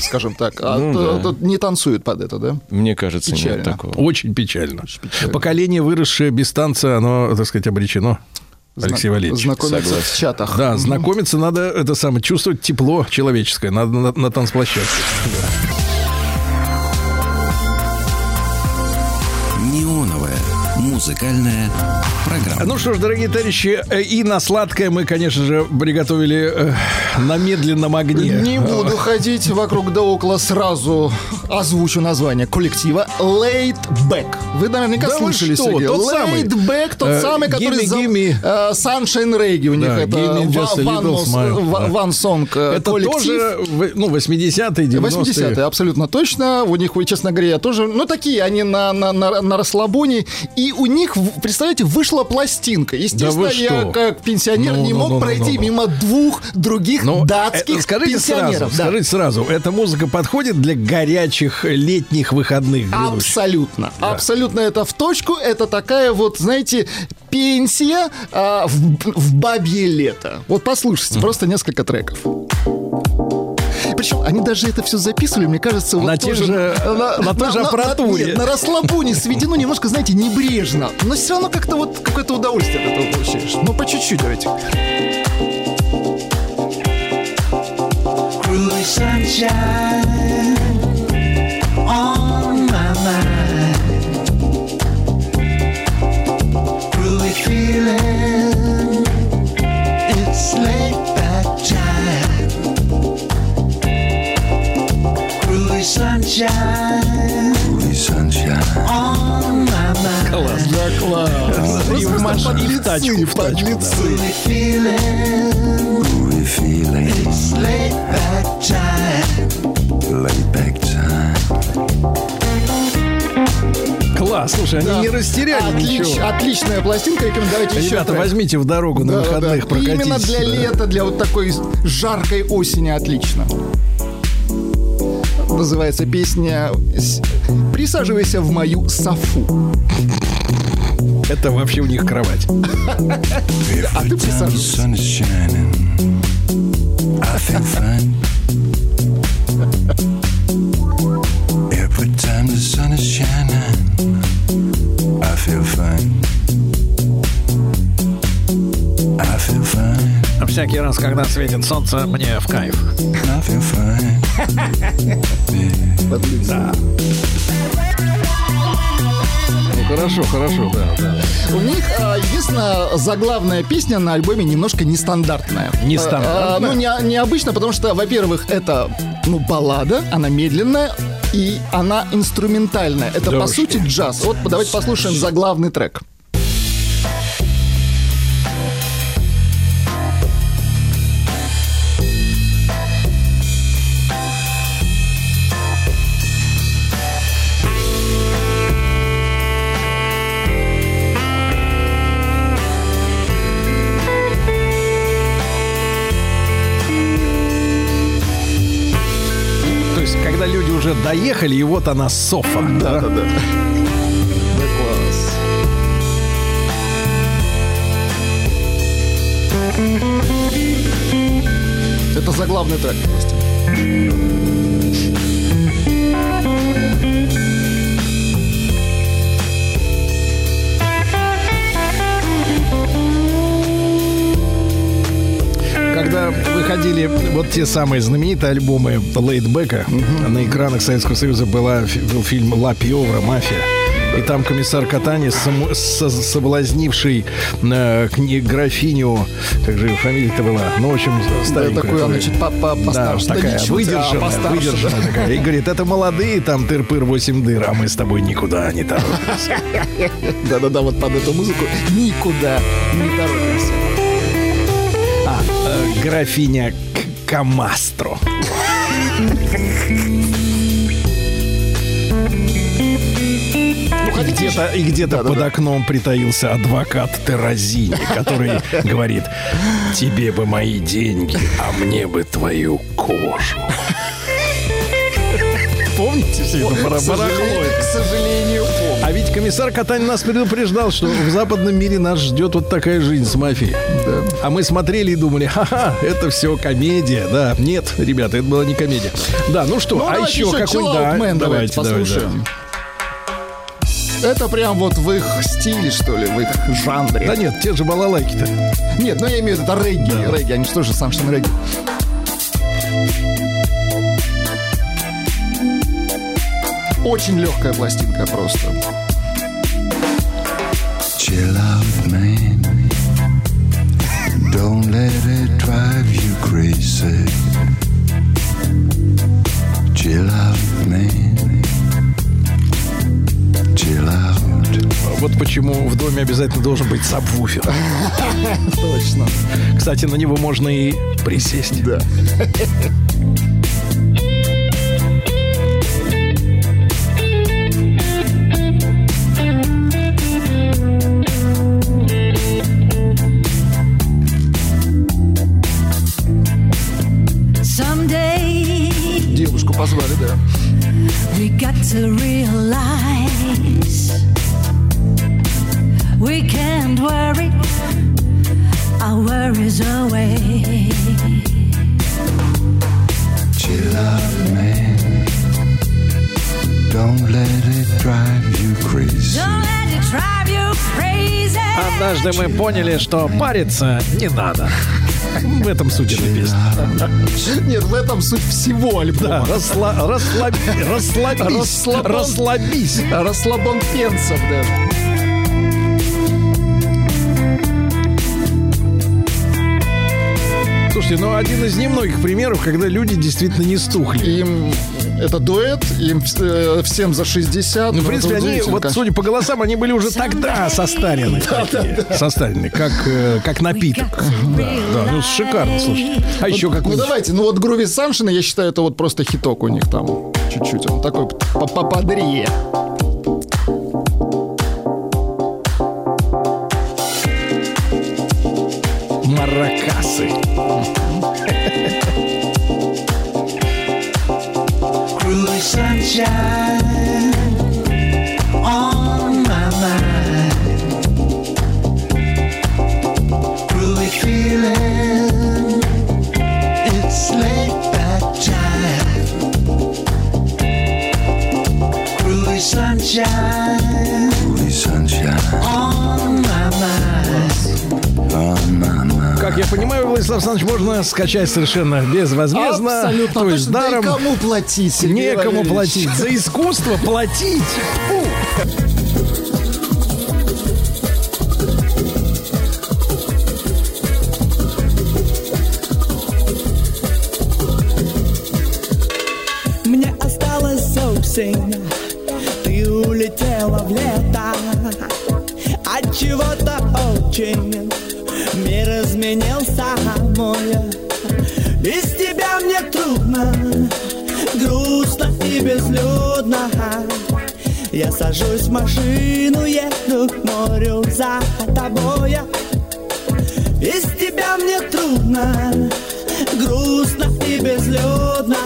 скажем так. А Ну то- то не танцует под это, да? Мне кажется, нет такого. Очень печально. Поколение, выросшее без танца, оно, так сказать, обречено. Алексей Валерьевич. Знакомиться Согласен. в чатах. Да, знакомиться надо, это самое, чувствовать тепло человеческое, надо на, на танцплощадке. Музыкальная программа. Ну что ж, дорогие товарищи, э, и на сладкое мы, конечно же, приготовили э, на медленном огне. Не буду ходить вокруг да около, сразу озвучу название коллектива Laid Back. Вы наверняка Да слышали, что, Сергей. тот самый. Laid Back, тот Э, самый, который gimme, за- э, Sunshine Reggae у них Да, это One Song э, Это коллектив. тоже, ну, 80-е, 90-е. 80-е, абсолютно точно. У них, честно говоря, я тоже... Ну, такие они на, на, на, на расслабоне. И у них, представляете, вышла пластинка. Естественно, вы я как пенсионер Ну, не ну, мог ну, ну, пройти ну, ну. мимо двух других Ну, датских э, скажите пенсионеров. сразу, Да. скажите сразу, эта музыка подходит для горячих летних выходных? грядущих? Абсолютно. Абсолютно это в точку. Это такая вот, знаете, пенсия а, в, в бабье лето. Вот послушайте, просто несколько треков. Причем они даже это все записывали, мне кажется, вот На тоже же- на той же аппаратуре. нет, на расслабоне сведено немножко, знаете, небрежно. Но все равно как-то вот какое-то удовольствие от этого получаешь. Ну, по чуть-чуть давайте. Cruise sunshine sunshine. Класс. Да, класс. И в маш- и в тачку, в. Класс, слушай, они Да. не растеряли Отлич- ничего. Отличная пластинка, рекомендую. Давайте еще Ребята, трек. возьмите в дорогу на да, выходных, да. прокатитесь. Именно для да. лета, для вот такой жаркой осени отлично. Называется песня Присаживайся в мою софу. Это вообще у них кровать. [laughs] А ты присаживайся. Всякий раз, когда светит солнце, мне в кайф. Да. Ну, хорошо, хорошо, да, да. У них а, единственная заглавная песня на альбоме немножко нестандартная. Нестандартная? А, а, ну, не, необычно, потому что, во-первых, это ну, баллада, она медленная, и она инструментальная. Это, Да по сути, джаз. Вот давайте послушаем заглавный трек. Доехали, и вот она софа. Да, да, да. Да класс. Это заглавный трек. Костя. Когда выходили вот те самые знаменитые альбомы Лейтбека, на экранах Советского Союза была, был фильм «Ла Пиовра. Мафия». И там комиссар Катани, соблазнивший э, кни- графиню, как же ее фамилия-то была, ну, в общем, старенькую. такую, она которая- по- по- Да, постарше. Да такая ничуть, а выдержанная, постарше, выдержанная да. такая. И говорит, это молодые, там, тыр-пыр, 8 дыр, а мы с тобой никуда не торопимся. Да-да-да, вот под эту музыку никуда не торопимся. Э, графиня К- Камастро. И где-то, и где-то под окном притаился адвокат Терразини, который [laughs] говорит, тебе бы мои деньги, а мне бы твою кожу. Помните все это К сожалению, К сожалению, помню. А ведь комиссар Катань нас предупреждал, что в западном мире нас ждет вот такая жизнь с мафией. А мы смотрели и думали, ха-ха, это все комедия. Да, нет, ребята, это была не комедия. Да, ну что, Ну, а давайте еще какой, да, давайте давайте, послушаем. Это прям вот в их стиле, что ли, в их жанре. Да нет, те же балалайки-то. Нет, ну я имею в виду, это регги. Регги, они же тоже Саншин регги. Очень легкая пластинка просто. Chill out, man. Don't let it drive you crazy. Chill out, man. Chill out. Вот почему в доме обязательно должен быть сабвуфер. [laughs] Точно. Кстати, на него можно и присесть. Да. Однажды мы поняли, что париться не надо. В этом суть этой песни. Нет, в этом суть всего альбома. Да, расслабись, Расслабон- расслабись. Расслабон пенсов даже. Слушайте, ну один из немногих примеров, когда люди действительно не стухли. Им это дуэт, им э, всем за 60. Ну, в но принципе, они, вот конечно. судя по голосам, они были уже тогда состарены. такие. Состарены, как, э, как напиток. Да, да, ну шикарно, слушайте. А еще Ну какой давайте, ну вот Груви Саншина, я считаю, это вот просто хиток у них там чуть-чуть. Он такой по- поподрее. маракасы. Владислав Александрович, можно скачать совершенно безвозмездно. Абсолютно То есть точно. Да и даром. кому платить, Сергей Некому Валерьевич? платить. За искусство платить. Фу. [laughs] сажусь в машину, еду к морю за тобой Без тебя мне трудно Грустно и безлюдно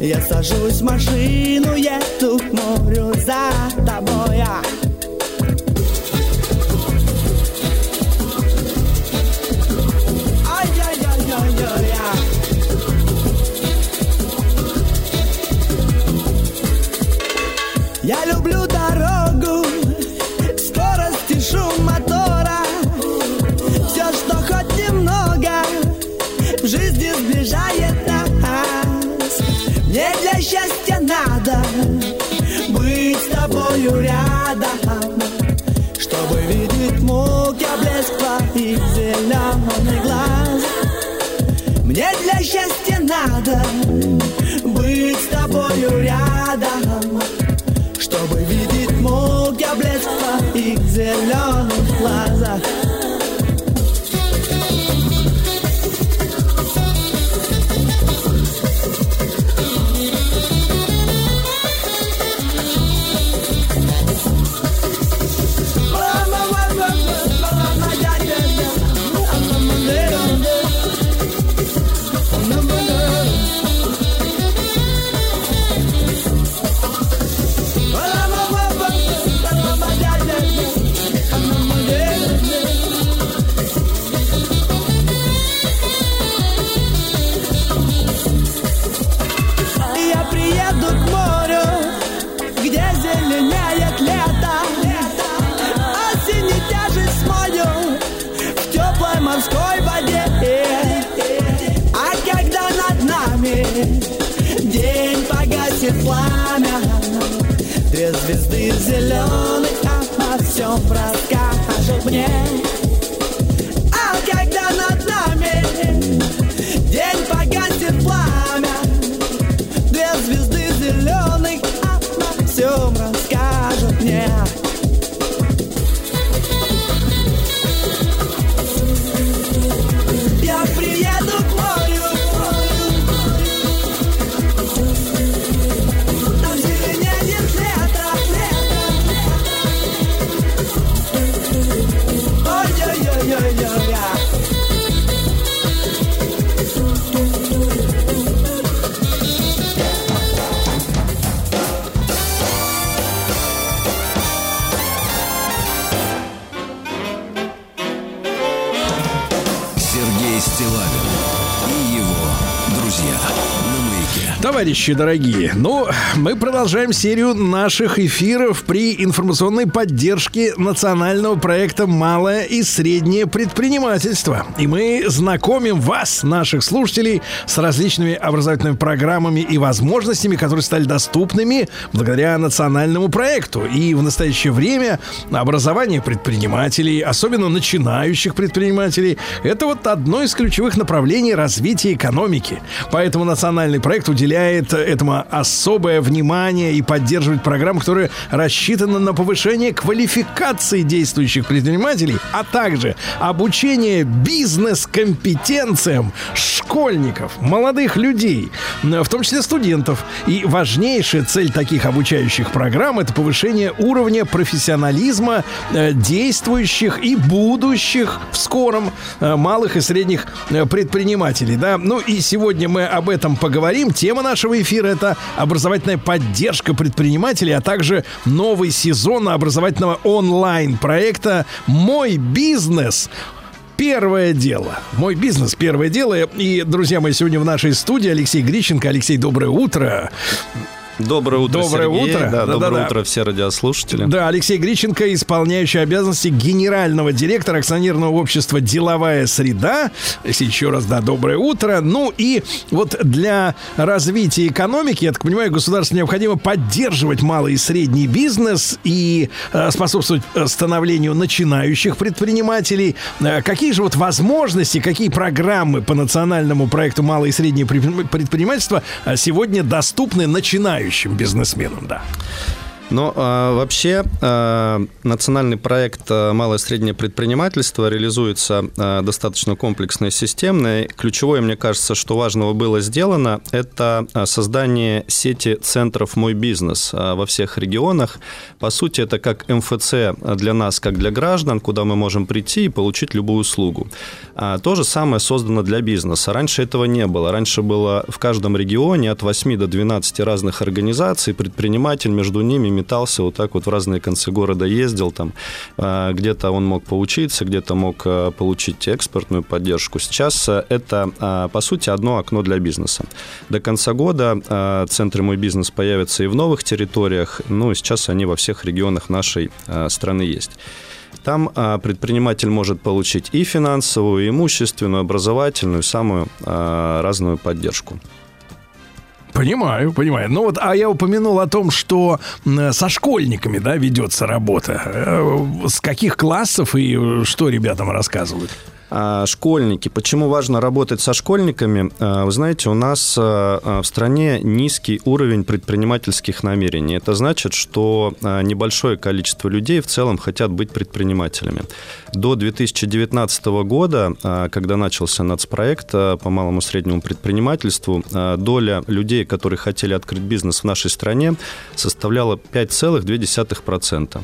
я сажусь в машину, еду к морю за тобой. Зеленых глаз. Мне для счастья надо быть с тобою рядом, чтобы видеть муки, блеск твоих зеленых глазах. Товарищи дорогие, ну, мы продолжаем серию наших эфиров при информационной поддержке национального проекта «Малое и среднее предпринимательство». И мы знакомим вас, наших слушателей, с различными образовательными программами и возможностями, которые стали доступными благодаря национальному проекту. И в настоящее время образование предпринимателей, особенно начинающих предпринимателей, это вот одно из ключевых направлений развития экономики. Поэтому национальный проект уделяет этому особое внимание и поддерживает программы, которые рассчитаны на повышение квалификации действующих предпринимателей, а также обучение бизнес-компетенциям школьников, молодых людей, в том числе студентов. И важнейшая цель таких обучающих программ это повышение уровня профессионализма э, действующих и будущих в скором э, малых и средних э, предпринимателей. Да? Ну и сегодня мы об этом поговорим. Тема нашего эфира это образовательная поддержка предпринимателей, а также новый сезон образовательного онлайн-проекта «Мой бизнес». Первое дело. Мой бизнес первое дело. И, друзья мои, сегодня в нашей студии Алексей Грищенко. Алексей, доброе утро. Доброе утро, Доброе Сергей. утро. Да, доброе Да-да-да. утро все радиослушатели. Да, Алексей Гриченко, исполняющий обязанности генерального директора акционерного общества «Деловая среда». Еще раз, да, доброе утро. Ну и вот для развития экономики, я так понимаю, государству необходимо поддерживать малый и средний бизнес и э, способствовать э, становлению начинающих предпринимателей. Э, какие же вот возможности, какие программы по национальному проекту «Малое и среднее предпри- предпринимательство» сегодня доступны начинающим бизнесменам, да? Но а, вообще а, национальный проект а, «Малое и среднее предпринимательство» реализуется а, достаточно комплексно и системно. И Ключевое, мне кажется, что важного было сделано, это а, создание сети центров «Мой бизнес» а, во всех регионах. По сути, это как МФЦ для нас, как для граждан, куда мы можем прийти и получить любую услугу. А, То же самое создано для бизнеса. Раньше этого не было. Раньше было в каждом регионе от 8 до 12 разных организаций, предприниматель между ними метался вот так вот в разные концы города ездил там. А, Где-то он мог поучиться, где-то мог а, получить экспортную поддержку. Сейчас а, это, по сути, одно окно для бизнеса. До конца года центры «Мой бизнес» появятся и в новых территориях. Ну, и сейчас они во всех регионах нашей страны есть. Там предприниматель может получить и финансовую, и имущественную, образовательную, самую разную поддержку. Понимаю, понимаю. Ну вот, а я упомянул о том, что со школьниками, да, ведется работа. Э, С каких классов и э, что ребятам рассказывают? А, Школьники. Почему важно работать со школьниками? А, Вы знаете, у нас а, в стране низкий уровень предпринимательских намерений. Это значит, что небольшое количество людей в целом хотят быть предпринимателями. До 2019 года, когда начался нацпроект по малому среднему предпринимательству, доля людей, которые хотели открыть бизнес в нашей стране, составляла 5,2%.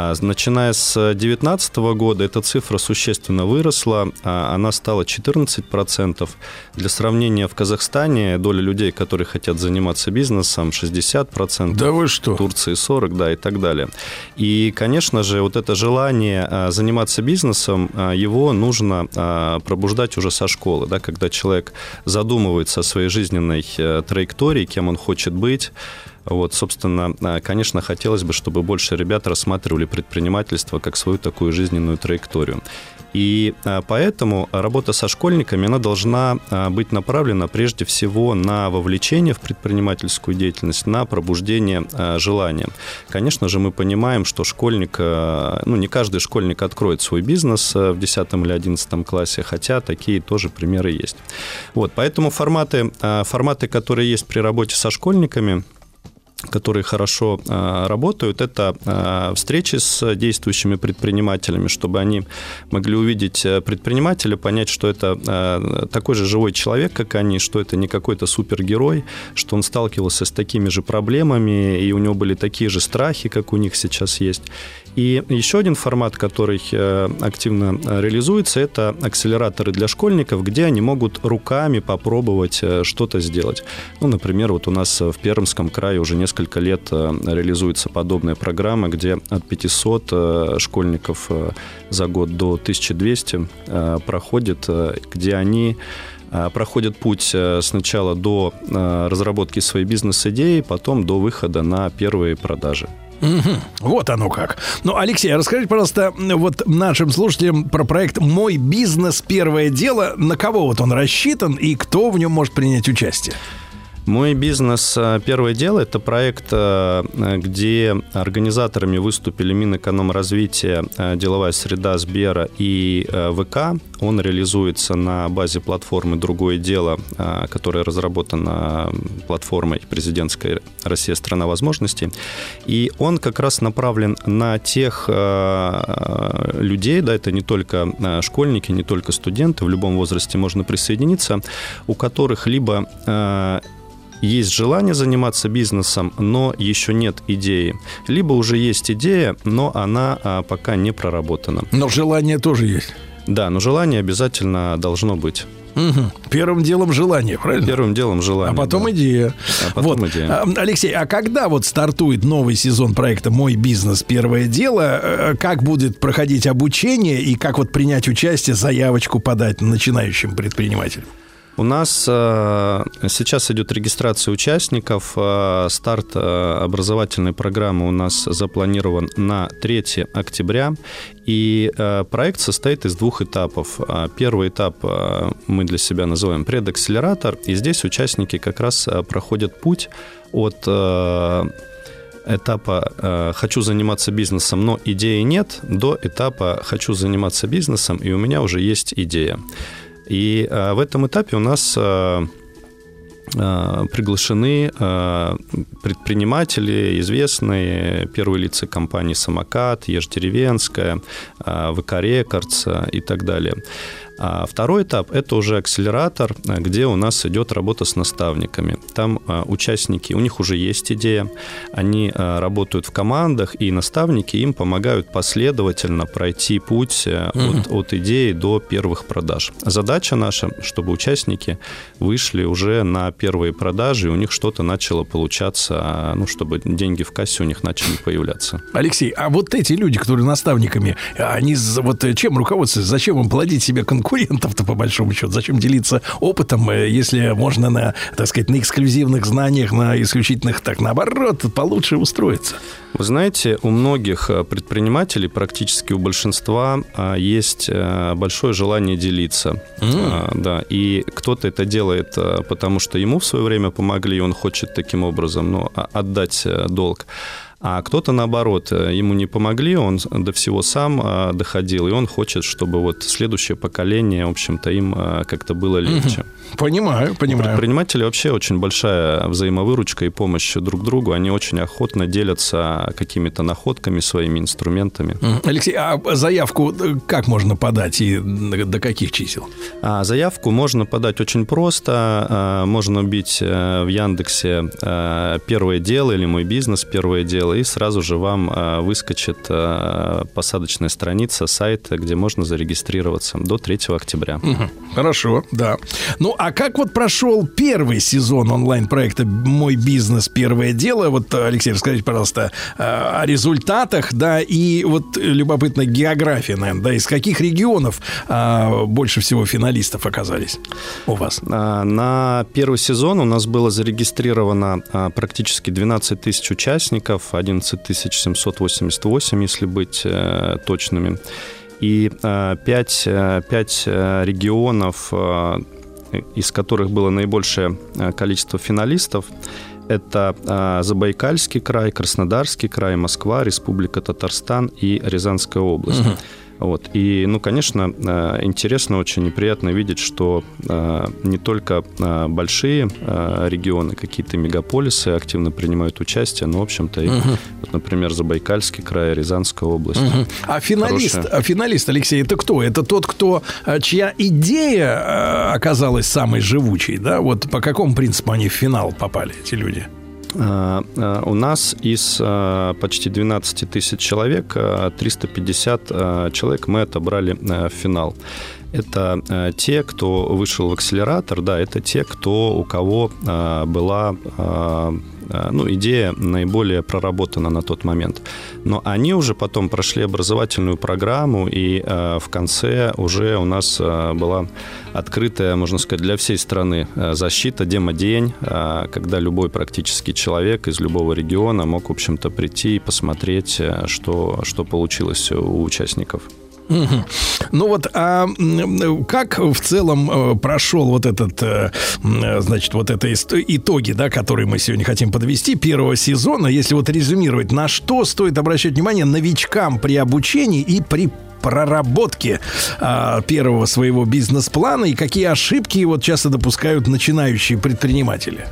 А, Начиная с 2019 года эта цифра существенно выросла, а, она стала 14%. Для сравнения, в Казахстане доля людей, которые хотят заниматься бизнесом, 60%. Да вы что? В Турции 40%, да, и так далее. И, конечно же, вот это желание а, заниматься бизнесом, его нужно пробуждать уже со школы, да, когда человек задумывается о своей жизненной э, траектории, кем он хочет быть, вот, собственно, а, конечно, хотелось бы, чтобы больше ребят рассматривали предпринимательство как свою такую жизненную траекторию. И а, поэтому работа со школьниками, она должна а, быть направлена прежде всего на вовлечение в предпринимательскую деятельность, на пробуждение желания. Конечно же, мы понимаем, что школьник, ну, не каждый школьник откроет свой бизнес в 10 или 11 классе, хотя такие тоже примеры есть. Вот, поэтому форматы, форматы, которые есть при работе со школьниками, которые хорошо а, работают, это а, встречи с действующими предпринимателями, чтобы они могли увидеть э, предпринимателя, понять, что это а, такой же живой человек, как они, что это не какой-то супергерой, что он сталкивался с такими же проблемами, и у него были такие же страхи, как у них сейчас есть. И еще один формат, который э, активно э, реализуется, это акселераторы для школьников, где они могут руками попробовать э, что-то сделать. Ну, например, вот у нас в Пермском крае уже несколько лет э, реализуется подобная программа, где от 500 э, школьников э, за год до 1200 э, проходит, где они проходят путь сначала до разработки своей бизнес-идеи, потом до выхода на первые продажи. Мгм. Вот оно как. Ну, Алексей, а расскажите, пожалуйста, вот нашим слушателям про проект «Мой бизнес. Первое дело». На кого вот он рассчитан и кто в нем может принять участие? Мой бизнес э, «Первое дело» — это проект, э, где организаторами выступили Минэкономразвития, э, деловая среда Сбера и ВК. Он реализуется на базе платформы «Другое дело», которая разработана платформой президентской «Россия – страна возможностей». И он как раз направлен на тех людей, да, это не только школьники, не только студенты, в любом возрасте можно присоединиться, у которых либо есть желание заниматься бизнесом, но еще нет идеи. Либо уже есть идея, но она а, пока не проработана. Но желание тоже есть. Да, но желание обязательно должно быть. Мгм. Первым делом желание, правильно? Первым делом желание. А потом да. идея. А потом вот. идея. А, Алексей, а когда вот стартует новый сезон проекта «Мой бизнес. Первое дело», э, как будет проходить обучение и как вот принять участие, заявочку подать начинающим предпринимателям? У нас э, сейчас идет регистрация участников. Э, старт э, образовательной программы у нас запланирован на 3 октября. И проект состоит из двух этапов. Первый этап мы для себя называем предакселератор. И здесь участники как раз проходят путь от этапа «хочу заниматься бизнесом, но идеи нет» до этапа «хочу заниматься бизнесом, и у меня уже есть идея». И э, в этом этапе у нас э, э, приглашены предприниматели, известные первые лица компании «Самокат», «Еждеревенская», «ВК Рекордс» и так далее. А второй этап – это уже акселератор, где у нас идет работа с наставниками. Там а, участники, у них уже есть идея, они а, работают в командах, и наставники им помогают последовательно пройти путь mm от, от идеи до первых продаж. Задача наша, чтобы участники вышли уже на первые продажи, и у них что-то начало получаться, ну, чтобы деньги в кассе у них начали появляться. Алексей, а вот эти люди, которые наставниками, они вот чем руководствуются? Зачем им плодить себе конкуренцию? Конкурентов-то по большому счету? Зачем делиться опытом, э, если можно на, так сказать, на эксклюзивных знаниях, на исключительных, так наоборот, получше устроиться? Вы знаете, у многих э, предпринимателей, практически у большинства, э, есть большое желание делиться. Mm. Да, и кто-то это делает, потому что ему в свое время помогли, и он хочет таким образом ну, отдать долг. А кто-то, наоборот, э, ему не помогли, он до всего сам э, доходил, и он хочет, чтобы вот следующее поколение, в общем-то, им э, как-то было легче. Понимаю, понимаю. У предпринимателей вообще очень большая взаимовыручка и помощь друг другу. Они очень охотно делятся какими-то находками, своими инструментами. Алексей, а заявку как можно подать и до каких чисел? А заявку можно подать очень просто. Можно бить в Яндексе «Первое дело» или «Мой бизнес. Первое дело» и сразу же вам э, выскочит э, посадочная страница сайта, где можно зарегистрироваться до 3 октября. Хорошо, да. Ну, а как вот прошел первый сезон онлайн-проекта «Мой бизнес. Первое дело»? Вот, Алексей, расскажите, пожалуйста, э, о результатах, да, и вот любопытно география, наверное, да, из каких регионов больше всего финалистов оказались у вас? На первый сезон у нас было зарегистрировано практически 12 тысяч участников, 11 788, если быть э, точными. И 5, э, 5 э, регионов, из которых было наибольшее количество финалистов, это Забайкальский край, Краснодарский край, Москва, Республика Татарстан и Рязанская область. Угу. Вот. И, ну, конечно, э, интересно, очень неприятно видеть, что э, не только э, большие регионы, какие-то мегаполисы активно принимают участие, но, в общем-то, и, угу. вот, например, Забайкальский край, Рязанская область. Угу. А финалист, Хорошая... а финалист, Алексей, это кто? Это тот, кто, чья идея оказалась самой живучей, да? Вот по какому принципу они в финал попали, эти люди? А, а, у нас из а, почти 12 тысяч человек 350 человек мы отобрали в финал. Это те, кто вышел в акселератор, да, это те, кто у кого была Э, ну, идея наиболее проработана на тот момент. Но они уже потом прошли образовательную программу, и э, в конце уже у нас э, была открытая, можно сказать, для всей страны защита, демо-день, когда любой практически человек из любого региона мог, в общем-то, прийти и посмотреть, что, что получилось у участников. Ну вот, а как в целом э, прошел вот этот, э, значит, вот это итоги, да, которые мы сегодня хотим подвести первого сезона, если вот резюмировать, на что стоит обращать внимание новичкам при обучении и при проработке а, первого своего бизнес-плана? И какие ошибки вот часто допускают начинающие предприниматели?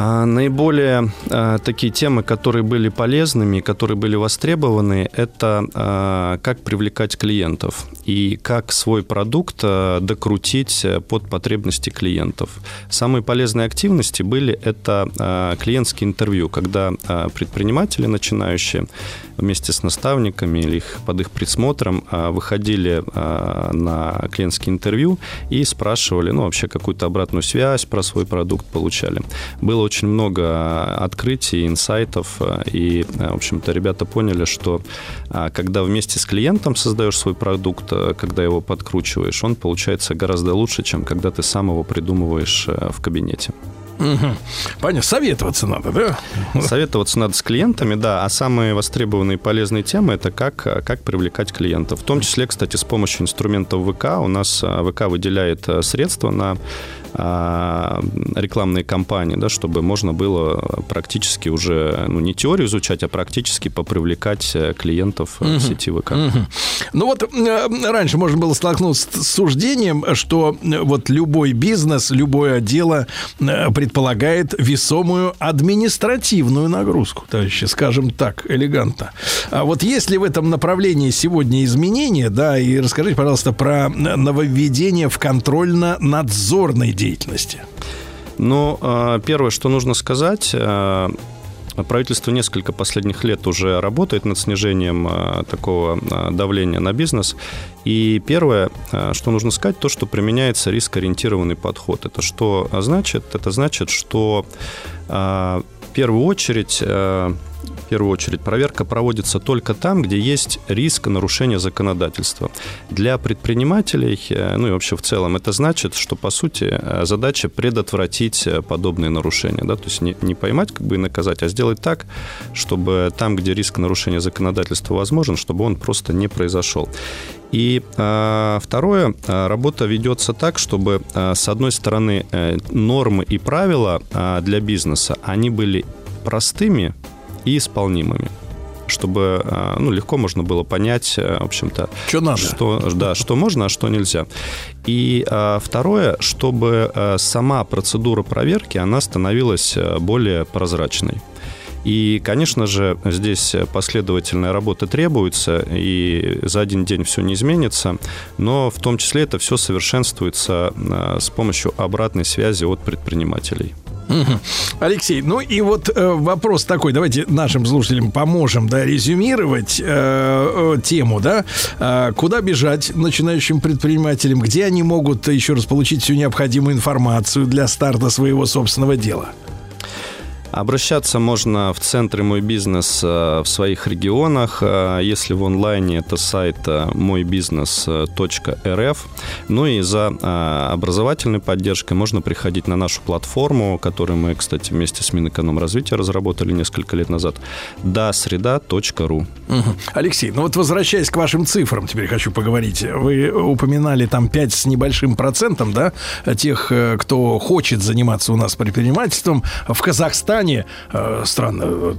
А наиболее а, такие темы, которые были полезными, которые были востребованы, это а, как привлекать клиентов и как свой продукт докрутить под потребности клиентов. Самые полезные активности были это клиентские интервью, когда предприниматели начинающие вместе с наставниками или их, под их присмотром а, выходили а, на клиентские интервью и спрашивали, ну, вообще какую-то обратную связь про свой продукт получали. Было очень много открытий, инсайтов, и, в общем-то, ребята поняли, что когда вместе с клиентом создаешь свой продукт, когда его подкручиваешь, он получается гораздо лучше, чем когда ты сам его придумываешь в кабинете. Угу. Понятно. Советоваться надо, да? Советоваться надо с клиентами, да. А самые востребованные и полезные темы это как, как привлекать клиентов. В том числе, кстати, с помощью инструментов ВК. У нас а, ВК выделяет э, средства на рекламные кампании, да, чтобы можно было практически уже, ну, не теорию изучать, а практически попривлекать э, клиентов угу. сети ВК. Угу. Ну вот э, раньше можно было столкнуться с суждением, что вот любой бизнес, любое дело предполагает весомую административную нагрузку, товарищи, скажем так, элегантно. А вот есть ли в этом направлении сегодня изменения, да, и расскажите, пожалуйста, про нововведение в контрольно-надзорной деятельности? Ну, а, первое, что нужно сказать, а, Правительство несколько последних лет уже работает над снижением а, такого давления на бизнес. И первое, что нужно сказать, то, что применяется рискоориентированный подход. Это что значит? Это значит, что в первую очередь первую очередь, проверка проводится только там, где есть риск нарушения законодательства. Для предпринимателей, э, ну и вообще в целом, это значит, что, по сути, э, задача предотвратить э, подобные нарушения. Да? То есть не, не поймать как бы и наказать, а сделать так, чтобы там, где риск нарушения законодательства возможен, чтобы он просто не произошел. И э, второе, работа ведется так, чтобы, с одной стороны, нормы и правила э, для бизнеса, они были простыми, и исполнимыми чтобы а, ну, легко можно было понять, э, в общем-то, что, надо. что, да, что можно, а что нельзя. И а, второе, чтобы сама процедура проверки, она становилась более прозрачной. И, конечно же, здесь последовательная работа требуется, и за один день все не изменится, но в том числе это все совершенствуется с помощью обратной связи от предпринимателей. Алексей, ну и вот э, вопрос такой, давайте нашим слушателям поможем, да, резюмировать э, э, тему, да, э, куда бежать начинающим предпринимателям, где они могут еще раз получить всю необходимую информацию для старта своего собственного дела. Обращаться можно в центре «Мой бизнес» э, в своих регионах. Э, если в онлайне, это сайт э, мойбизнес.рф. Ну и за образовательной поддержкой можно приходить на нашу платформу, которую мы, кстати, вместе с Минэкономразвития разработали несколько лет назад, досреда.ру. Угу. Алексей, ну вот возвращаясь к вашим цифрам, теперь хочу поговорить. Вы упоминали там 5 с небольшим процентом, да, тех, кто хочет заниматься у нас предпринимательством. В Казахстане Казахстане, э, странно, э,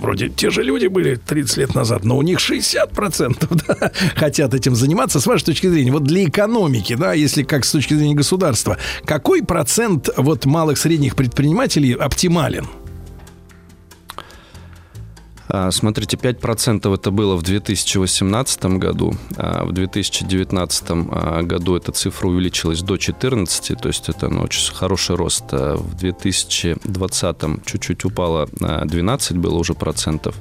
вроде те же люди были 30 лет назад, но у них 60% [laughs] да, хотят этим заниматься. С вашей точки зрения, вот для экономики, да, если как с точки зрения государства, какой процент вот малых средних предпринимателей оптимален? А, смотрите, 5% это было в 2018 году, а в 2019 а, году эта цифра увеличилась до 14, то есть это ну, очень хороший рост. В 2020 чуть-чуть упало, 12 было уже процентов.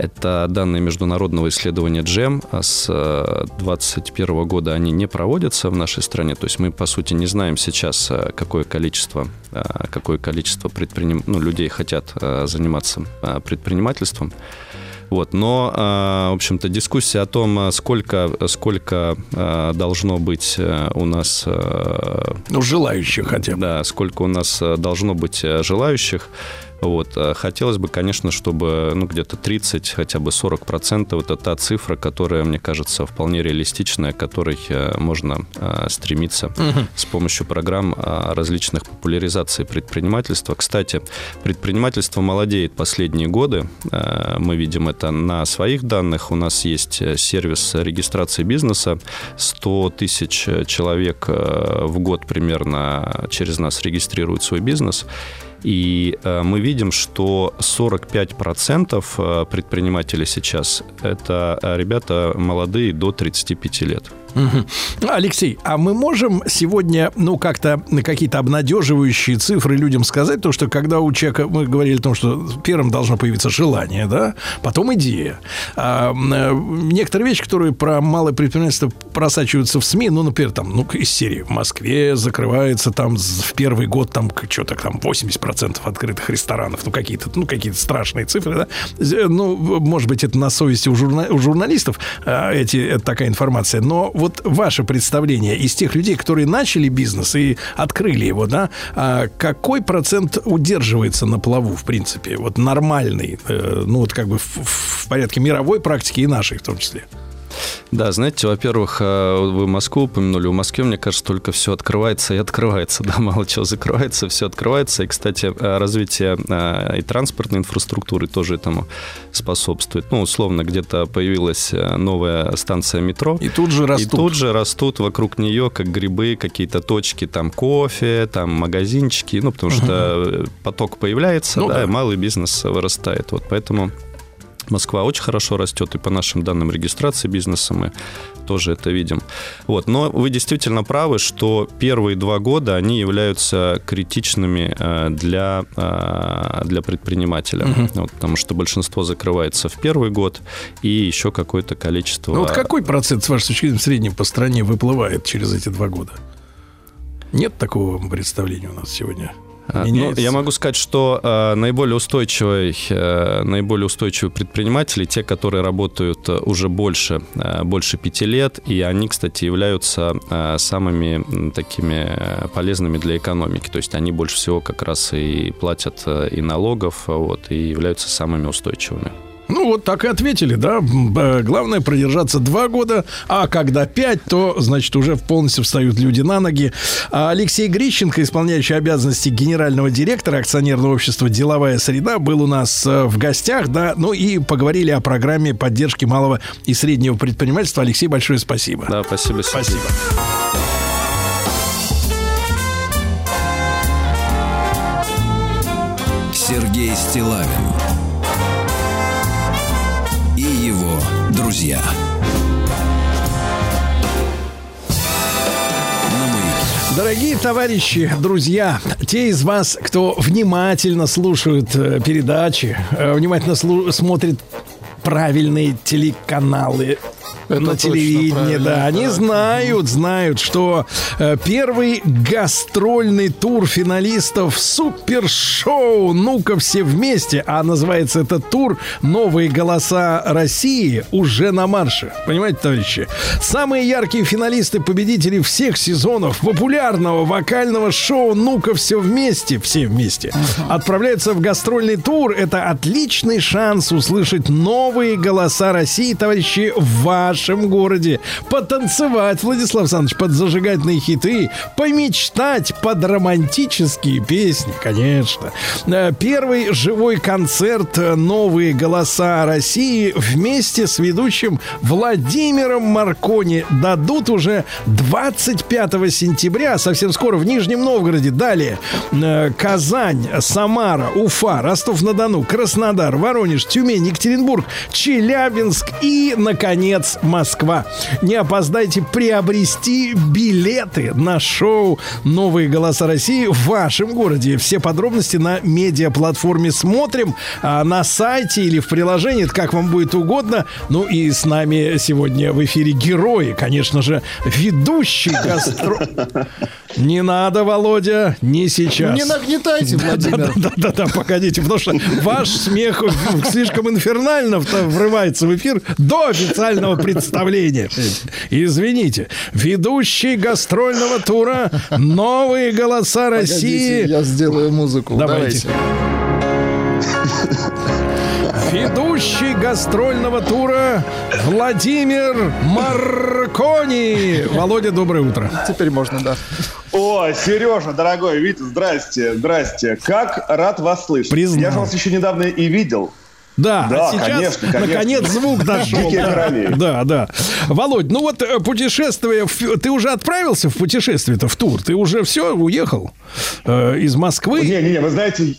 Это данные международного исследования GEM. С 2021 года они не проводятся в нашей стране. То есть мы, по сути, не знаем сейчас, какое количество, какое количество предприним... ну, людей хотят заниматься предпринимательством. Вот, но, в общем-то, дискуссия о том, сколько, сколько должно быть у нас... Ну, желающих хотя бы. Да, сколько у нас должно быть желающих, вот. А хотелось бы, конечно, чтобы ну, где-то 30, хотя бы 40 процентов это та цифра, которая, мне кажется, вполне реалистичная, к которой э, можно э, стремиться угу. с помощью программ э, различных популяризаций предпринимательства. Кстати, предпринимательство молодеет последние годы. Мы видим это на своих данных. У нас есть сервис регистрации бизнеса. 100 тысяч человек в год примерно через нас регистрируют свой бизнес. И э, мы видим, что 45% э, предпринимателей сейчас – это э, ребята молодые до 35 лет. Алексей, а мы можем сегодня, ну, как-то какие-то обнадеживающие цифры людям сказать, то, что когда у человека, мы говорили о том, что первым должно появиться желание, да, потом идея. А, э, некоторые вещи, которые про малое предпринимательство просачиваются в СМИ, ну, например, там, ну, из серии в Москве закрывается там в первый год там что-то там 80% открытых ресторанов, ну, какие-то, ну, какие-то страшные цифры, да. З- Ну, может быть, это на совести у, журна- у журналистов а, эти, это такая информация, но вот ваше представление из тех людей, которые начали бизнес и открыли его, да, а какой процент удерживается на плаву, в принципе, вот нормальный, э, ну, вот как бы в, в порядке мировой практики и нашей в том числе? Да, знаете, во-первых, э, вы Москву упомянули. В Москве, мне кажется, только все открывается и открывается. [laughs] Да, мало чего закрывается, все открывается. И, кстати, э, развитие э, и транспортной инфраструктуры тоже этому способствует. Ну, условно, где-то появилась новая станция метро. И тут же И растут. тут же растут вокруг нее, как грибы, какие-то точки, там кофе, там магазинчики. Ну, потому что э, поток появляется, Ну да, да. и малый бизнес вырастает. Вот поэтому Москва очень хорошо растет, и по нашим данным регистрации бизнеса мы тоже это видим. Вот. Но вы действительно правы, что первые два года они являются критичными э, для, э, для предпринимателя. Мгм. Вот, потому что большинство закрывается в первый год, и еще какое-то количество... Ну, вот какой процент, с вашей точки зрения, в среднем по стране выплывает через эти два года? Нет такого представления у нас сегодня? А, Ну, Меняется? я могу сказать, что э, наиболее устойчивые, э, наиболее устойчивые предприниматели, те, которые работают э, уже больше, э, больше пяти лет, и они, кстати, являются э, самыми такими э, полезными для экономики. То есть они больше всего как раз и платят э, и налогов, вот, и являются самыми устойчивыми. Вот так и ответили, да. Главное продержаться два года, а когда пять, то, значит, уже полностью встают люди на ноги. А Алексей Грищенко, исполняющий обязанности генерального директора акционерного общества «Деловая среда», был у нас э, в гостях, да. Ну и поговорили о программе поддержки малого и среднего предпринимательства. Алексей, большое спасибо. Да, спасибо. Спасибо. Сергей Стилавин друзья. Дорогие товарищи, друзья, те из вас, кто внимательно слушают э, передачи, э, внимательно слу- смотрит правильные телеканалы на точно телевидении, правильно, да, они знают, знают, что э, первый гастрольный тур финалистов супершоу «Ну-ка все вместе», а называется этот тур «Новые голоса России» уже на марше. Понимаете, товарищи? Самые яркие финалисты, победители всех сезонов популярного вокального шоу «Ну-ка все вместе», все вместе, отправляются в гастрольный тур. Это отличный шанс услышать новые голоса России, товарищи, в вашем городе. Потанцевать, Владислав Александрович, под зажигательные хиты, помечтать под романтические песни, конечно. Э, Первый живой концерт э, «Новые голоса России» вместе с ведущим Владимиром Маркони дадут уже 25 сентября, совсем скоро в Нижнем Новгороде. Далее э, Казань, Самара, Уфа, Ростов-на-Дону, Краснодар, Воронеж, Тюмень, Екатеринбург, Челябинск и, наконец, Москва. Не опоздайте приобрести билеты на шоу «Новые голоса России» в вашем городе. Все подробности на медиаплатформе «Смотрим», а на сайте или в приложении, это как вам будет угодно. Ну и с нами сегодня в эфире герои, конечно же, ведущий гастро... Не надо, Володя, не сейчас. Не нагнетайте, Владимир. Да-да-да, погодите, потому что ваш смех слишком инфернально в- врывается в эфир до официального представления. Извините. Ведущий гастрольного тура «Новые голоса России». Погодите, я сделаю музыку. Давайте. Ведущий гастрольного тура Владимир Маркони. Володя, доброе утро. Теперь можно, да. О, Сережа, дорогой, Витя, здрасте, здрасте. Как рад вас слышать. Признаю. Я же вас еще недавно и видел. Да, Да, а сейчас конечно, конечно. наконец звук дошел. Да, да, да. Володь, ну вот э, путешествие, ты уже отправился в путешествие-то, в тур? Ты уже все, уехал э, из Москвы? Не-не-не, вы знаете,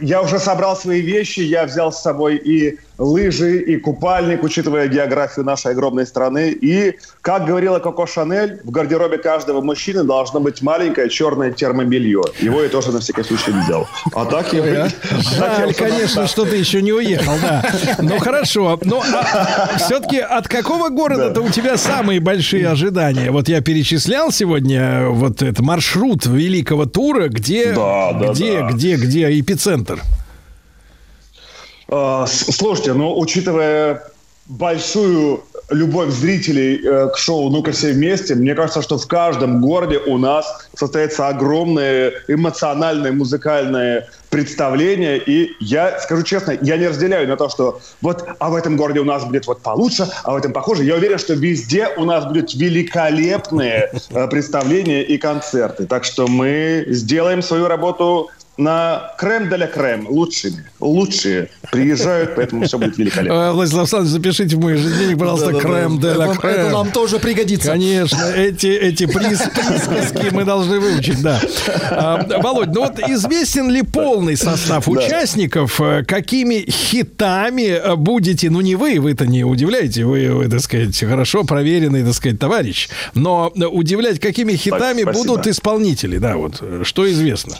я уже собрал свои вещи, я взял с собой и лыжи и купальник, учитывая географию нашей огромной страны. И, как говорила Коко Шанель, в гардеробе каждого мужчины должно быть маленькое черное термобелье. Его я тоже на всякий случай взял. А так я... Ой, а? Жаль, конечно, что ты еще не уехал, да. Ну хорошо. Но а, все-таки от какого города-то у тебя самые большие ожидания? Вот я перечислял сегодня э, вот этот маршрут великого тура, где, Да, да, где, где, где эпицентр? С- Слушайте, ну, учитывая большую любовь зрителей э, к шоу «Ну-ка все вместе», мне кажется, что в каждом городе у нас состоится огромное эмоциональное музыкальное представление. И я скажу честно, я не разделяю на то, что вот, а в этом городе у нас будет вот получше, а в этом похуже. Я уверен, что везде у нас будут великолепные э, представления и концерты. Так что мы сделаем свою работу на крем де ля крем, лучшими. Лучшие приезжают, поэтому все будет великолепно. Э, Владислав Александрович, запишите в мой ежедневник, пожалуйста, крем де ля Это- крем. это нам тоже пригодится. Конечно, эти, эти прис- присказки мы должны выучить, да. А, Володь, ну вот известен ли полный состав участников? Э, Какими хитами э, будете, ну не вы, вы-то не удивляете, вы, вы, так сказать, хорошо проверенный, так сказать, товарищ, но удивлять, какими хитами будут исполнители, да, вот, что известно?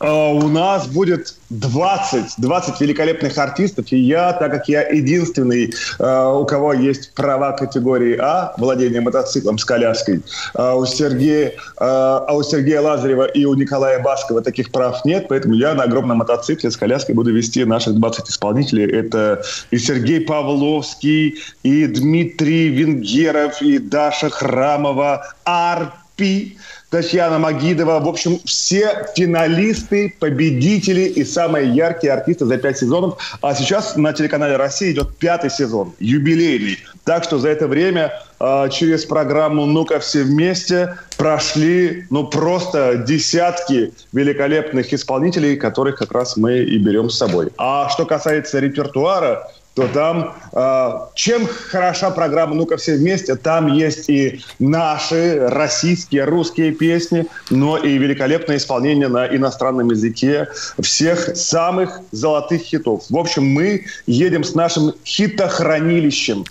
А, У нас будет 20, 20 великолепных артистов, и я, так как я единственный, э, у кого есть права категории А, владение мотоциклом с коляской, а у Сергея, а у Сергея Лазарева и у Николая Баскова таких прав нет, поэтому я на огромном мотоцикле с коляской буду вести наших 20 исполнителей. Это и Сергей Павловский, и Дмитрий Венгеров, и Даша Храмова, Арпи, Татьяна Магидова. В общем, все финалисты, победители и самые яркие артисты за пять сезонов. А сейчас на телеканале «Россия» идет пятый сезон, юбилейный. Так что за это время э, через программу «Ну-ка все вместе» прошли ну просто десятки великолепных исполнителей, которых как раз мы и берем с собой. А что касается репертуара, то там, э, чем хороша программа «Ну-ка все вместе», там есть и наши российские, русские песни, но и великолепное исполнение на иностранном языке всех самых золотых хитов. В общем, мы едем с нашим хитохранилищем.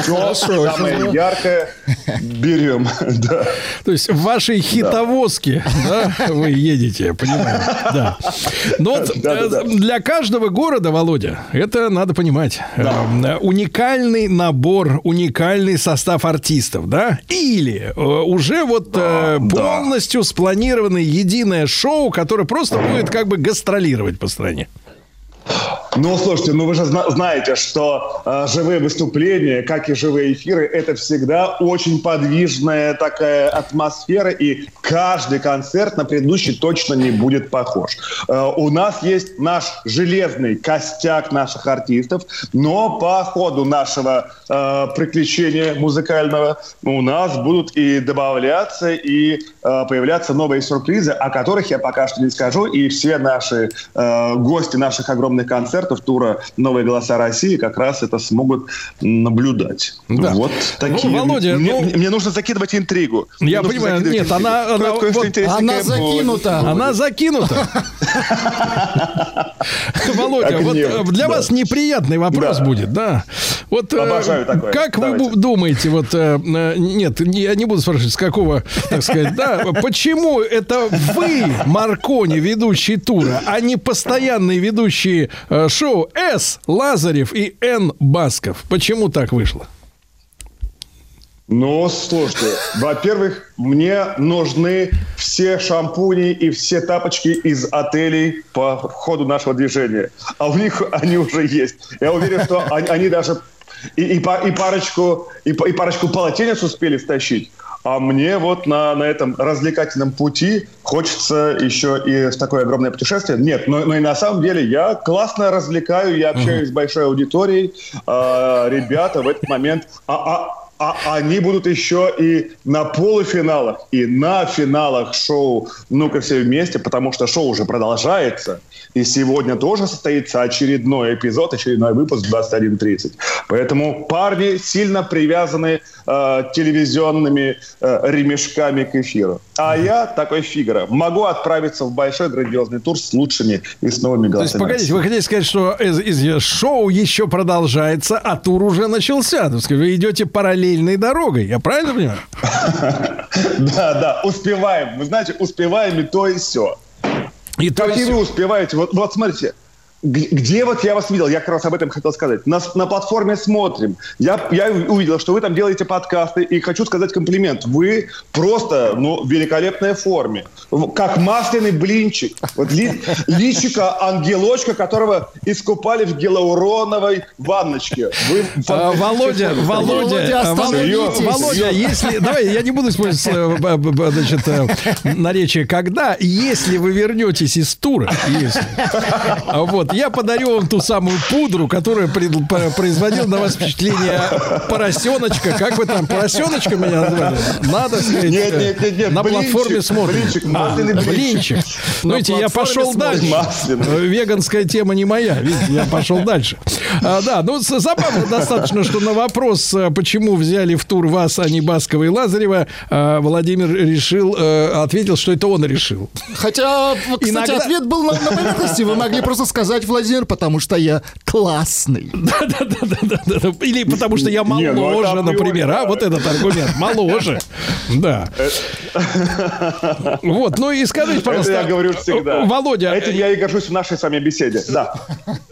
Все самое яркое берем. [laughs] То есть в вашей хитовозке, вы едете, понимаю. Но э, для каждого города, Володя, это надо понимать, э, уникальный набор, уникальный состав артистов, да? Или э, уже вот э, полностью спланированное единое шоу, которое просто будет как бы гастролировать по стране. Ну, слушайте, ну вы же зна- знаете, что э, живые выступления, как и живые эфиры, это всегда очень подвижная такая атмосфера, и каждый концерт на предыдущий точно не будет похож. Э, у нас есть наш железный костяк наших артистов, но по ходу нашего э, приключения музыкального у нас будут и добавляться, и э, появляться новые сюрпризы, о которых я пока что не скажу, и все наши э, гости наших огромных концертов тура «Новые голоса России» как раз это смогут наблюдать. Да. Вот такие. Ну, Володя, мне, ну- мне нужно закидывать интригу. Мне Я нужно понимаю, нет, интригу. она, она, Кое- вот- она будет. закинута. Она [laughs] закинута. Володя, Как вот э, для вас неприятный вопрос будет, да? Вот э, как вы думаете, вот э, э, нет, не- я не буду спрашивать, с какого, так сказать, да, почему это вы, Маркони, ведущий тура, а не постоянные ведущие э, шоу С. Лазарев и Н. Басков? Почему так вышло? Ну, слушайте, во-первых, мне нужны все шампуни и все тапочки из отелей по ходу нашего движения. А у них они уже есть. Я уверен, что они, они даже и, и и парочку, и, и парочку полотенец успели стащить. А мне вот на, на этом развлекательном пути хочется еще и в такое огромное путешествие. Нет, но, но и на самом деле я классно развлекаю, я общаюсь с большой аудиторией. А, ребята в этот момент... А, а- а они будут еще и на полуфиналах, и на финалах шоу «Ну-ка все вместе», потому что шоу уже продолжается. И сегодня тоже состоится очередной эпизод, очередной выпуск 21.30. Поэтому парни сильно привязаны э, телевизионными э, ремешками к эфиру. А я, такой фигура, могу отправиться в большой грандиозный тур с лучшими и с новыми То есть, голосами. погодите, вы хотите сказать, что из- из- шоу еще продолжается, а тур уже начался? Вы идете параллельной дорогой, я правильно понимаю? [laughs] Да, да, успеваем. Вы знаете, успеваем и то, и все. И как и вы успеваете. Вот, вот смотрите, где вот я вас видел, я как раз об этом хотел сказать. На, на платформе смотрим. Я, я увидел, что вы там делаете подкасты, и хочу сказать комплимент. Вы просто, ну, в великолепной форме. Как масляный блинчик. Вот ли, личика ангелочка, которого искупали в гелауроновой ванночке. Вы А, Володя, Володя, Володя, Володя, если, давай, я не буду использовать э, значит, э, наречие когда, если вы вернетесь из тура, если, а вот, я подарю вам ту самую пудру, которая производила на вас впечатление поросеночка, как вы там, поросеночка меня назвали? Надо сказать, Нет, нет, нет, нет, на блинчик, платформе смотрим. блинчик, А, блинчик. блинчик. Ну, видите, я пошел дальше. Масляный. Веганская тема не моя. Видите, я пошел дальше. А, да, ну забавно достаточно, что на вопрос, э, почему взяли в тур вас, а не Баскова и Лазарева, э, Владимир решил, э, ответил, что это он решил. Хотя, кстати, Иногда- ответ был на, на поверхности. Вы могли просто сказать, Владимир, потому что я классный. [laughs] Да-да-да. Или потому что я ну моложе, например. А, да. вот этот аргумент. Моложе. Да. Вот, ну и скажите, пожалуйста. я говорю всегда. Володя, Этим я и горжусь в нашей с вами беседе. Да.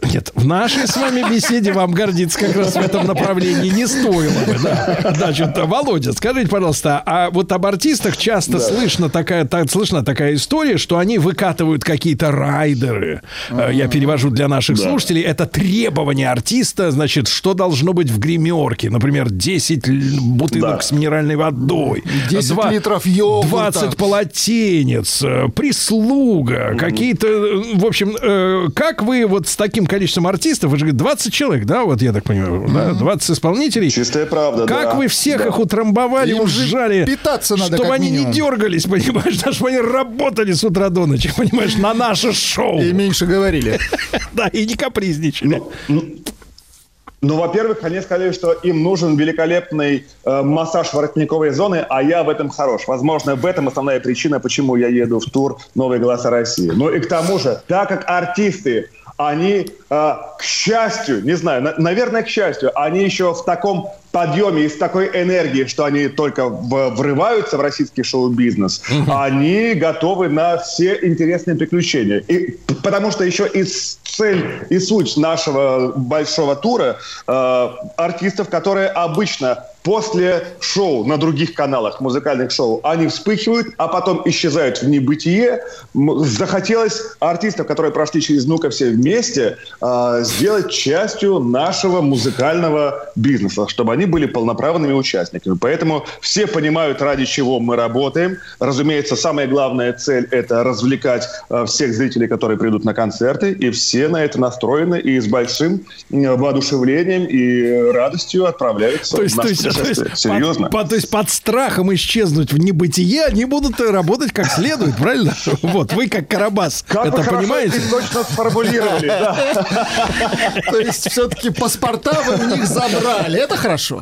Нет, в нашей с вами беседе вам гордиться как раз в этом направлении не стоило бы. Да. Значит, Володя, скажите, пожалуйста, а вот об артистах часто слышно такая, так, слышна такая история, что они выкатывают какие-то райдеры. Э, Я перевожу для наших слушателей. Это требование артиста, значит, что должно быть в гримерке. Например, 10 л- бутылок Да. с минеральной водой. 10 два- литров йогурта. 20 полотенец, э, прислуга, какие-то, э, в общем, э, как вы вот с таким количеством артистов, вы же говорите, 20 человек, да, вот я так понимаю, да, 20 исполнителей. Чистая правда, Как да. вы всех Да. их утрамбовали, Им ужали, питаться надо, чтобы они минимум. не дергались, [laughs] понимаешь, да, чтобы они работали с утра до ночи, [laughs] понимаешь, на наше шоу. И меньше говорили. Да, и не капризничали. Ну, во-первых, они сказали, что им нужен великолепный э, массаж воротниковой зоны, а я в этом хорош. Возможно, в этом основная причина, почему я еду в тур «Новые голоса России». Ну и к тому же, так как артисты, они, э, к счастью, не знаю, на- наверное, к счастью, они еще в таком подъеме и с такой энергией, что они только врываются в российский шоу-бизнес, они готовы на все интересные приключения. И, потому что еще и цель и суть нашего большого тура э, артистов, которые обычно после шоу на других каналах, музыкальных шоу, они вспыхивают, а потом исчезают в небытие. Захотелось артистов, которые прошли через «Ну-ка все вместе», э, сделать частью нашего музыкального бизнеса, чтобы они были полноправными участниками. Поэтому все понимают, ради чего мы работаем. Разумеется, самая главная цель – это развлекать э, всех зрителей, которые придут на концерты, и все на это настроены и с большим воодушевлением и радостью отправляются То есть, в есть, то есть, путешествие. Серьезно. Под, по- то есть под страхом исчезнуть в небытие они будут работать как следует, правильно? [laughs] Вот, вы как Карабас Как это понимаете? точно сформулировали, да. [laughs] То есть все-таки паспорта вы у них забрали. Это хорошо.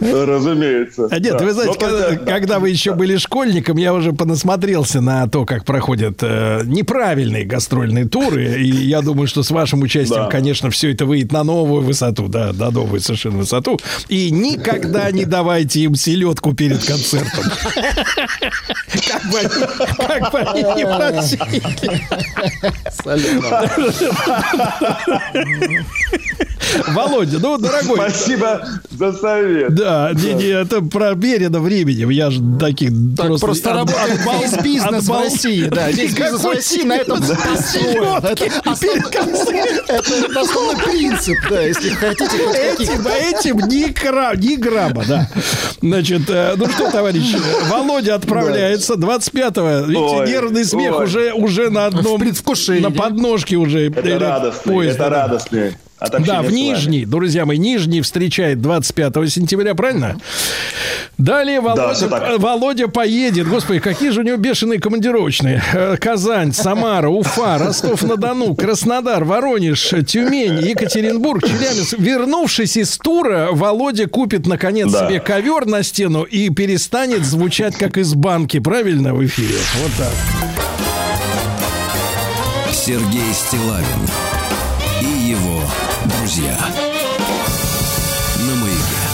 Разумеется. А нет, да. вы знаете, Но когда, только- когда вы еще были школьником, я уже понасмотрелся на то, как проходят э, неправильные гастрольные туры. И я думаю, что с вашим участием, Да. конечно, все это выйдет на новую высоту, да, на новую совершенно высоту. И никогда не давайте им селедку перед концертом. Как бы они- как бы они не просили. Володя, ну, дорогой. Спасибо за совет. Да, не, не, это проверено временем. Я же таких Так просто от- работает [laughs] весь бизнес в России. Да, весь бизнес в России на этом построен. Это основной- это основной принцип, да, если хотите Этим, этим ни, кра, ни грамма, да. Значит, э, ну что, товарищ, Володя отправляется 25-го. Видите, нервный смех уже, уже на одном... предвкушении. На подножке уже. Это э, радостный, это радостный. От Да, в с вами. Нижний, друзья мои, Нижний встречает 25 сентября, правильно? Далее Володя, так. э, Володя поедет. Господи, какие же у него бешеные командировочные. Э, Казань, Самара, Уфа, Ростов-на-Дону, Краснодар, Воронеж, Тюмень, Екатеринбург, Челябинск. Вернувшись из тура, Володя купит, наконец, Да. себе ковер на стену и перестанет звучать, как из банки, правильно, в эфире? Вот так. Сергей Стилавин друзья.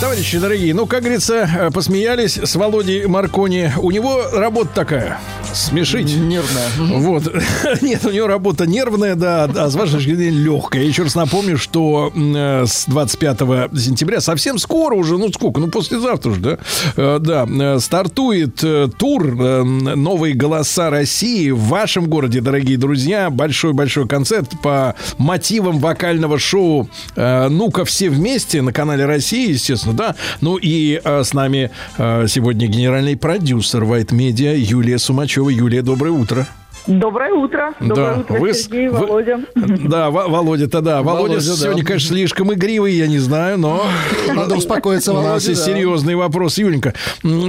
Товарищи дорогие, ну, как говорится, э, посмеялись с Володей Маркони. У него работа такая. Смешить. Нервная. Вот. [laughs] Нет, у него работа нервная, да, а с вашей точки зрения легкая. Еще раз напомню, что э, с 25 сентября, совсем скоро уже, ну сколько, ну послезавтра уже, да, Э, да, стартует тур «Новые голоса России» в вашем городе, дорогие друзья. Большой-большой концерт по мотивам вокального шоу «Ну-ка, все вместе» на канале России, естественно, да. Ну и э, с нами э, сегодня генеральный продюсер White Media Юлия Сумачева. Юлия, доброе утро. Доброе утро. Доброе Да, утро, вы Сергей, вы- Володя. [laughs] Да, Во- Володя-то да. Володя, Володя, да. сегодня, конечно, слишком игривый, я не знаю, но... [laughs] Надо успокоиться, У нас Володя, есть серьезный вопрос, Юленька.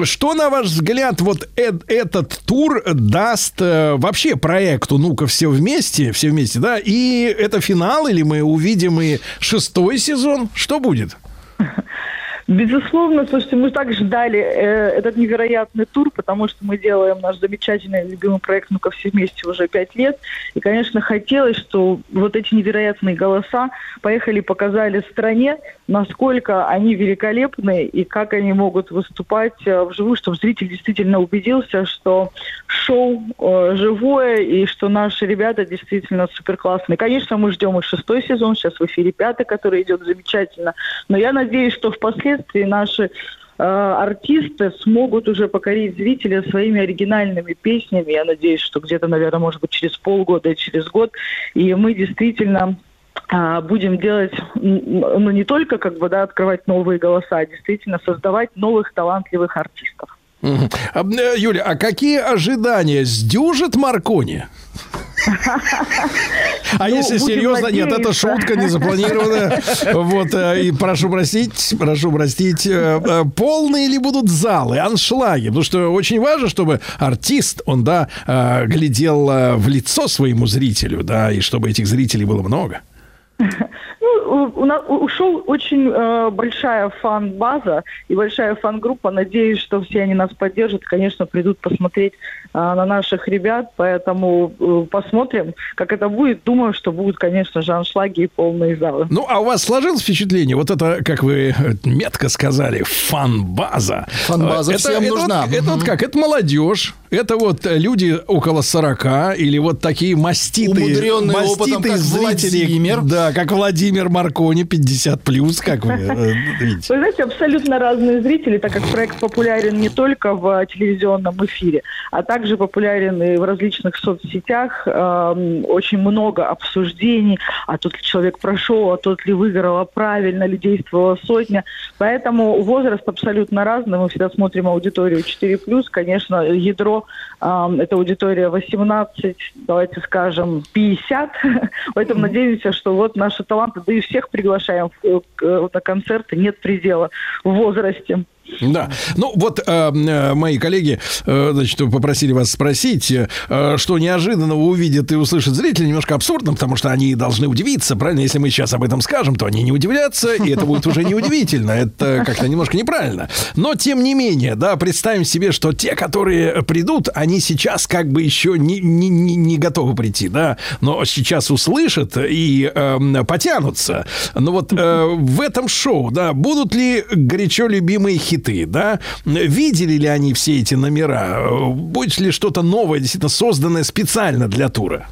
Что, на ваш взгляд, вот этот тур даст э, вообще проекту «Ну-ка, все вместе», все вместе, да? И это финал, или мы увидим и шестой сезон? Что будет? [laughs] Безусловно, слушайте, мы так ждали э, этот невероятный тур, потому что мы делаем наш замечательный любимый проект «Ну-ка все вместе» уже пять лет. И, конечно, хотелось, что вот эти невероятные голоса поехали показали стране, насколько они великолепны и как они могут выступать э, вживую, чтобы зритель действительно убедился, что шоу э, живое и что наши ребята действительно супер классные. Конечно, мы ждем и шестой сезон, сейчас в эфире пятый, который идет замечательно. Но я надеюсь, что впоследствии наши э, артисты смогут уже покорить зрителя своими оригинальными песнями. Я надеюсь, что где-то, наверное, может быть, через полгода и через год. И мы действительно а, будем делать, ну, не только как бы, да, открывать новые голоса, а действительно создавать новых талантливых артистов. Э, Юля, а какие ожидания? Сдюжит Маркони? А Ну, если серьезно, нет, это шутка не запланированная. Вот, э, и прошу простить, прошу простить, э, э, полные ли будут залы, аншлаги? Потому что очень важно, чтобы артист, он, да, глядел в лицо своему зрителю, да, и чтобы этих зрителей было много. Ну, у, нас у шоу очень э, большая фан-база и большая фан-группа. Надеюсь, что все они нас поддержат. Конечно, придут посмотреть на наших ребят. Поэтому э, посмотрим, как это будет. Думаю, что будут, конечно же, аншлаги и полные залы. Ну, а у вас сложилось впечатление, вот это, как вы э, метко сказали, фан-база. Фан-база Э, всем это нужна. Вот, это вот как? Это молодежь, это вот люди около 40 или вот такие маститые, Умудренные опытом, маститые как зрители. Владимир. Да, как Владимир Маркони, 50 плюс, как вы [laughs] видите. Вы знаете, абсолютно разные зрители, так как проект популярен не только в телевизионном эфире, а также популярен и в различных соцсетях. Очень много обсуждений, а тот ли человек прошел, а тот ли выиграл, а правильно ли действовала сотня. Поэтому возраст абсолютно разный. Мы всегда смотрим аудиторию 4+. Конечно, ядро это аудитория 18, давайте скажем, 50. [laughs] Поэтому надеемся, что вот наши таланты, да и всех приглашаем в- к- на концерты, нет предела в возрасте. Да. Ну, вот э, э, мои коллеги, э, значит, попросили вас спросить, э, что неожиданного увидят и услышат зрители, немножко абсурдно, потому что они должны удивиться, правильно? Если мы сейчас об этом скажем, то они не удивлятся, и это будет уже неудивительно. Это как-то немножко неправильно. Но, тем не менее, да, представим себе, что те, которые придут, они сейчас как бы еще не, не, не готовы прийти, да, но сейчас услышат и э, потянутся. Но вот э, в этом шоу, да, будут ли горячо любимые хиты, да? Видели ли они все эти номера? Будет ли что-то новое, действительно созданное специально для тура?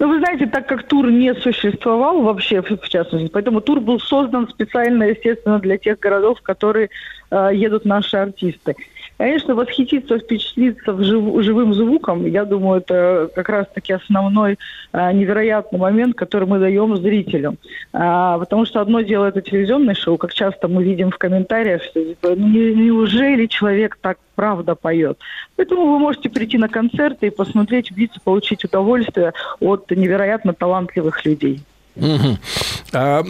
Ну, вы знаете, так как тур не существовал вообще, в частности, поэтому тур был создан специально, естественно, для тех городов, в которые э, едут наши артисты. Конечно, восхититься, впечатлиться вжив- живым звуком, я думаю, это как раз-таки основной э, невероятный момент, который мы даем зрителю. А, потому что одно дело это телевизионное шоу, как часто мы видим в комментариях, что типа, «Ну, не- неужели человек так правда поет. Поэтому вы можете прийти на концерты и посмотреть, убедиться, получить удовольствие от невероятно талантливых людей. Э,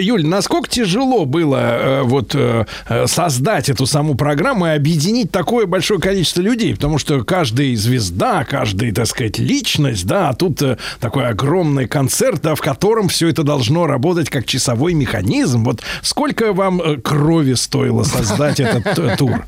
Юль, насколько тяжело было э, вот э, создать эту саму программу и объединить такое большое количество людей? Потому что каждый звезда, каждый, так сказать, личность, да, а тут такой огромный концерт, да, в котором все это должно работать как часовой механизм. Вот сколько вам крови стоило создать этот тур?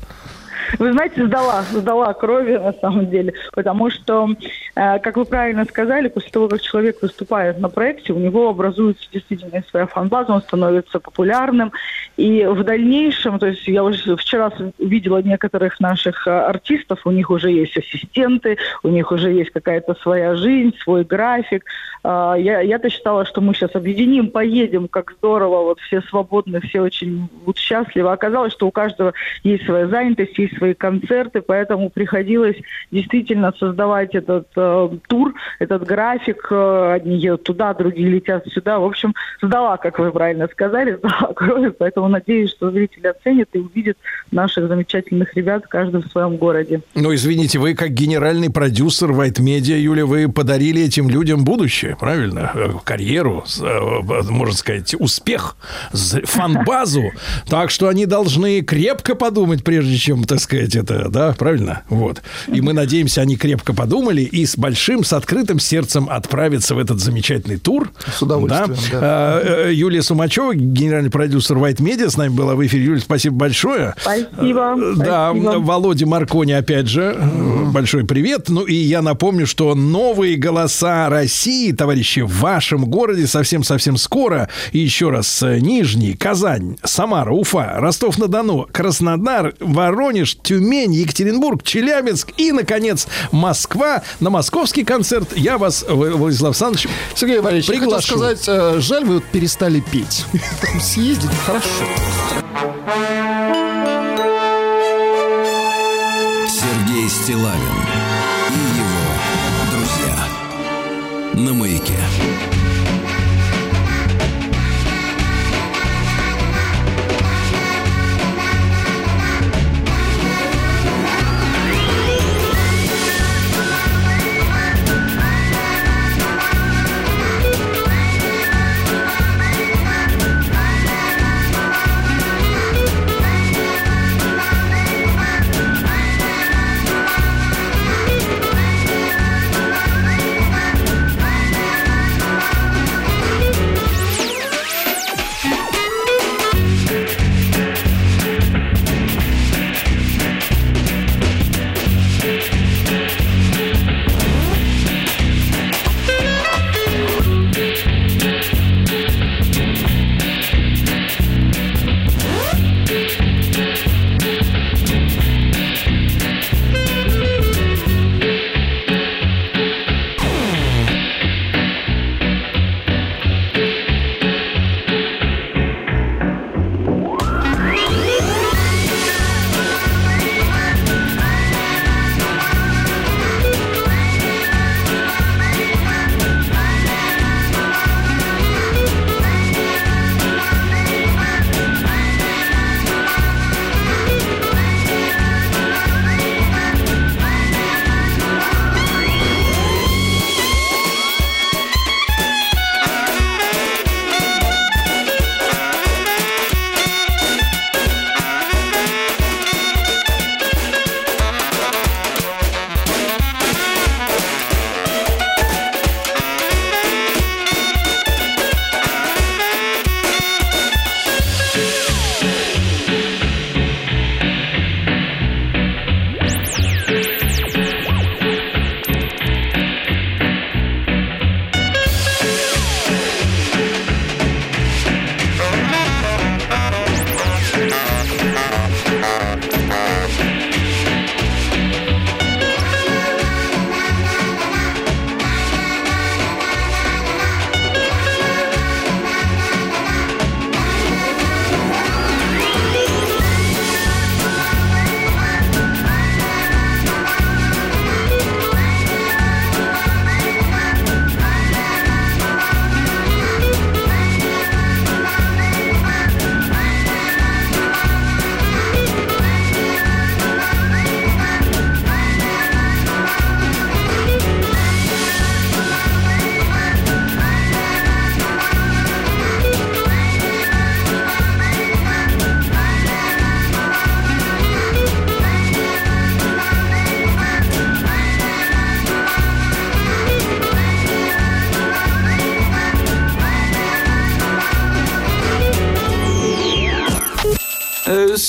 Вы знаете, сдала, сдала крови на самом деле, потому что, э, как вы правильно сказали, после того, как человек выступает на проекте, у него образуется действительно своя фан-база, он становится популярным, и в дальнейшем, то есть я уже вчера видела некоторых наших э, артистов, у них уже есть ассистенты, у них уже есть какая-то своя жизнь, свой график. А, Я, я-то считала, что мы сейчас объединим, поедем, как здорово, вот все свободны, все очень будут счастливы. Оказалось, что у каждого есть своя занятость, есть свои концерты, поэтому приходилось действительно создавать этот э, тур, этот график. Э, Одни едут туда, другие летят сюда. В общем, сдала, как вы правильно сказали, [laughs] сдала крови, поэтому надеюсь, что зрители оценят и увидят наших замечательных ребят, каждый в своем городе. Ну, извините, вы как генеральный продюсер White Media, Юля, вы подарили этим людям будущее, правильно? Э, Карьеру, э, можно сказать, успех, фан-базу. Так что они должны крепко подумать, прежде чем, так сказать, это, да, правильно? Вот. И мы надеемся, они крепко подумали и с большим, с открытым сердцем отправятся в этот замечательный тур. С удовольствием, да. Э, э, Юлия Сумачева, генеральный продюсер White Media, с нами была в эфире. Юлия, спасибо большое. Спасибо. Э, Да, спасибо. Володе Маркони, опять же, большой привет. Ну и я напомню, что новые голоса России, товарищи, в вашем городе совсем-совсем скоро. И еще раз, э, Нижний, Казань, Самара, Уфа, Ростов-на-Дону, Краснодар, Воронеж, Тюмень, Екатеринбург, Челябинск и, наконец, Москва. На московский концерт я вас, Владислав Александрович, Сергей Валерьевич, я хотел приглашу. сказать, э, жаль, вы вот перестали петь. Там Съездить хорошо. Сергей Стилавин и его друзья на маяке.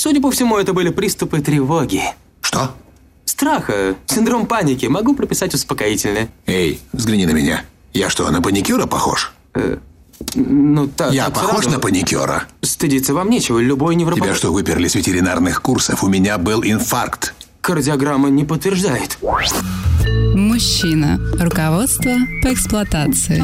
Судя по всему, это были приступы тревоги. Что? Страха, синдром паники. Могу прописать успокоительное. Эй, взгляни на меня. Я что, на паникюра похож? Ну, так. Я так похож сразу. на паникюра? Стыдиться вам нечего, любой невропат... Тебя что, выперли с ветеринарных курсов? У меня был инфаркт. Кардиограмма не подтверждает. Мужчина. Руководство по эксплуатации.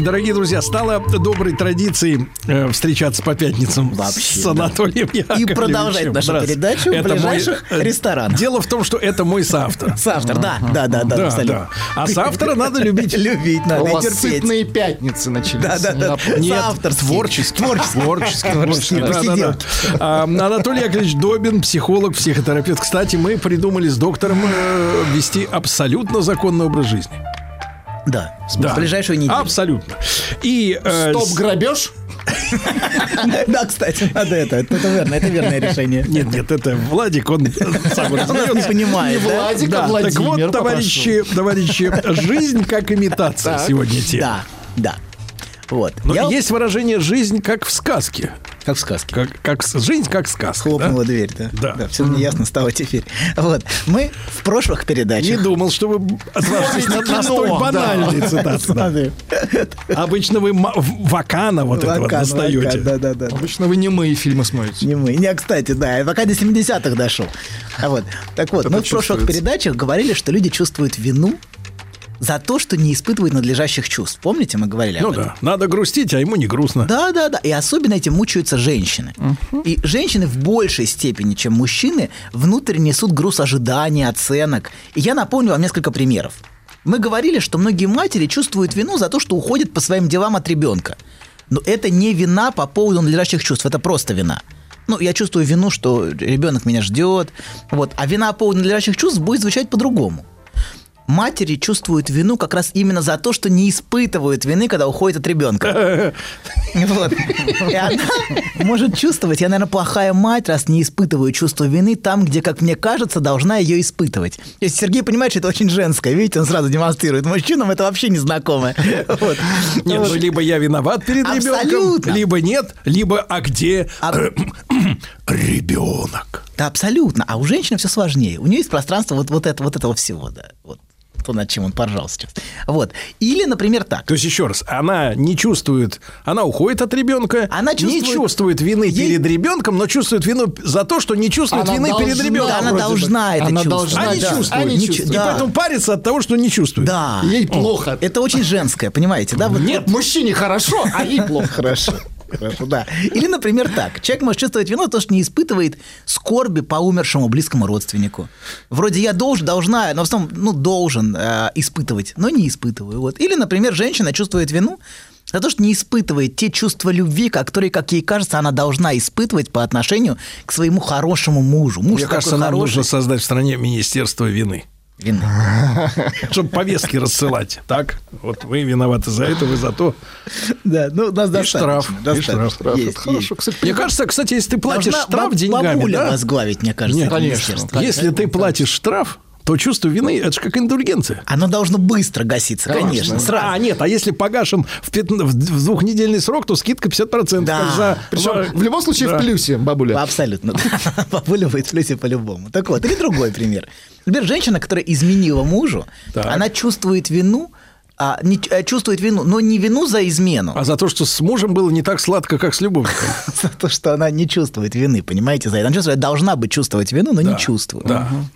Дорогие друзья, стало доброй традицией э, встречаться по пятницам с да. Анатолием Яковлевичем. И продолжать нашу Здравствуйте. передачу в Это мой, ближайших э, ресторанах. Дело в том, что это мой соавтор. [laughs] Соавтор, да, да, да, да, абсолютно. А соавтора надо любить. [laughs] Любить надо У и сытные пятницы начались. Да, да, да. Нет, творческий. Творческий. Творческий. Творческий. Да, да, да. А, Анатолий Яковлевич Добин, психолог, психотерапевт. Кстати, мы придумали с доктором э, вести абсолютно законный образ жизни. Да, с Да. ближайшую неделю. Абсолютно. И э, Стоп, с- грабеж? [laughs] Да, кстати, надо это. Это верно, это верное решение. Нет, нет, это Владик, он сам не понимает? Владик, а Да, так Владимир, вот, товарищи, товарищи, жизнь как имитация сегодня тема. Да, да. Вот. Но Я есть выражение «жизнь как в сказке». как в сказке. Как, как жизнь как сказка. Хлопнула дверь, да? Да. все мне ясно стало теперь. Вот. Мы в прошлых Не передачах... думал, что вы отважитесь на, столь да. банальный цитат. Смотри. Обычно вы вакана вот это вот Вакан, достаете. вакан, Да, да, да. Обычно вы не мои фильмы смотрите. Не мы. Не, кстати, да, пока до 70-х дошел. А вот. Так вот, Это мы в прошлых передачах говорили, что люди чувствуют вину за то, что не испытывают надлежащих чувств. Помните, мы говорили Ну об этом? да, надо грустить, а ему не грустно. Да, да, да. И особенно этим мучаются женщины. И женщины в большей степени, чем мужчины, внутрь несут груз ожиданий, оценок. И я напомню вам несколько примеров. Мы говорили, что многие матери чувствуют вину за то, что уходят по своим делам от ребенка. Но это не вина по поводу надлежащих чувств, это просто вина. Ну, я чувствую вину, что ребенок меня ждет. Вот. А вина по поводу надлежащих чувств будет звучать по-другому. Матери чувствуют вину как раз именно за то, что не испытывают вины, когда уходят от ребенка. [laughs] Вот. И она может чувствовать, я, наверное, плохая мать, раз не испытываю чувство вины там, где, как мне кажется, должна ее испытывать. Если Сергей понимает, что это очень женское, видите, он сразу демонстрирует. Мужчинам это вообще незнакомое. [laughs] Вот. Нет, Вот. ну, либо я виноват перед ребенком, Абсолютно. либо нет, либо а где А- [clears throat] ребенок. Да, абсолютно. А у женщины все сложнее. У нее есть пространство вот, вот, это, вот этого всего, да. Вот то, над чем он поржал сейчас. Вот. Или, например, так. То есть, еще раз, она не чувствует, она уходит от ребенка, Она не чувствует- чувствует вины Ей- перед ребенком, но чувствует вину за то, что не чувствует Она вины перед должна, ребенком. Да, она вроде бы. должна это Она чувствовать. должна, А не да. чувствует. А не Не чу- чувствует. И да. поэтому парится от того, что не чувствует. Да. Ей плохо. Это очень женское, понимаете, да? Вот- Нет. Мужчине хорошо, а ей плохо. Хорошо. Хорошо, да. Или, например, так. Человек может чувствовать вину то, что не испытывает скорби по умершему близкому родственнику. Вроде я должен, должна, но в основном, ну, должен э, испытывать, но не испытываю. Вот. Или, например, женщина чувствует вину за то, что не испытывает те чувства любви, которые, как ей кажется, она должна испытывать по отношению к своему хорошему мужу. Муж Мне кажется, нам хороший. нужно создать в стране министерство вины. Вины. [laughs] Чтобы повестки рассылать. Так, вот вы виноваты за это, вы за то. Да, ну, у нас И достаточно. штраф. И штраф. Есть, хорошо. есть. Кстати, Мне кажется, кстати, если ты платишь Должна штраф баб- деньгами, бабуля да? возглавить, мне кажется, Нет, конечно. Если ты платишь штраф, то чувство вины это же как индульгенция. Оно должно быстро гаситься, конечно, сразу. А, нет, а если погашен в, пятн- в д- в двухнедельный срок, то скидка 50%. Да. за- Причем в любом случае Да. в плюсе, бабуля. Абсолютно. [laughs] Бабуля будет в плюсе по-любому. Так вот, или другой пример. Например, женщина, которая изменила мужу, Так. она чувствует вину, а, не э, чувствует вину, но не вину за измену, А за то, что с мужем было не так сладко, как с любовником. [laughs] за то, что она не чувствует вины, понимаете, за это. Она чувствует, должна бы чувствовать вину, но не чувствует.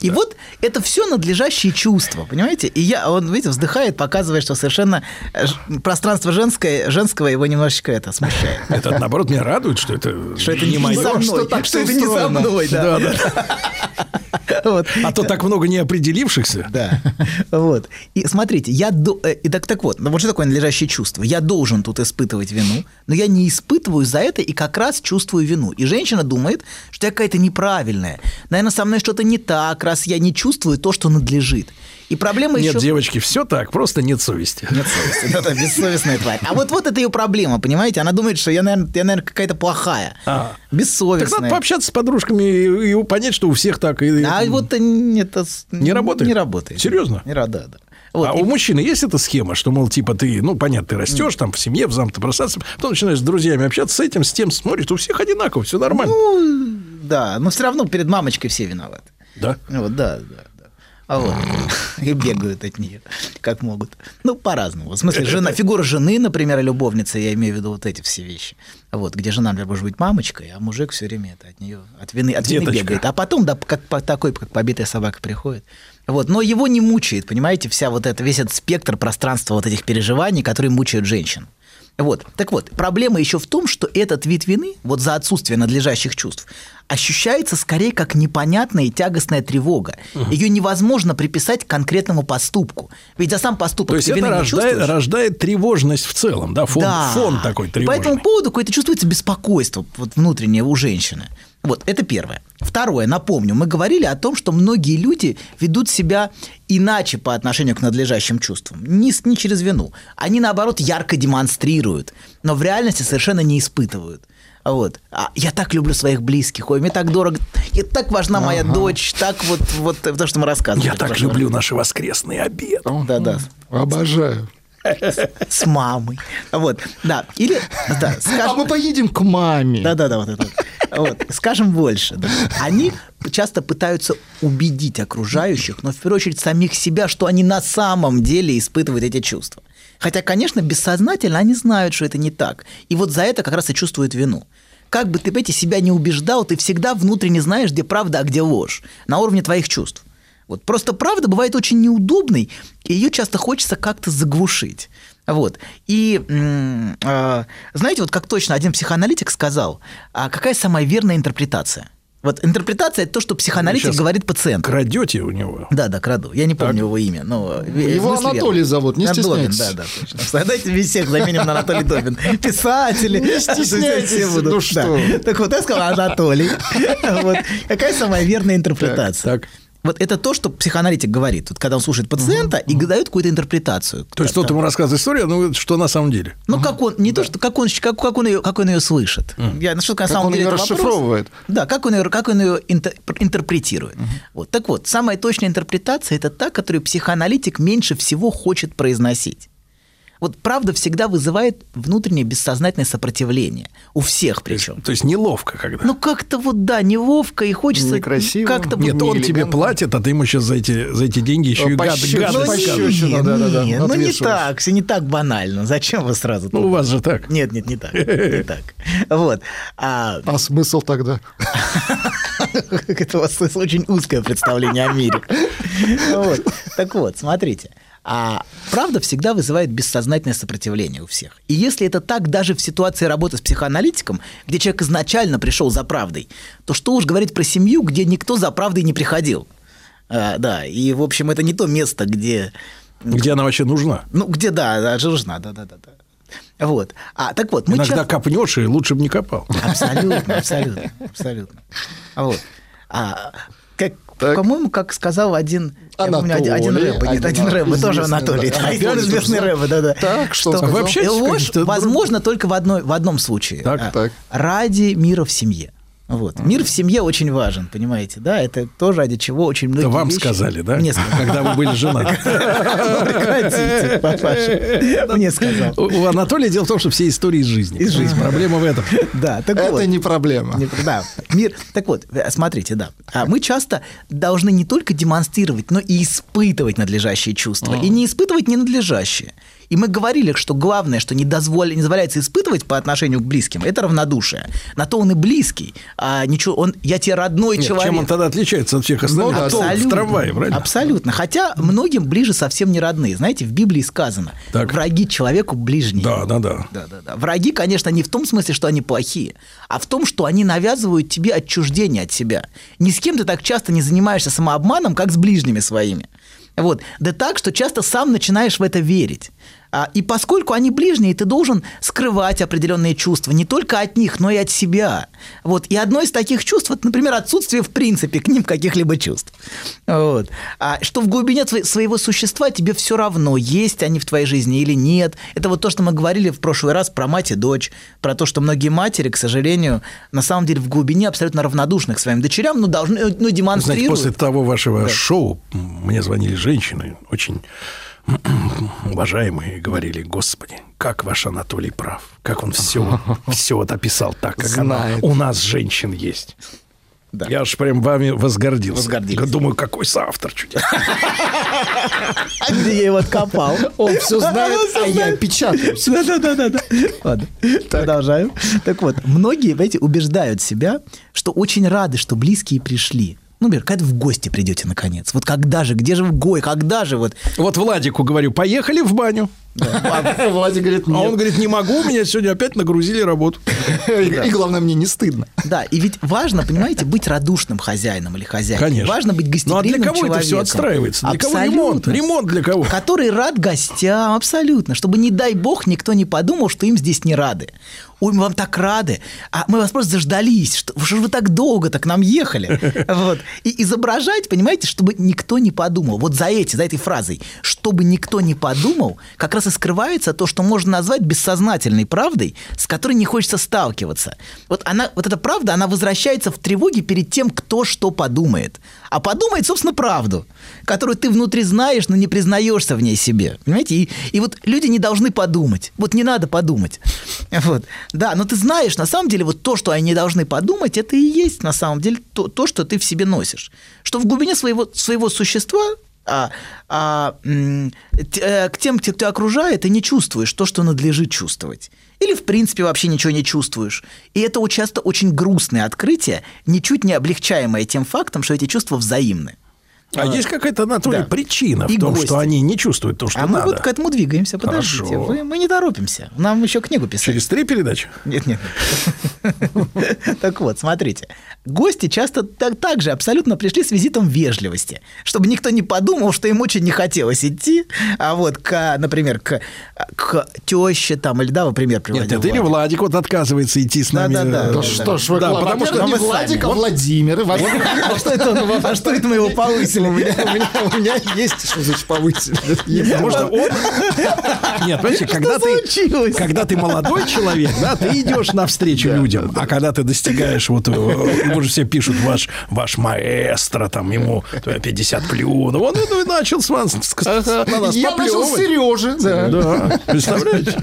И вот это все надлежащие чувства, понимаете? И я, он, видите, вздыхает, показывает, что совершенно э, пространство женское, женского его немножечко это смущает. Это, наоборот, меня радует, что это, Что это не мое. что это не со мной, да. [laughs] [laughs] Вот. А то так много неопределившихся. Да. Вот. И смотрите, я до... э, и так, так вот, ну вот что такое надлежащее чувство? Я должен тут испытывать вину, но я не испытываю за это и как раз чувствую вину. И женщина думает, что я какая-то неправильная. Наверное, со мной что-то не так, раз я не чувствую то, что надлежит. И проблема Нет, еще... девочки, все так, просто нет совести. Нет совести. Да-да, бессовестная тварь. А вот, вот это ее проблема, понимаете? Она думает, что я, наверное, я, наверное какая-то плохая. А. Бессовестная. Так надо пообщаться с подружками и, и понять, что у всех так. И, А вот это Не работает? Не работает. Серьезно? Не рада, да. Вот, а и- у мужчины есть эта схема, что, мол, типа ты, ну, понятно, ты растешь там в семье, в замке бросаться, потом начинаешь с друзьями общаться с этим, с тем, смотришь, у всех одинаково, все нормально. Ну, Да, но все равно перед мамочкой все виноваты. Да? Вот, да, да. А вот. [laughs] И бегают от нее, как могут. Ну, по-разному. В смысле, жена, [laughs] фигура жены, например, и любовницы, я имею в виду вот эти все вещи. Вот, где жена, например, может быть мамочкой, а мужик все время это от нее, от вины, от вины Деточка. бегает. А потом, да, как по- такой, как побитая собака приходит. Вот, но его не мучает, понимаете, вся вот эта, весь этот спектр пространства вот этих переживаний, которые мучают женщин. Вот. Так вот, проблема еще в том, что этот вид вины, вот за отсутствие надлежащих чувств, ощущается скорее как непонятная и тягостная тревога. Ее невозможно приписать к конкретному поступку. Ведь за сам поступок То есть это рождает, рождает тревожность в целом, да, фон, Да. фон такой И По тревожный. этому поводу какое-то чувствуется беспокойство вот, внутреннее у женщины. Вот, это первое. Второе, напомню, мы говорили о том, что многие люди ведут себя иначе по отношению к надлежащим чувствам. Не, не через вину. Они, наоборот, ярко демонстрируют, но в реальности совершенно не испытывают. Вот. А я так люблю своих близких. Ой, мне так дорого. И так важна моя Ага. дочь. Так вот, вот то, что мы рассказывали. Я так люблю наши воскресные обеды. Да-да. Обожаю. С мамой. Вот, да. Или, да, скажем... А мы поедем к маме. Да-да-да, вот это. вот. Скажем больше. да. Они часто пытаются убедить окружающих, но в первую очередь самих себя, что они на самом деле испытывают эти чувства. Хотя, конечно, бессознательно они знают, что это не так. И вот за это как раз и чувствуют вину. Как бы ты, понимаете, себя не убеждал, ты всегда внутренне знаешь, где правда, а где ложь. На уровне твоих чувств. Вот. Просто правда бывает очень неудобной, и ее часто хочется как-то заглушить. Вот. И а, знаете, вот как точно один психоаналитик сказал, а какая самая верная интерпретация? Вот интерпретация – это то, что психоаналитик говорит пациенту. Крадете у него? Да, да, краду. Я не помню его имя, но... Его. Анатолий зовут, не Добин, стесняйтесь. Да, да, точно. Давайте без всех заменим на Анатолий Добин. Писатели. Не стесняйтесь, будут. ну Да. что вы. Так вот, я сказал Анатолий. [laughs] Вот. Какая самая верная интерпретация? Так. Вот это то, что психоаналитик говорит, вот когда он слушает пациента и дает какую-то интерпретацию. То есть тот ему рассказывает историю, ну что на самом деле. Ну, как он, не то, что, как он, как, как он, ее, как он ее слышит. Я, ну, что, на Как самом он деле её это вопрос. расшифровывает. Да, как он ее, как он ее интер- интерпретирует. Вот. Так вот, самая точная интерпретация – это та, которую психоаналитик меньше всего хочет произносить. Вот правда всегда вызывает внутреннее бессознательное сопротивление. У всех причем. То есть неловко когда. Ну, как-то вот, да, неловко, и хочется Некрасиво. как-то... Нет, он тебе неэлегантно. платит, а ты ему сейчас за эти, за эти деньги еще и гад, гадость Ну, скажешь. пощечину. нет, да-да-да, нет, ну не так, все не так банально. Зачем вы сразу? Ну, у вас же так. Нет, нет, не так. [laughs] Не так. Вот. А, А смысл тогда? [laughs] это у вас очень узкое представление о мире. [laughs] Вот. Так вот, смотрите. А правда всегда вызывает бессознательное сопротивление у всех. И если это так даже в ситуации работы с психоаналитиком, где человек изначально пришел за правдой, то что уж говорить про семью, где никто за правдой не приходил. А, да, и, в общем, это не то место, где Где она вообще нужна? ну, где, да, да, нужна, да, да, да, да. Вот. А, так вот, мы Иногда часто- копнешь, и лучше бы не копал. Абсолютно, абсолютно, абсолютно. А Вот. А, как, по-моему, как сказал один, я помню, один, один Анатолий, рэп, нет, один один рэп, тоже Анатолий, да. да, Анатолий известный рэп, да, да. Так, что общаетесь с ложь возможно только в, одной, в одном случае. Так, А, так. Ради мира в семье. Вот. Мир в семье очень важен, понимаете, да? Это то, ради чего очень многие Это вам вещи- сказали, да? Мне сказали. Когда вы были женаты. Ну, [laughs] Прекратите, папаша. Мне сказал. У Анатолия дело в том, что все истории из жизни. Из жизни. Проблема в этом. Да, так. Это не проблема. Да, мир. Так вот, э, смотрите, да. А Мы часто должны не только демонстрировать, но и испытывать надлежащие чувства. И не испытывать ненадлежащие. И мы говорили, что главное, что не, дозволя- не дозволяется испытывать по отношению к близким, это равнодушие. На то он и близкий. А ничего, он, я тебе родной Нет, человек. чем он тогда отличается от всех остальных? Ну А толк в трамвае, правильно? Абсолютно. Хотя многим ближе совсем не родные. Знаете, в Библии сказано, Так. враги человеку ближние. Да, да, да. Да, да, да. Враги, конечно, не в том смысле, что они плохие, а в том, что они навязывают тебе отчуждение от себя. Ни с кем ты так часто не занимаешься самообманом, как с ближними своими. Вот. Да так, что часто сам начинаешь в это верить. А, и поскольку они ближние, ты должен скрывать определенные чувства не только от них, но и от себя. Вот. И одно из таких чувств, вот, например, отсутствие в принципе к ним [laughs] каких-либо чувств. Вот. А что в глубине сво- своего существа тебе все равно, есть они в твоей жизни или нет. Это вот то, что мы говорили в прошлый раз про мать и дочь, про то, что многие матери, к сожалению, на самом деле в глубине абсолютно равнодушны к своим дочерям, ну, должны, ну, Знаете, демонстрируют. после того вашего шоу м, мне звонили женщины, очень уважаемые, говорили, господи, как ваш Анатолий прав, как он все, [laughs] все вот описал так, как она, Знает. у нас женщин есть. Я аж прям вами возгордился. Возгордились. Думаю, какой соавтор чуть. [laughs] А я его откопал? Он все знает, а я печатаю. Да-да-да-да. Ладно, продолжаем. Так вот, многие, знаете, убеждают себя, что очень рады, что близкие пришли. Ну, например, когда вы в гости придете наконец. Вот когда же, где же в гой, когда же вот. Вот Владику говорю, поехали в баню. Владик говорит, А он нет. говорит, не могу, меня сегодня опять нагрузили работу. И главное, мне не стыдно. Да, и ведь важно, понимаете, быть радушным хозяином или хозяйкой. Конечно. Важно быть Ну а гостеприимным для кого это все человеком. отстраивается? Для кого ремонт? Абсолютно. Ремонт для кого? Который рад гостям, абсолютно. Чтобы, не дай бог, никто не подумал, что им здесь не рады. Ой, мы вам так рады, а мы вас просто заждались, что, что ж вы так долго-то к нам ехали. [laughs] Вот. И изображать, понимаете, чтобы никто не подумал. Вот за эти, за этой фразой, чтобы никто не подумал, как раз и скрывается то, что можно назвать бессознательной правдой, с которой не хочется сталкиваться. Вот, она, вот эта правда, она возвращается в тревоге перед тем, кто что подумает. А подумает, собственно, правду, которую ты внутри знаешь, но не признаешься в ней себе. Понимаете? И, и вот люди не должны подумать. Вот не надо подумать. [laughs] Вот. Да, но ты знаешь, на самом деле, вот то, что они должны подумать, это и есть на самом деле то, то что ты в себе носишь. Что в глубине своего, своего существа а, а, э, к тем, кто тебя окружает, ты не чувствуешь то, что надлежит чувствовать. Или, в принципе, вообще ничего не чувствуешь. И это часто очень грустное открытие, ничуть не облегчаемое тем фактом, что эти чувства взаимны. А есть какая-то, Анатолий, Да. причина И в том, гости. что они не чувствуют то, что а мы надо? вот к этому двигаемся. Подождите, Хорошо. вы- мы не торопимся. Нам еще книгу писать. Через три передачи? Нет, нет. Так вот, смотрите. Гости часто так, же абсолютно пришли с визитом вежливости, чтобы никто не подумал, что им очень не хотелось идти, а вот, к, например, к, к теще там, или, да, вы пример Нет, приводил. это или Владик. Владик вот отказывается идти с нами. Да-да-да. э, Да Что ж, вы, потому что мы не. Владик, а Владимир. А а что это мы его повысили? У меня, у, меня, у меня есть, что значит повысили. Что он... Нет, понимаете, когда ты, когда ты молодой человек, да, ты идешь навстречу людям, а когда ты достигаешь, вот, э, ему же все пишут, ваш, ваш маэстро, там, ему 50 плюнул, он ну, и начал с вас, Я начал с. Сережи. Да. Да, представляете?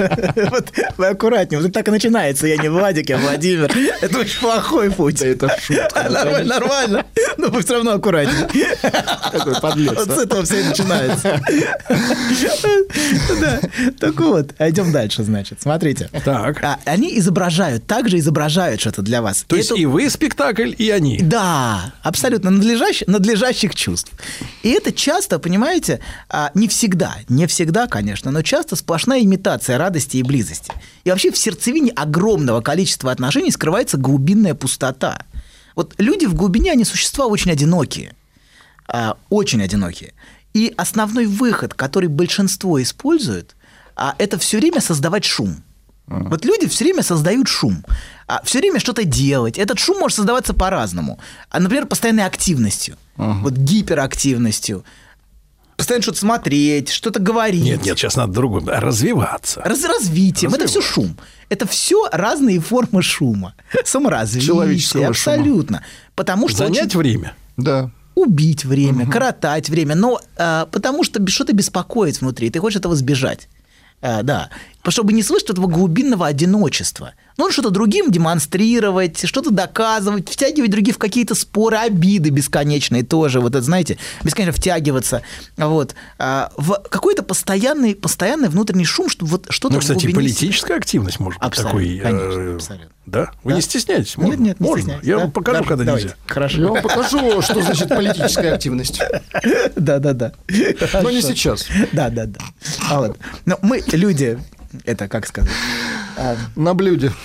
Вот вы аккуратнее, вот так и начинается. Я не Владик, я Владимир. Это очень плохой путь. Это шутка. Нормально, нормально. Но вы все равно аккуратнее. Какой подлец. Вот с этого все начинается. Да. Так вот, идем дальше, значит. Смотрите. Так. А, Они изображают, также изображают что-то для вас. То есть и вы спектакль, и они. да, абсолютно надлежащих, надлежащих чувств. И это часто, понимаете, а, не всегда, не всегда, конечно, но часто сплошная имитация радости и близости. И вообще в сердцевине огромного количества отношений скрывается глубинная пустота. Вот люди в глубине, они существа очень одинокие. А, очень одинокие. И основной выход, который большинство использует, а, это все время создавать шум. Вот люди все время создают шум. А все время что-то делать. Этот шум может создаваться по-разному. А, например, постоянной активностью. Вот гиперактивностью. Постоянно что-то смотреть, что-то говорить. Нет, нет, сейчас надо другое. Развиваться. Раз- развитием. Это все шум. Это все разные формы шума. [laughs] Саморазвитие. Человеческого шума. Абсолютно. Потому что Занять очень- время. Да. Убить время, коротать время, но а, потому что что-то беспокоит внутри, ты хочешь этого сбежать. А, да, чтобы не слышать этого глубинного одиночества. Ну, что-то другим демонстрировать, что-то доказывать, втягивать других в какие-то споры, обиды бесконечные тоже, вот это, знаете, бесконечно втягиваться, вот, а, в какой-то постоянный, постоянный внутренний шум, чтобы вот что-то Ну, кстати, политическая активность может быть Абсолютно, такой. э, конечно, абсолютно. Да? Вы Да. не стесняйтесь? Нет, Можно? нет, не Можно. Я да? вам покажу, Хорошо, когда давайте. нельзя. Хорошо. Я вам покажу, что значит политическая активность. [laughs] Да-да-да. Но не сейчас. Да-да-да. А вот. Но мы, люди, это как сказать? А, На блюде. [laughs]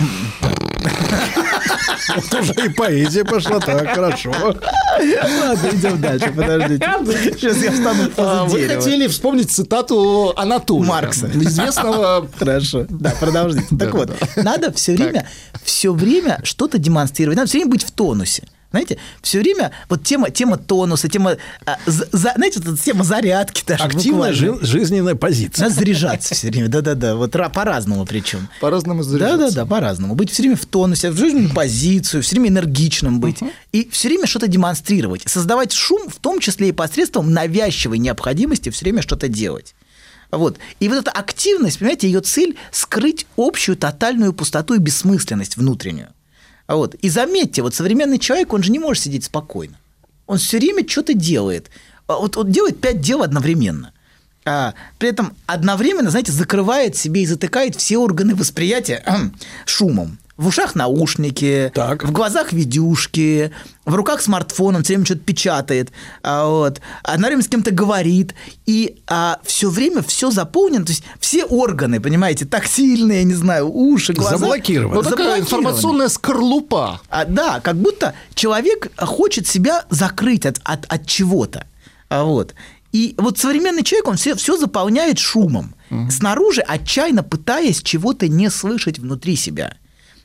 Вот уже и поэзия пошла так, хорошо. Ладно, идем дальше, подождите. Сейчас я встану А, Вы дерева. хотели вспомнить цитату Анатолия. Маркса. Известного... [laughs] Хорошо. Да, продолжите. Да, Так вот, да. надо все время, все время что-то демонстрировать. Надо все время быть в тонусе. Знаете, все время вот тема, тема тонуса, тема, а, за- знаете, вот эта тема зарядки даже. Активная жи- жизненная позиция. Надо заряжаться все время, да-да-да, вот ра- по-разному причем. По-разному заряжаться. Да-да-да, по-разному. Быть все время в тонусе, в жизненную позицию, все время энергичным быть. И все время что-то демонстрировать. Создавать шум, в том числе и посредством навязчивой необходимости все время что-то делать. Вот. И вот эта активность, понимаете, ее цель – скрыть общую тотальную пустоту и бессмысленность внутреннюю. А Вот. И заметьте, вот современный человек, он же не может сидеть спокойно. Он все время что-то делает. А Вот он делает пять дел одновременно. А, при этом одновременно, знаете, закрывает себе и затыкает все органы восприятия [clears throat] шумом. В ушах наушники, в глазах видюшки, в руках смартфон, он все время что-то печатает, а, вот, одновременно с кем-то говорит, и а, все время все заполнено, то есть все органы, понимаете, тактильные, я не знаю, уши, глаза. Заблокированы. Ну, такая информационная скорлупа. А, да, как будто человек хочет себя закрыть от, от, от чего-то. А, вот. И вот современный человек, он все, все заполняет шумом. Снаружи, отчаянно пытаясь чего-то не слышать внутри себя.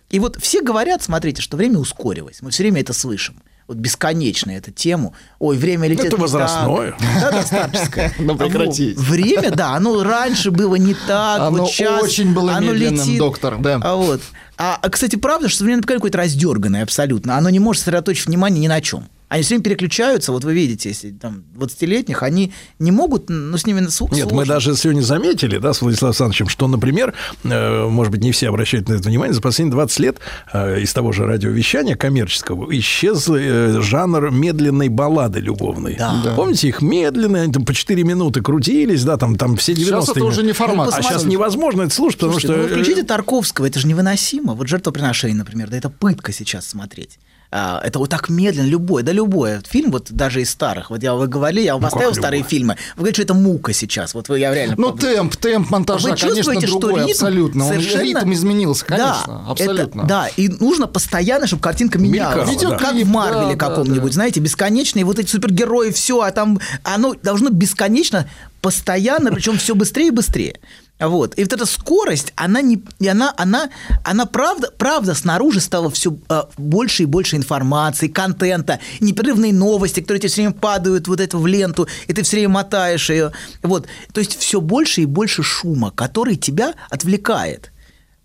И вот все говорят, смотрите, что время ускорилось. Мы все время это слышим. Вот бесконечно эту тему. Ой, время летит. Это возрастное. Да, да, старческое. [laughs] Ну, прекратите. Вот. Время, да, оно раньше было не так. Оно вот сейчас очень было оно медленным, летит. доктор, да. А вот. А, кстати, правда, что поколение какое-то раздерганное абсолютно. Оно не может сосредоточить внимание ни на чем. Они все время переключаются, вот вы видите, если там 20-летних, они не могут, ну, с ними Нет, мы сложно. даже сегодня заметили, да, с Владиславом Александровичем, что, например, э, может быть, не все обращают на это внимание, за последние 20 лет э, из того же радиовещания коммерческого исчез э, жанр медленной баллады любовной. Да. Да. Помните, их медленные, они там по 4 минуты крутились, да, там, там все 90 Сейчас это уже не формат. А сейчас невозможно это слушать, потому Слушайте, что... ну, включите Тарковского, это же невыносимо. Вот жертвоприношение, например, да это пытка сейчас смотреть. А, это вот так медленно, любой, да любой фильм, вот даже из старых. Вот я вы говорили, я вам Ну, поставил старые любой? фильмы. Вы говорите, что это мука сейчас. Вот вы, я реально... Ну, темп, темп монтажа, Вы конечно, чувствуете, что другой, ритм абсолютно. Он- совершенно- Ритм изменился, конечно, да, абсолютно. это- да, и нужно постоянно, чтобы картинка менялась. Мелькала, да. Как в Марвеле да, каком-нибудь, да. знаете, бесконечные вот эти супергерои, все, а там оно должно бесконечно, постоянно, причем все быстрее и быстрее. Вот. И вот эта скорость, она не, и она, она, она правда, правда снаружи стало все больше и больше информации, контента, непрерывные новости, которые тебе все время падают вот это в ленту, и ты все время мотаешь ее. Вот. То есть все больше и больше шума, который тебя отвлекает.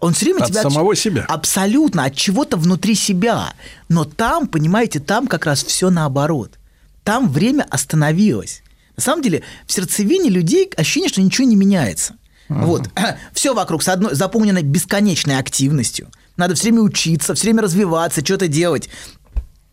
Он все время От тебя самого себя. Абсолютно, от чего-то внутри себя. Но там, понимаете, там как раз все наоборот. Там время остановилось. На самом деле, в сердцевине людей ощущение, что ничего не меняется. Вот. [clears throat] Все вокруг с одной, заполнено бесконечной активностью. Надо все время учиться, все время развиваться, что-то делать.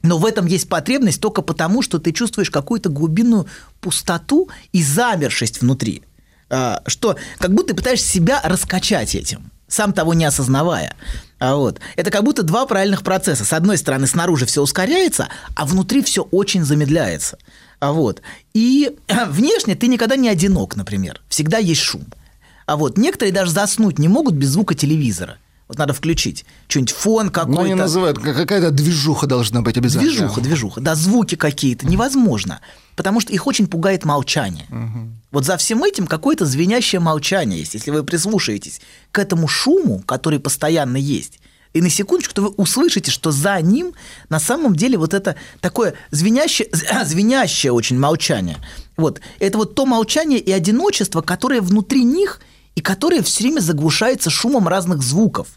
Но в этом есть потребность только потому, что ты чувствуешь какую-то глубинную пустоту и замершесть внутри. А, Что как будто ты пытаешься себя раскачать этим, сам того не осознавая. А Вот. Это как будто два параллельных процесса. С одной стороны, снаружи все ускоряется, а внутри все очень замедляется. А Вот. И [clears throat] внешне ты никогда не одинок, например. Всегда есть шум. А вот некоторые даже заснуть не могут без звука телевизора. Вот надо включить. Что-нибудь фон какой-то. Ну, они называют, как- какая-то движуха должна быть обязательно. Движуха, движуха. Да, звуки какие-то. Невозможно. Потому что их очень пугает молчание. Вот за всем этим какое-то звенящее молчание есть. Если вы прислушаетесь к этому шуму, который постоянно есть, и на секундочку, то вы услышите, что за ним на самом деле вот это такое звенящее, [clears throat] звенящее очень молчание. Вот. Это вот то молчание и одиночество, которое внутри них и которое все время заглушается шумом разных звуков.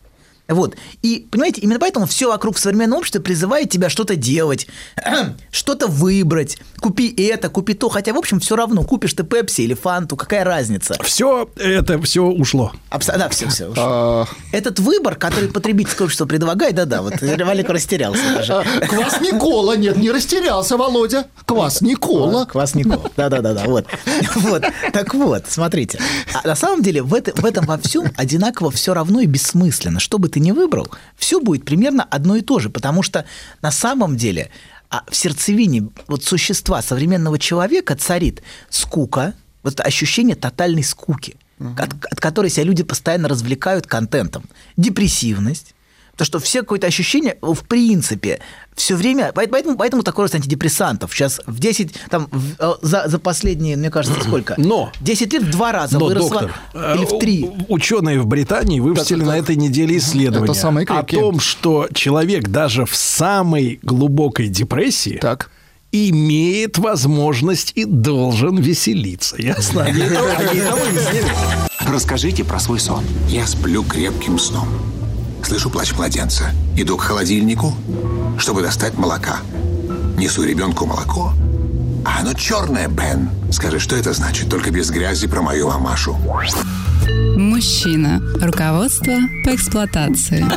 Вот. И, понимаете, именно поэтому все вокруг в современном обществе призывает тебя что-то делать, [clears throat] что-то выбрать, купи это, купи то. Хотя, в общем, все равно, купишь ты Пепси или Фанту, какая разница? Все это все ушло. Абс- да, все, все ушло. А, Этот выбор, который потребительское общество предлагает, да-да, вот Валик растерялся даже. Квас Никола, нет, не растерялся, Володя. Квас Никола. Квас Никола, да-да-да, вот. [laughs] вот. Так вот, смотрите. А на самом деле в, это- в этом во всем одинаково все равно и бессмысленно. Что бы ты ни выбрал, все будет примерно одно и то же, потому что на самом деле а в сердцевине вот существа современного человека царит скука, вот ощущение тотальной скуки, от, от которой себя люди постоянно развлекают контентом, депрессивность, Потому что все какое-то ощущение, в принципе, все время... Поэтому, поэтому такой рост антидепрессантов. Сейчас в 10, там, в- э, за, за последние, мне кажется, [clears throat] сколько? Но. 10 лет в два раза Но, выросло. доктор, или в э, три. Ученые в Британии выпустили Так, на так. этой неделе исследование Это самые о том, что человек даже в самой глубокой депрессии Так. имеет возможность и должен веселиться. Ясно? [laughs] Расскажите про свой сон. Я сплю крепким сном. Слышу плач младенца. Иду к холодильнику, чтобы достать молока. Несу ребенку молоко. А оно черное, Бен. Скажи, что это значит? Только без грязи про мою мамашу. Мужчина. Руководство по эксплуатации. [laughs]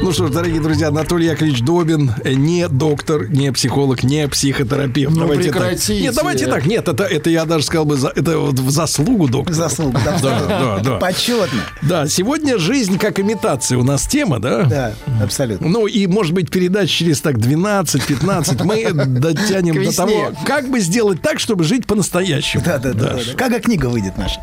Ну что ж, дорогие друзья, Анатолий Яковлевич Добин э, не доктор, не психолог, не психотерапевт. Ну, давайте прекратите. так. Нет, давайте так. Нет, это, это я даже сказал бы, за, это вот в заслугу доктора. Заслугу, да. [laughs] Да, да, да. [laughs] Почетно. Да, сегодня жизнь как имитация у нас тема, да? Да, абсолютно. Ну и, может быть, передач через так 12-15 мы дотянем до того, как бы сделать так, чтобы жить по-настоящему. Да, да, да. да, да. Когда книга выйдет наша?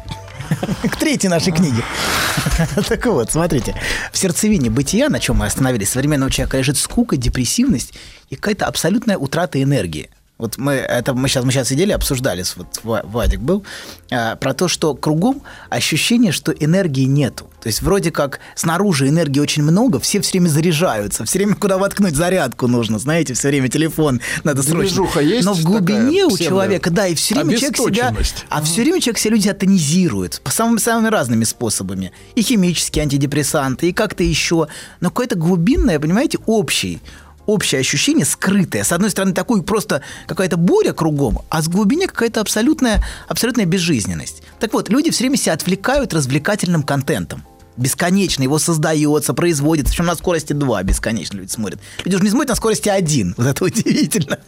[laughs] К третьей нашей книге. [laughs] Так вот, смотрите. В сердцевине бытия, на чем мы остановились, современного человека лежит скука, депрессивность и какая-то абсолютная утрата энергии. Вот мы это мы сейчас мы сейчас сидели обсуждали вот Ва- Вадик был а, про то, что кругом ощущение, что энергии нету. То есть вроде как снаружи энергии очень много, все все время заряжаются, все время куда воткнуть зарядку нужно, знаете, все время телефон надо срочно. Движуха есть Но в глубине у человека, да, и все время человек себя, а все время человек себя люди тонизирует по самым самыми разными способами. И химические антидепрессанты, и как-то еще. Но какое-то глубинное, понимаете, общий общее ощущение скрытое. С одной стороны, такой просто какая-то буря кругом, а с глубине какая-то абсолютная, абсолютная безжизненность. Так вот, люди все время себя отвлекают развлекательным контентом. Бесконечно его создается, производится. Причем на скорости 2 бесконечно люди смотрят. Люди уже не смотрят на скорости 1. Вот это удивительно.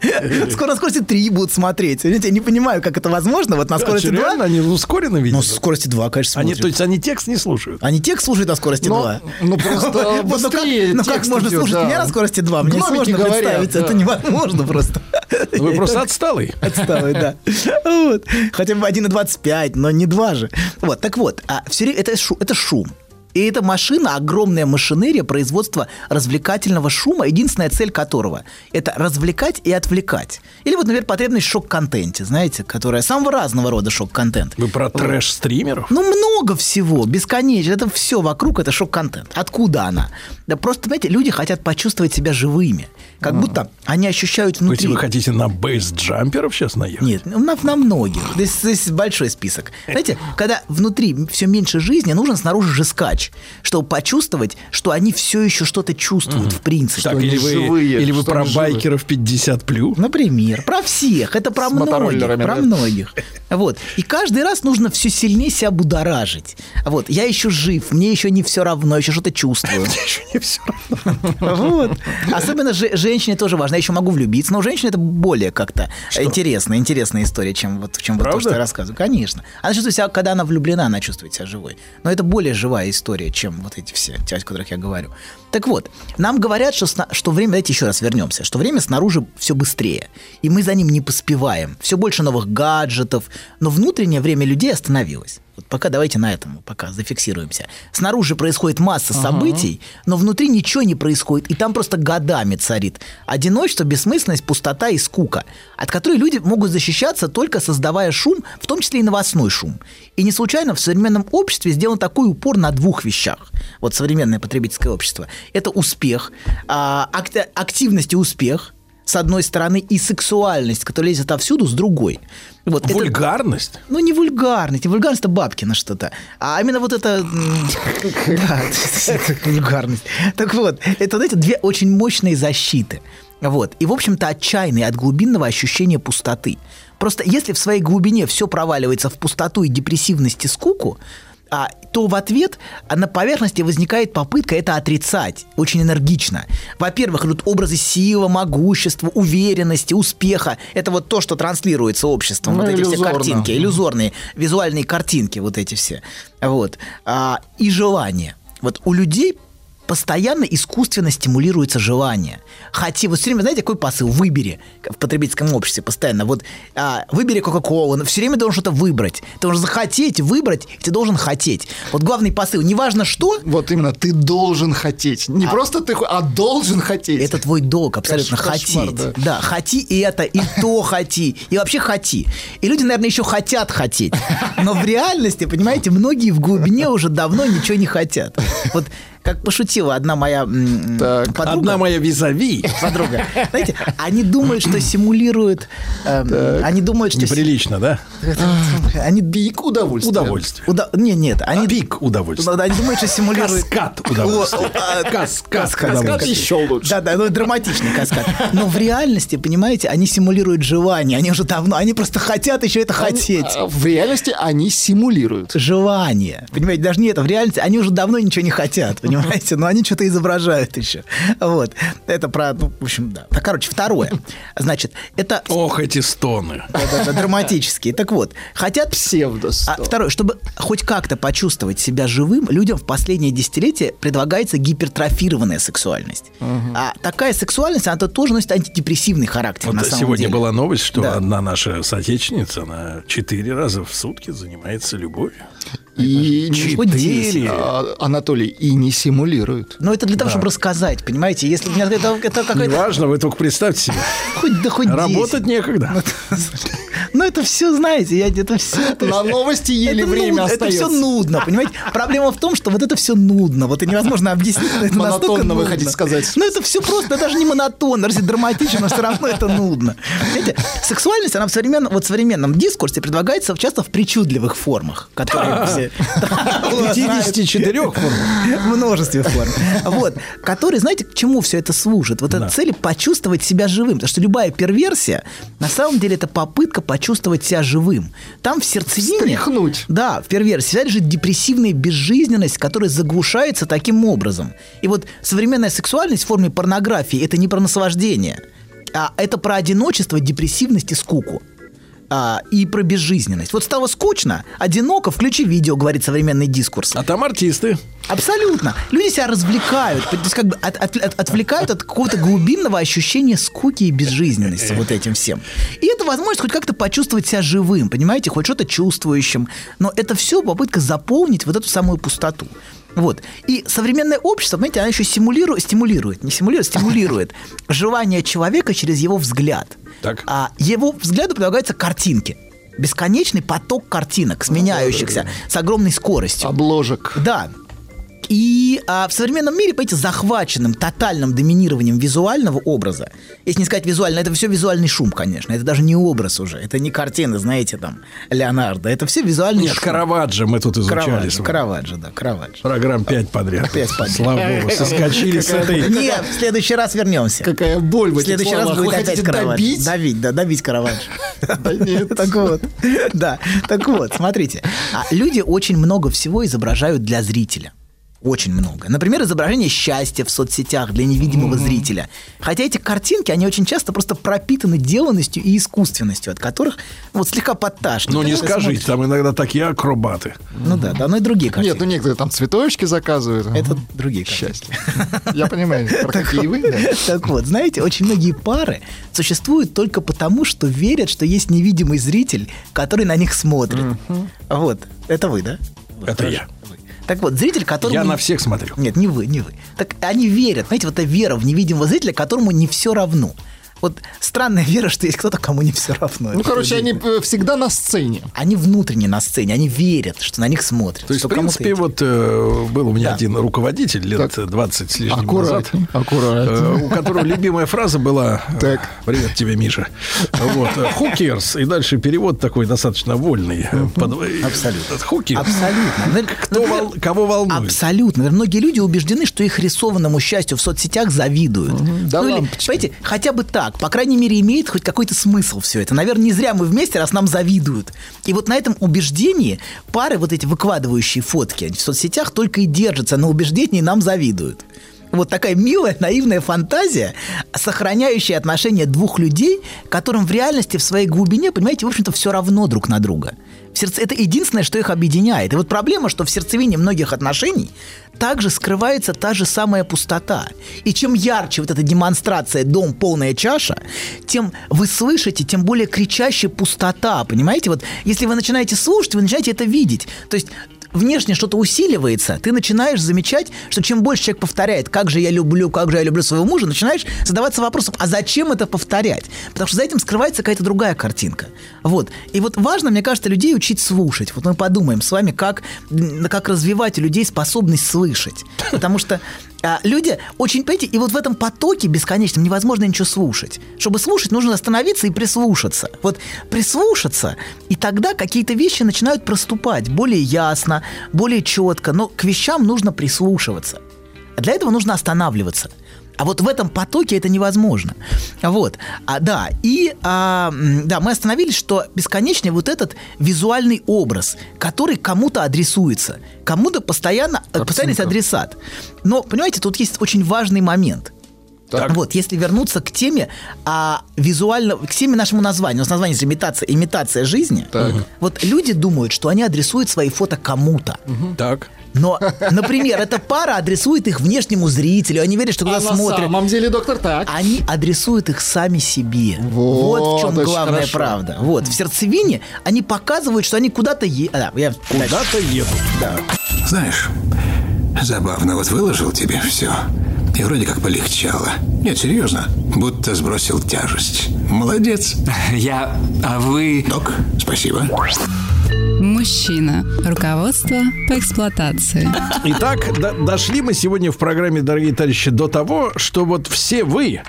Скоро на скорости 3 будут смотреть. Я не понимаю, как это возможно. Вот на скорости 2. реально, они ускоренно видят? Ну, скорости 2, конечно, Они, то есть они текст не слушают? Они текст слушают на скорости Ну, 2. ну, просто [laughs] ну как, быстрее ну как можно слушать меня на скорости 2? Мне сложно представить, это невозможно просто. Вы просто отсталый. Отсталый, да. Хотя бы 1,25, но не 2 же. Вот, так вот, а все это шум. И эта машина, огромная машинерия производства развлекательного шума, единственная цель которого – это развлекать и отвлекать. Или вот, например, потребность в шок-контенте, знаете, которая самого разного рода шок-контент. Вы про трэш-стримеров? Ну, много всего, бесконечно. Это все вокруг, это шок-контент. Откуда она? Да просто, знаете, люди хотят почувствовать себя живыми. Как будто они ощущают То есть внутри... вы хотите на бейс-джамперов сейчас наехать? Нет, ну, на, на многих. Здесь, здесь большой список. Знаете, когда внутри все меньше жизни, нужен снаружи же скач, чтобы почувствовать, что они все еще что-то чувствуют, в принципе. Так, или вы, или вы про байкеров 50 плюс? Например, про всех, это про С многих, про да? многих. Вот. И каждый раз нужно все сильнее себя будоражить. Вот. Я еще жив, мне еще не все равно, еще что-то чувствую. [laughs] Еще не все Вот. Особенно же- женщине тоже важно. Я еще могу влюбиться, но у женщины это более как-то интересная, интересная история, чем вот, чем вот то, что я рассказываю. Конечно. Она чувствует себя, когда она влюблена, она чувствует себя живой. Но это более живая история, чем вот эти все, о которых я говорю. Так вот, нам говорят, что, сна- что время, давайте еще раз вернемся, что время снаружи все быстрее, и мы за ним не поспеваем. Все больше новых гаджетов, но внутреннее время людей остановилось. Вот пока давайте на этом пока зафиксируемся. Снаружи происходит масса Ага. событий, но внутри ничего не происходит, и там просто годами царит одиночество, бессмысленность, пустота и скука, от которой люди могут защищаться только создавая шум, в том числе и новостной шум. И не случайно в современном обществе сделан такой упор на двух вещах. Вот современное потребительское общество. Это успех, а, акти- активность и успех, с одной стороны, и сексуальность, которая лезет отовсюду, с другой. Вот это- Вульгарность? ну, не вульгарность. Не вульгарность это Бабкина что-то. А именно вот это... [laughs] Да, это вульгарность. Так вот, это, знаете, две очень мощные защиты. Вот. И, в общем-то, отчаянные от глубинного ощущения пустоты. Просто если в своей глубине все проваливается в пустоту и депрессивность и скуку, а, то в ответ на поверхности возникает попытка это отрицать очень энергично. Во-первых, идут образы силы, могущества, уверенности, успеха. Это вот то, что транслируется обществом. Ну, вот эти все картинки, иллюзорные, визуальные картинки, вот эти все. Вот. А, и желание. Вот у людей постоянно искусственно стимулируется желание. Хотя, вот все время, знаете, какой посыл? Выбери в потребительском обществе постоянно. Вот а, выбери Кока-Колу, все время должен что-то выбрать. Ты должен захотеть, выбрать, и ты должен хотеть. Вот главный посыл, неважно что. Вот именно, ты должен хотеть. Не А- просто ты, а должен хотеть. Это твой долг, абсолютно Кош- кошмар, хотеть. да. Да. хоти и это, и то хоти, и вообще хоти. И люди, наверное, еще хотят хотеть. Но в реальности, понимаете, многие в глубине уже давно ничего не хотят. Вот как пошутила одна моя м, подруга. Одна моя визави. Подруга. Знаете, они думают, что симулируют... эм, они думают, что... Неприлично, да? Они... Пик удовольствия. Удовольствие. Уда- Не, нет, они... Пик удовольствия. Они думают, что симулируют... Каскад удовольствия. О, а, Каскад Каскад еще лучше. Да, да, ну драматичный каскад. Но в реальности, понимаете, они симулируют желание. Они уже давно, они просто хотят еще это хотеть. А В реальности они симулируют. Желание. Понимаете, даже не это. В реальности они уже давно ничего не хотят, понимаете? Но они что-то изображают еще. Вот. Это про, ну, в общем, да. Так, короче, второе. Значит, это... Ох, эти стоны. Да-да-да, драматические. Так вот, хотят... Псевдо. А второе, чтобы хоть как-то почувствовать себя живым, людям в последнее десятилетие предлагается гипертрофированная сексуальность. А такая сексуальность, она тоже носит антидепрессивный характер Вот на самом сегодня деле. была новость, что Да. одна наша соотечественница, она четыре раза в сутки занимается любовью. И Четыре. А, Анатолий, и не симулируют. Но это для того, чтобы рассказать, понимаете? Если у меня это, это какая-то... Неважно, вы только представьте себе. Хоть, да хоть Работать 10. некогда. Ну, [laughs] это все, знаете, я это все... На новости еле это время нудно, Это все остается. нудно, понимаете? Проблема в том, что вот это все нудно. Вот и невозможно объяснить, но это настолько Монотонно вы хотите сказать. Ну, это все просто, это даже не монотонно, даже драматично, но все равно это нудно. Знаете, сексуальность, она в современном, вот в современном дискурсе предлагается часто в причудливых формах, которые все... Вот, 54 форм. в [laughs] множестве форм. Вот. Которые, знаете, к чему все это служит? Вот эта цель почувствовать себя живым. Потому что любая перверсия, на самом деле, это попытка почувствовать себя живым. Там в сердцевине... Встряхнуть. Да, в перверсии всегда лежит депрессивная безжизненность, которая заглушается таким образом. И вот современная сексуальность в форме порнографии – это не про наслаждение, а это про одиночество, депрессивность и скуку а, и про безжизненность. Вот стало скучно, одиноко, включи видео, говорит современный дискурс. А там артисты. Абсолютно. Люди себя развлекают, то есть как бы от- от- от- отвлекают от какого-то глубинного ощущения скуки и безжизненности вот этим всем. И это возможность хоть как-то почувствовать себя живым, понимаете, хоть что-то чувствующим. Но это все попытка заполнить вот эту самую пустоту. Вот. И современное общество, понимаете, оно еще симулирует, стимулирует, не симулирует, стимулирует [laughs] желание человека через его взгляд. Так. А его взгляду предлагаются картинки. Бесконечный поток картинок, сменяющихся с огромной скоростью. Обложек. Да. И а, в современном мире, понимаете, захваченным тотальным доминированием визуального образа, если не сказать визуально, это все визуальный шум, конечно, это даже не образ уже, это не картины, знаете, там, Леонардо, это все визуальный Нет, шум. Караваджо мы тут изучали. Караваджо. Караваджо, да, Караваджо. Программ 5 подряд. Пять подряд. Слава богу, соскочили с этой... Нет, в следующий раз вернемся. Какая боль в следующий раз будет Вы опять хотите Караваджо. Давить, да, добить Караваджо. [laughs] Да нет. Так вот, да, так вот, смотрите. А люди очень много всего изображают для зрителя. Очень много. Например, изображение счастья в соцсетях для невидимого зрителя. Хотя эти картинки, они очень часто просто пропитаны деланностью и искусственностью, от которых вот слегка подташнит. Ну, не скажите, смотришь. там иногда такие акробаты. Ну да, да, ну и другие картинки. Нет, ну некоторые там цветочки заказывают. Это другие Счастье. Я понимаю, про какие вы. Так вот, знаете, очень многие пары существуют только потому, что верят, что есть невидимый зритель, который на них смотрит. Вот, это вы, да? Это я. Так вот, зритель, которому... Я на всех смотрю. Нет, не вы, не вы. Так они верят, знаете, вот эта вера в невидимого зрителя, которому не все равно. Вот странная вера, что есть кто-то, кому не все равно. Ну, короче, они э, всегда на сцене. Они внутренне на сцене, они верят, что на них смотрят. То есть, в принципе, вот э, был у меня Да. один руководитель лет 20 с лишним назад, э, у которого любимая фраза была э, «Привет тебе, Миша». Вот, э, «Who cares?» И дальше перевод такой достаточно вольный. э, под- Абсолютно. «Who cares?» Абсолютно. Кто вол- Кого волнует? Абсолютно. Наверное, Многие люди убеждены, что их рисованному счастью в соцсетях завидуют. Да ну, или, понимаете, хотя бы так, по крайней мере, имеет хоть какой-то смысл все это. Наверное, не зря мы вместе, раз нам завидуют. И вот на этом убеждении пары, вот эти выкладывающие фотки в соцсетях, только и держатся на убеждении «нам завидуют». Вот такая милая, наивная фантазия, сохраняющая отношения двух людей, которым в реальности в своей глубине, понимаете, в общем-то, все равно друг на друга. В сердце... Это единственное, что их объединяет. И вот проблема, что в сердцевине многих отношений также скрывается та же самая пустота. И чем ярче вот эта демонстрация «дом, полная чаша», тем вы слышите, тем более кричащая пустота, понимаете? Вот если вы начинаете слушать, вы начинаете это видеть. То есть внешне что-то усиливается, ты начинаешь замечать, что чем больше человек повторяет, как же я люблю, как же я люблю своего мужа, начинаешь задаваться вопросом, а зачем это повторять? Потому что за этим скрывается какая-то другая картинка. Вот. И вот важно, мне кажется, людей учить слушать. Вот мы подумаем с вами, как, как развивать у людей способность слышать. Потому что а, люди очень, понимаете, и вот в этом потоке бесконечном невозможно ничего слушать. Чтобы слушать, нужно остановиться и прислушаться. Вот прислушаться, и тогда какие-то вещи начинают проступать более ясно, более четко. Но к вещам нужно прислушиваться. А для этого нужно останавливаться. А вот в этом потоке это невозможно. Вот. А, да, и а, да, мы остановились, что бесконечный вот этот визуальный образ, который кому-то адресуется, кому-то постоянно, постоянно есть адресат. Но, понимаете, тут есть очень важный момент. Вот, если вернуться к теме а, визуально, к теме нашему названию, у нас название имитация, имитация жизни. Вот люди думают, что они адресуют свои фото кому-то. Так. Но, например, эта пара адресует их внешнему зрителю, они верят, что А когда на смотрят. самом деле, доктор, так. Они адресуют их сами себе. Вот, Вот, в чем главная хорошо. правда. Вот, в сердцевине они показывают, что они куда-то едут. Куда-то едут. Да. Знаешь, забавно, вот выложил тебе все. И вроде как полегчало. Нет, серьезно, будто сбросил тяжесть. Молодец. [laughs] Я... А вы... Док, спасибо. Мужчина. Руководство по эксплуатации. Итак, до- дошли мы сегодня в программе, дорогие товарищи, до того, что вот все вы,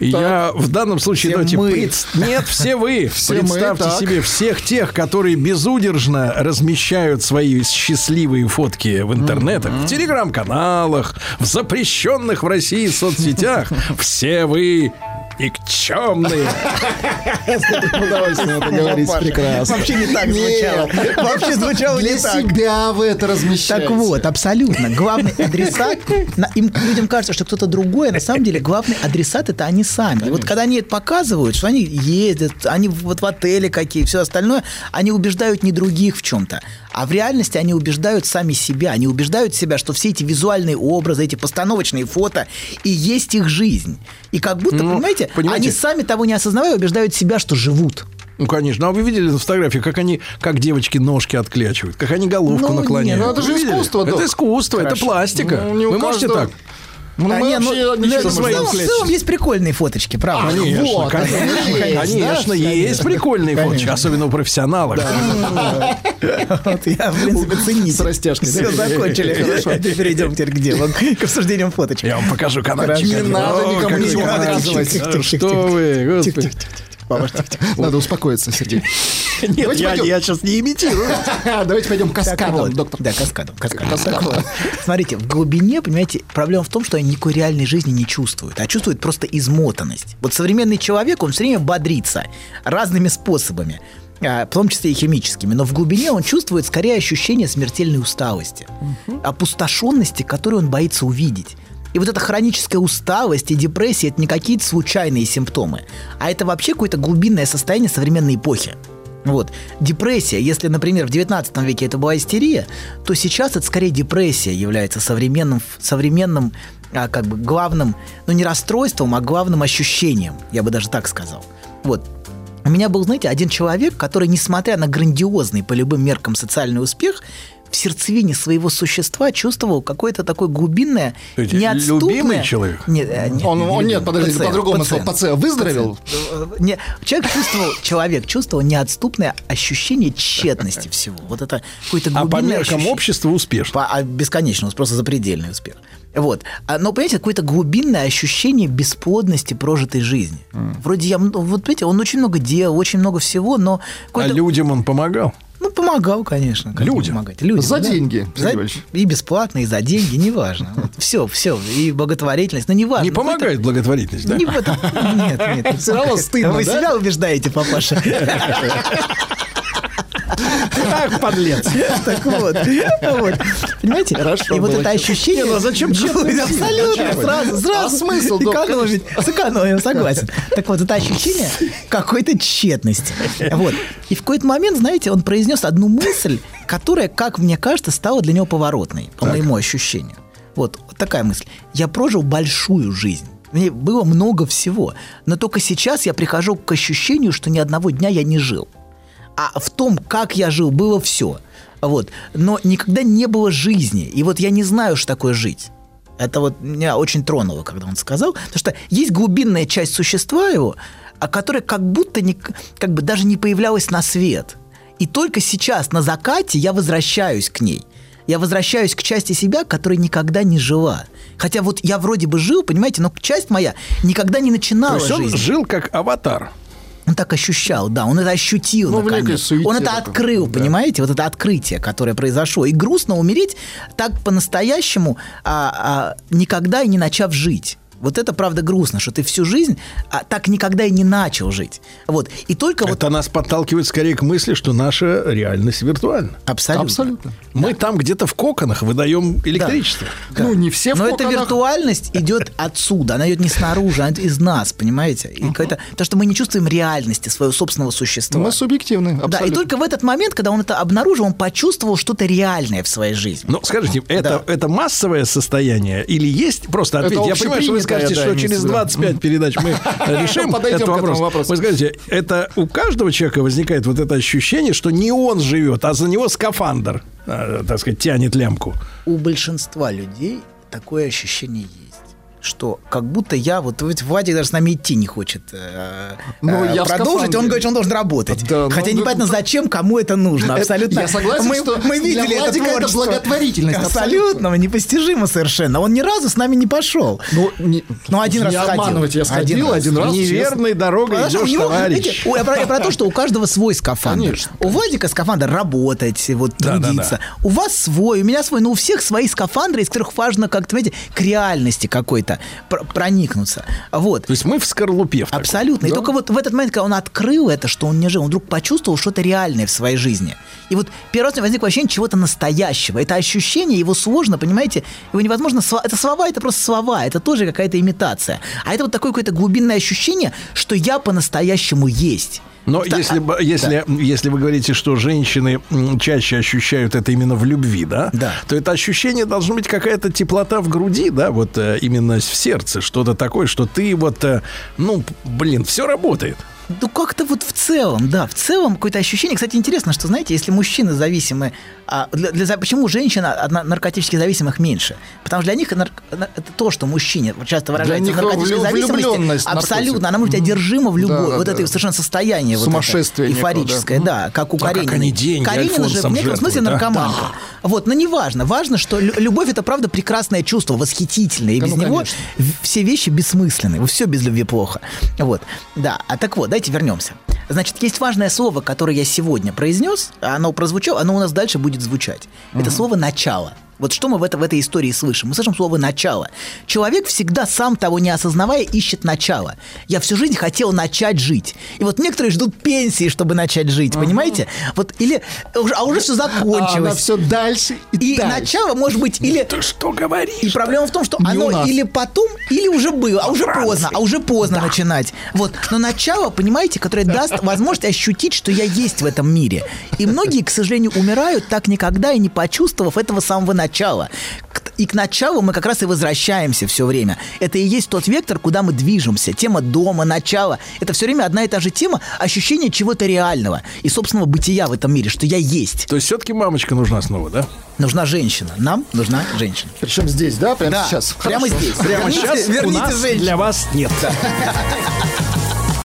и я в данном случае, Все давайте, мы. пред- нет, все вы, [laughs] Все мы, представьте так. себе всех тех, которые безудержно размещают свои счастливые фотки в интернетах, в телеграм-каналах, в запрещенных в России соцсетях, [laughs] все вы никчемные. С таким удовольствием это говорить прекрасно. Вообще не так звучало. Вообще звучало Для не так. себя вы это размещаете. Так вот, абсолютно. Главный адресат, им, людям кажется, что кто-то другой, а на самом деле главный адресат это они сами. И вот когда они это показывают, что они ездят, они вот в отеле какие, все остальное, они убеждают не других в чем-то. А в реальности они убеждают сами себя. Они убеждают себя, что все эти визуальные образы, эти постановочные фото и есть их жизнь. И как будто, Ну, понимаете, понимаете- они сами того не осознавая, убеждают себя, что живут. Ну, конечно. А вы видели на фотографии, как они, как девочки ножки отклячивают, как они головку Ну, наклоняют? не, ну это же искусство, Это искусство, это Хорошо. пластика. Ну, Вы можете каждого. так? Ну, мы А, не, ну, вообще ну, ничего это не в целом- в сказать. целом есть прикольные фоточки, правда. Конечно, вот, конечно, есть, конечно, да, есть прикольные фоточки, особенно у профессионалов. Вот я, в принципе, ценитель. С растяжкой. Все, закончили. Хорошо. Перейдем теперь к делу, к обсуждениям фоточек. Я вам покажу каналчик. Не надо никому ничего показывать. А Что вы, господи. Надо успокоиться, Сергей. Нет, Давайте я, пойдем. я сейчас не имитирую. [laughs] Давайте пойдем вот, доктор. Да, каскадом. каскадом. Смотрите, в глубине, понимаете, проблема в том, что они никакой реальной жизни не чувствуют, а чувствуют просто измотанность. Вот современный человек, он все время бодрится разными способами, а, в том числе и химическими, но в глубине он чувствует скорее ощущение смертельной усталости, опустошенности, которую он боится увидеть. И вот эта хроническая усталость и депрессия – это не какие-то случайные симптомы, а это вообще какое-то глубинное состояние современной эпохи. Вот. Депрессия, если, например, в 19 веке это была истерия, то сейчас это скорее депрессия является современным, современным а, как бы главным, ну не расстройством, а главным ощущением, я бы даже так сказал. Вот. У меня был, знаете, один человек, который, несмотря на грандиозный по любым меркам социальный успех, в сердцевине своего существа чувствовал какое-то такое глубинное, Эти неотступное... любимый человек? Нет, э, нет, Он, не он нет, подождите, пациент, по-другому пациент. Пациент выздоровел? Э, Не, человек чувствовал, человек чувствовал неотступное ощущение тщетности всего. Вот это какое-то А по глубинное меркам ощущение. общества успешно. По- а бесконечно, просто запредельный успех. Вот. А, Но, понимаете, какое-то глубинное ощущение бесплодности прожитой жизни. Вроде я, вот видите, он очень много делал, очень много всего, но... А людям он помогал? Ну, помогал, конечно. Людям? помогать? Людям, За да. деньги, За-. И бесплатно, и за деньги, неважно. Все, все. И благотворительность, но неважно. Не помогает благотворительность, да? Не в этом. Нет, нет. Всё равно стыдно, Вы себя убеждаете, папаша. [laughs] Ах, подлец. Так вот. вот. Понимаете? Хорошо И вот это ощущение... Не, ну а зачем честно? Абсолютно. Сразу, сразу. А смысл, доктор? Экономить. Сэкономим, согласен. Так вот, это ощущение какой-то тщетности. Вот. И в какой-то момент, знаете, он произнес одну мысль, которая, как мне кажется, стала для него поворотной, по моему ощущению. Вот такая мысль. Я прожил большую жизнь. Мне было много всего. Но только сейчас я прихожу к ощущению, что ни одного дня я не жил. А в том, как я жил, было все. Вот. Но никогда не было жизни. И вот я не знаю, что такое жить. Это вот меня очень тронуло, когда он сказал. Потому что есть глубинная часть существа его, а которая как будто не, как бы даже не появлялась на свет. И только сейчас, на закате, я возвращаюсь к ней. Я возвращаюсь к части себя, которая никогда не жила. Хотя вот я вроде бы жил, понимаете, но часть моя никогда не начинала То есть он жизнь. жил как аватар. Он так ощущал, да, он это ощутил Ну, наконец. суете Он это открыл, понимаете, вот это открытие, которое произошло. И грустно умереть так по-настоящему, а, а, никогда и не начав жить. Вот это правда грустно, что ты всю жизнь а, так никогда и не начал жить. Вот. И только вот Это нас подталкивает скорее к мысли, что наша реальность виртуальна. абсолютно. Абсолютно. Мы там где-то в коконах выдаем электричество. Ну, не все в Но эта виртуальность идет отсюда, она идет не снаружи, она идет из нас, понимаете? И какая-то- потому что мы не чувствуем реальности своего собственного существа. Мы субъективны, Да, и абсолютно. только в этот момент, когда он это обнаружил, он почувствовал что-то реальное в своей жизни. Ну, скажите, это, это массовое состояние или есть просто Это ответ? Я понимаю, что вы скажете, да, что через в виду. 25 передач мы [laughs] решим этот вопрос. Вы скажите, это у каждого человека возникает вот это ощущение, что не он живет, а за него скафандр, э, так сказать, тянет лямку. У большинства людей такое ощущение есть. Что как будто я, вот ведь Вадик даже с нами идти не хочет э, Ну, э, я продолжить, он говорит, что он должен работать. Да, ну, Хотя ну, непонятно, ну, зачем, кому это нужно. Это- Абсолютно. я согласен, мы, что мы для видели это Владика это творчество. благотворительность, Абсолютно, непостижимо совершенно. Он ни разу с нами не пошел. Ну, не, Ну, один не раз сходил. обманывайте, я сходил один раз. Неверной дорогой Потому идешь, него, товарищ. видите, у- я, про, я про то, что у каждого свой скафандр. Конечно. У Владика скафандр работать, вот Да, да, трудиться. да. У вас свой, у меня свой, но у всех свои скафандры, из которых важно как-то, знаете, к реальности какой-то пр- проникнуться. Вот. То есть мы в скорлупе. в такой. Абсолютно. И только вот в этот момент, когда он открыл это, что он не жил, он вдруг почувствовал что-то реальное в своей жизни. И вот первый раз возникло ощущение чего-то настоящего. Это ощущение, его сложно, понимаете, его невозможно... Это слова, это просто слова, это тоже какая-то имитация. А это вот такое какое-то глубинное ощущение, что я по-настоящему есть. Но Да, если, а, бы- если, если вы говорите, что женщины чаще ощущают это именно в любви, да, Да. то это ощущение должно быть какая-то теплота в груди, да, вот э, именно в сердце, что-то такое, что ты вот, э, ну, блин, все работает. Ну, как-то вот в целом, да, в целом какое-то ощущение. Кстати, интересно, что, знаете, если мужчины зависимы... А для, для- почему женщин от на- наркотически зависимых меньше? Потому что для них нарк- на- это то, что мужчине часто выражается них в наркотической зависимости. Абсолютно. наркотик. Она может быть одержима в любой... Да, да, вот да. это совершенно состояние. вот Сумасшествие это, некого, эйфорическое, да. да, как у А как Каренина. они деньги Каренина же в некотором смысле жертвуют, да? наркоманка. Вот, но не важно. Важно, что лю- любовь это правда прекрасное чувство, восхитительное. И Да без ну, него конечно. все вещи бессмысленны. Все без любви плохо. Вот. Да. А так вот, давайте вернемся. Значит, есть важное слово, которое я сегодня произнес, оно прозвучало, оно у нас дальше будет звучать. Это слово начало. Вот что мы в, это, в этой истории слышим? Мы слышим слово «начало». Человек всегда, сам того не осознавая, ищет начало. Я всю жизнь хотел начать жить. И вот некоторые ждут пенсии, чтобы начать жить, понимаете? Вот или... А уже все закончилось. А все дальше и, И дальше. начало может быть или... Ты что говоришь? И проблема в том, что Не оно или потом, или уже было, а уже поздно, а уже поздно начинать. Вот. Но начало, понимаете, которое даст [laughs] возможность ощутить, что я есть в этом мире. И многие, к сожалению, умирают так никогда и не почувствовав этого самого начала. К- И к началу мы как раз и возвращаемся все время. Это и есть тот вектор, куда мы движемся. Тема дома, начала. Это все время одна и та же тема ощущения чего-то реального и собственного бытия в этом мире, что я есть. То есть все-таки мамочка нужна снова, да? Нужна женщина. Нам нужна женщина. Причем здесь, да? Прямо Да, сейчас. прямо Хорошо. здесь. Прямо Верните- сейчас у верните нас женщину. для вас нет. [laughs]